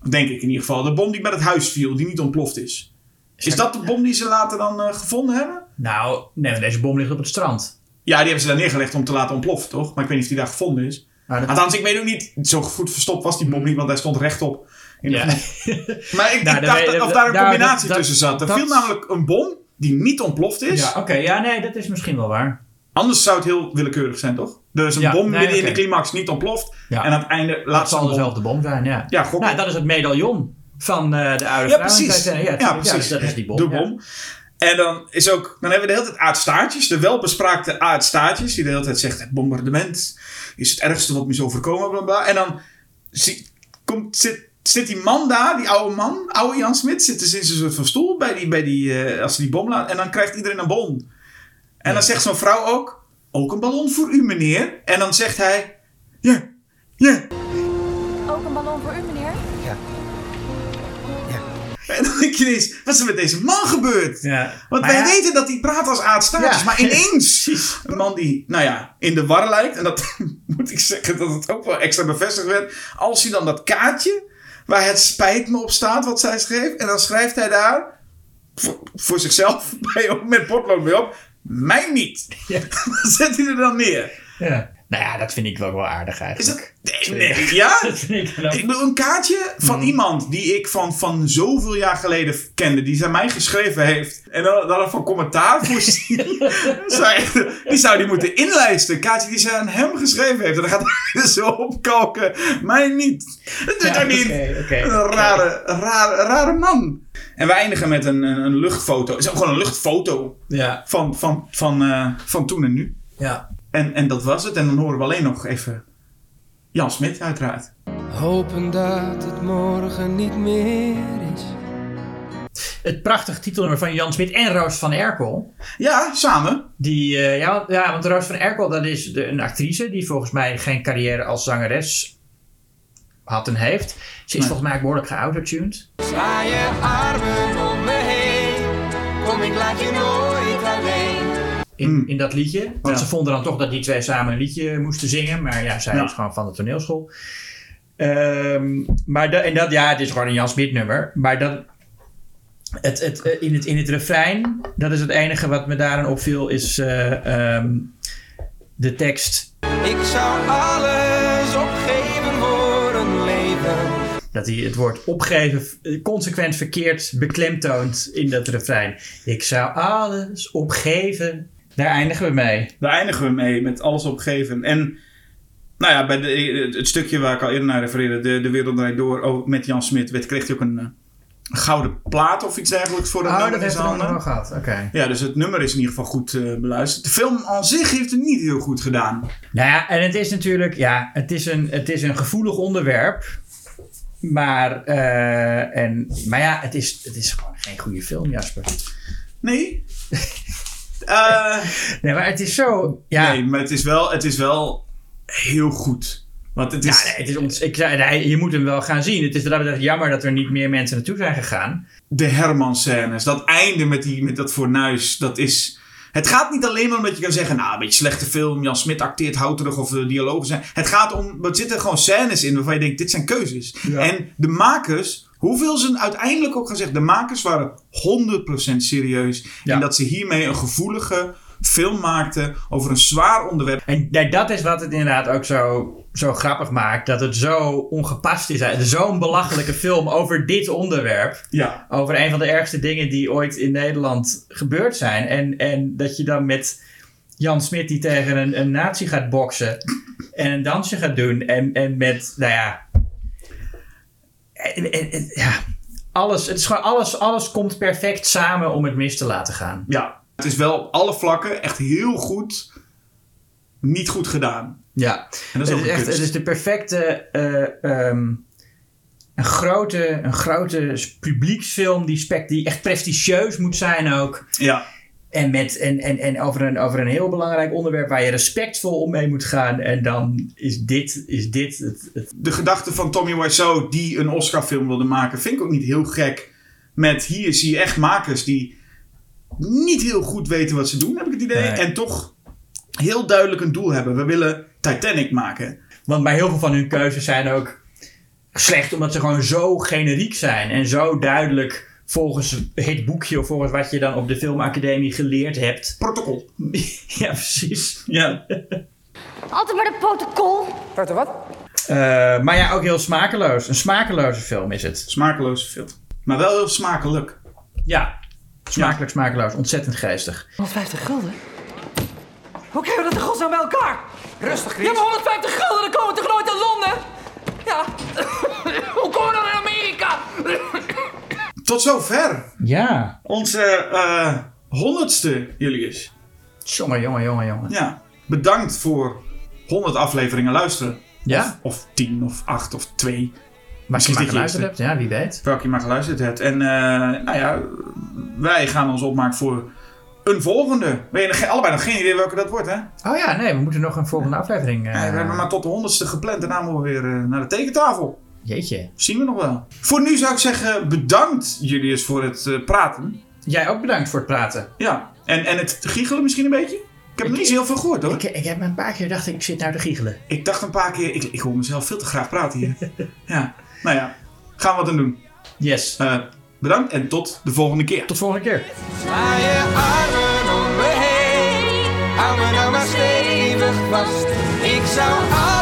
Denk ik in ieder geval. De bom die bij het huis viel, die niet ontploft is. Is dat de bom die ze later dan eh, gevonden hebben? Nou, nee, deze bom ligt op het strand. Ja, die hebben ze daar neergelegd om te laten ontploffen, toch? Maar ik weet niet of die daar gevonden is. Althans, ik weet ook niet, zo goed verstopt was die bom niet, want hij stond rechtop. In de Ja. Maar ik, Nou, ik dacht dat, of daar een nou, combinatie dat- tussen zat. Er viel namelijk een bom die niet ontploft is. Ja, oké. Ja, nee, dat is misschien wel waar. Anders zou het heel willekeurig zijn, toch? Dus een Ja, bom nee, midden in de climax niet ontploft. Ja. En aan het einde laat ze zal bom. dezelfde bom zijn, ja. Ja, gok Nou, dat is het medaillon van eh, de oude Ja, precies. Titanic. Ja, Ja, tuurlijk, ja, precies. dat is die bom. De bom. En dan is ook, dan hebben we de hele tijd aardstaartjes, de welbespraakte aardstaartjes, die de hele tijd zegt: het bombardement is het ergste wat me is overkomen, bla bla. En dan zie- komt, zit, zit die man daar, die oude man, oude Jan Smit, zit dus in zijn soort van stoel bij die, bij die, eh, als ze die bom laat. En dan krijgt iedereen een ballon. En dan zegt zo'n vrouw ook: ook een ballon voor u, meneer. En dan zegt hij: ja, ja. Ook een ballon voor u, meneer? En dan denk je wat is er met deze man gebeurd? Want Maar wij ja- weten dat hij praat als aardstaartjes, Ja. maar ineens een man die, nou ja, in de war lijkt. En dat moet ik zeggen dat het ook wel extra bevestigd werd. Als hij dan dat kaartje, waar het spijt me op staat wat zij schreef. En dan schrijft hij daar, voor, voor zichzelf, bij, met potlood mee op, mij niet. Dan zet hij er dan neer. Ja. Nou ja, dat vind ik wel wel aardig eigenlijk. Nee, nee, ja? Dat vind ik wel- Ik bedoel, een kaartje van iemand die ik van, van zoveel jaar geleden kende, die ze mij geschreven heeft, en dan, dan van commentaar voorzien. die zou die moeten inlijsten. Een kaartje die ze aan hem geschreven heeft. En dan gaat hij zo opkalken. Mij niet. Dat doet Ja, niet? een rare, rare, rare man. En we eindigen met een, een, een luchtfoto. Het is ook gewoon een luchtfoto Ja. van, van, van, eh, van toen en nu. Ja. En, en dat was het. En dan horen we alleen nog even Jan Smit, uiteraard. Hopen dat het morgen niet meer is. Het prachtige titelnummer van Jan Smit en Roos van Erkel. Ja, samen. Die, eh, ja, want- ja, want Roos van Erkel, dat is de, een actrice die volgens mij geen carrière als zangeres had en heeft. Ze is volgens mij behoorlijk geautotuned. Sla je armen om me heen. Kom, ik laat je alleen. In, in dat liedje. Want ze vonden dan toch dat die twee samen een liedje moesten zingen. Maar ja, zij Ja. is gewoon van de toneelschool. Ehm, maar dat, en dat, ja, het is gewoon een Jan Smit nummer. Maar dat, het, het, eh, in, het, in het refrein, dat is het enige wat me daarin opviel, is eh, ehm, de tekst. Ik zou alles opgeven voor een leven. Dat hij het woord opgeven eh, consequent verkeerd beklemtoont in dat refrein. Ik zou alles opgeven. Daar eindigen we mee. Daar eindigen we mee met alles opgeven. En nou ja, bij de, het stukje waar ik al eerder naar refereerde, de, de Wereld Draait Door, oh, met Jan Smit, werd, kreeg hij ook een, eh, een gouden plaat of iets dergelijks voor dat Oh, nummer dat in heeft hij nog wel gehad. Oké. Ja, dus het nummer is in ieder geval goed eh, beluisterd. De film aan zich heeft het niet heel goed gedaan. Nou ja, en het is natuurlijk, ja, het is een, het is een gevoelig onderwerp. Maar, eh, en, maar ja, het is, het is gewoon geen goede film, Jasper. Nee? Eh, nee, maar het is zo. Ja. Nee, maar het is wel, het is wel heel goed. Want het is... Ja, nee, het is ik zei, nee, je moet hem wel gaan zien. Het is dat betreft jammer dat er niet meer mensen naartoe zijn gegaan. de Herman-scènes, dat einde met, die, met dat fornuis, dat is... Het gaat niet alleen maar omdat je kan zeggen, nou, een beetje slechte film, Jan Smit acteert houterig of de dialogen zijn. Het gaat om, er zitten gewoon scènes in waarvan je denkt, dit zijn keuzes. En de makers, hoeveel ze uiteindelijk ook gaan zeggen, de makers waren 100% serieus. En dat ze hiermee een gevoelige film maakten over een zwaar onderwerp. En nee, dat is wat het inderdaad ook zo, zo grappig maakt. Dat het zo ongepast is Zo'n belachelijke film over dit onderwerp. Ja. Over een van de ergste dingen die ooit in Nederland gebeurd zijn. En, en dat je dan met Jan Smit die tegen een, een nazi gaat boksen. En een dansje gaat doen. En, en met, nou ja... ja alles, het is gewoon alles, alles komt perfect samen om het mis te laten gaan. Ja, het is wel op alle vlakken echt heel goed, niet goed gedaan. Ja, En dat is het, is echt, het is de perfecte. eh, ehm, een, grote, een grote publieksfilm die, spec, die echt prestigieus moet zijn ook. Ja. En, met, en, en, en over, een, over een heel belangrijk onderwerp waar je respectvol om mee moet gaan. En dan is dit, is dit het, het de gedachte van Tommy Wiseau die een Oscar-film wilde maken, vind ik ook niet heel gek. Met hier zie je echt makers die niet heel goed weten wat ze doen, heb ik het idee. Nee. En toch heel duidelijk een doel hebben. We willen Titanic maken. Want bij heel veel van hun keuzes zijn ook slecht omdat ze gewoon zo generiek zijn. En zo duidelijk volgens het boekje of volgens wat je dan op de filmacademie geleerd hebt. Protocol. ja, precies. Ja. Altijd maar de protocol. Protocol wat? Eh, maar ja, ook heel smakeloos. Een smakeloze film is het. Smakeloze film. Maar wel heel smakelijk. Ja. Smakelijk, smakeloos. Ontzettend geestig. 150 gulden? Hoe krijgen we dat in godsnaam bij elkaar? Rustig, Chris. Ja, maar 150 gulden, dan komen we toch nooit naar Londen? Ja. Hoe komen we in? Tot zover. Ja. Onze eh, honderdste, Julius. Jongen, jongen, jongen, jongen. Ja. Bedankt voor 100 afleveringen luisteren. Ja. Of, of 10 of 8 of 2. Maar je maar geluisterd hebt, ja, wie weet. Welke je maar geluisterd hebt. En eh, nou ja, wij gaan ons opmaken voor een volgende. We hebben allebei nog geen idee welke dat wordt, hè? Oh ja, nee, we moeten nog een volgende aflevering. eh, Ja, we hebben maar tot de honderdste gepland. Daarna moeten we weer eh, naar de tekentafel. Jeetje. Zien we nog wel. Voor nu zou ik zeggen, bedankt Julius voor het eh, praten. Jij ook bedankt voor het praten. Ja. En, en het giechelen misschien een beetje? Ik heb nog niet zo heel veel gehoord hoor. Ik, ik heb een paar keer gedacht, ik zit nou te giechelen. Ik dacht een paar keer, ik, ik hoor mezelf veel te graag praten hier. ja, nou ja, gaan we wat aan doen. Yes. Eh, bedankt en tot de volgende keer. Tot volgende keer. Sla je armen om me heen. Hou me nou maar stevig vast. Ik zou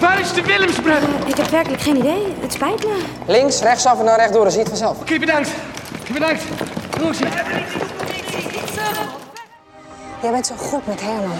Waar is de Willemsbrug? Ik heb werkelijk geen idee. Het spijt me. Links, rechtsaf en dan rechtdoor, dan zie je het vanzelf. Oké, bedankt. Bedankt. Roosje. Jij bent zo goed met Herman.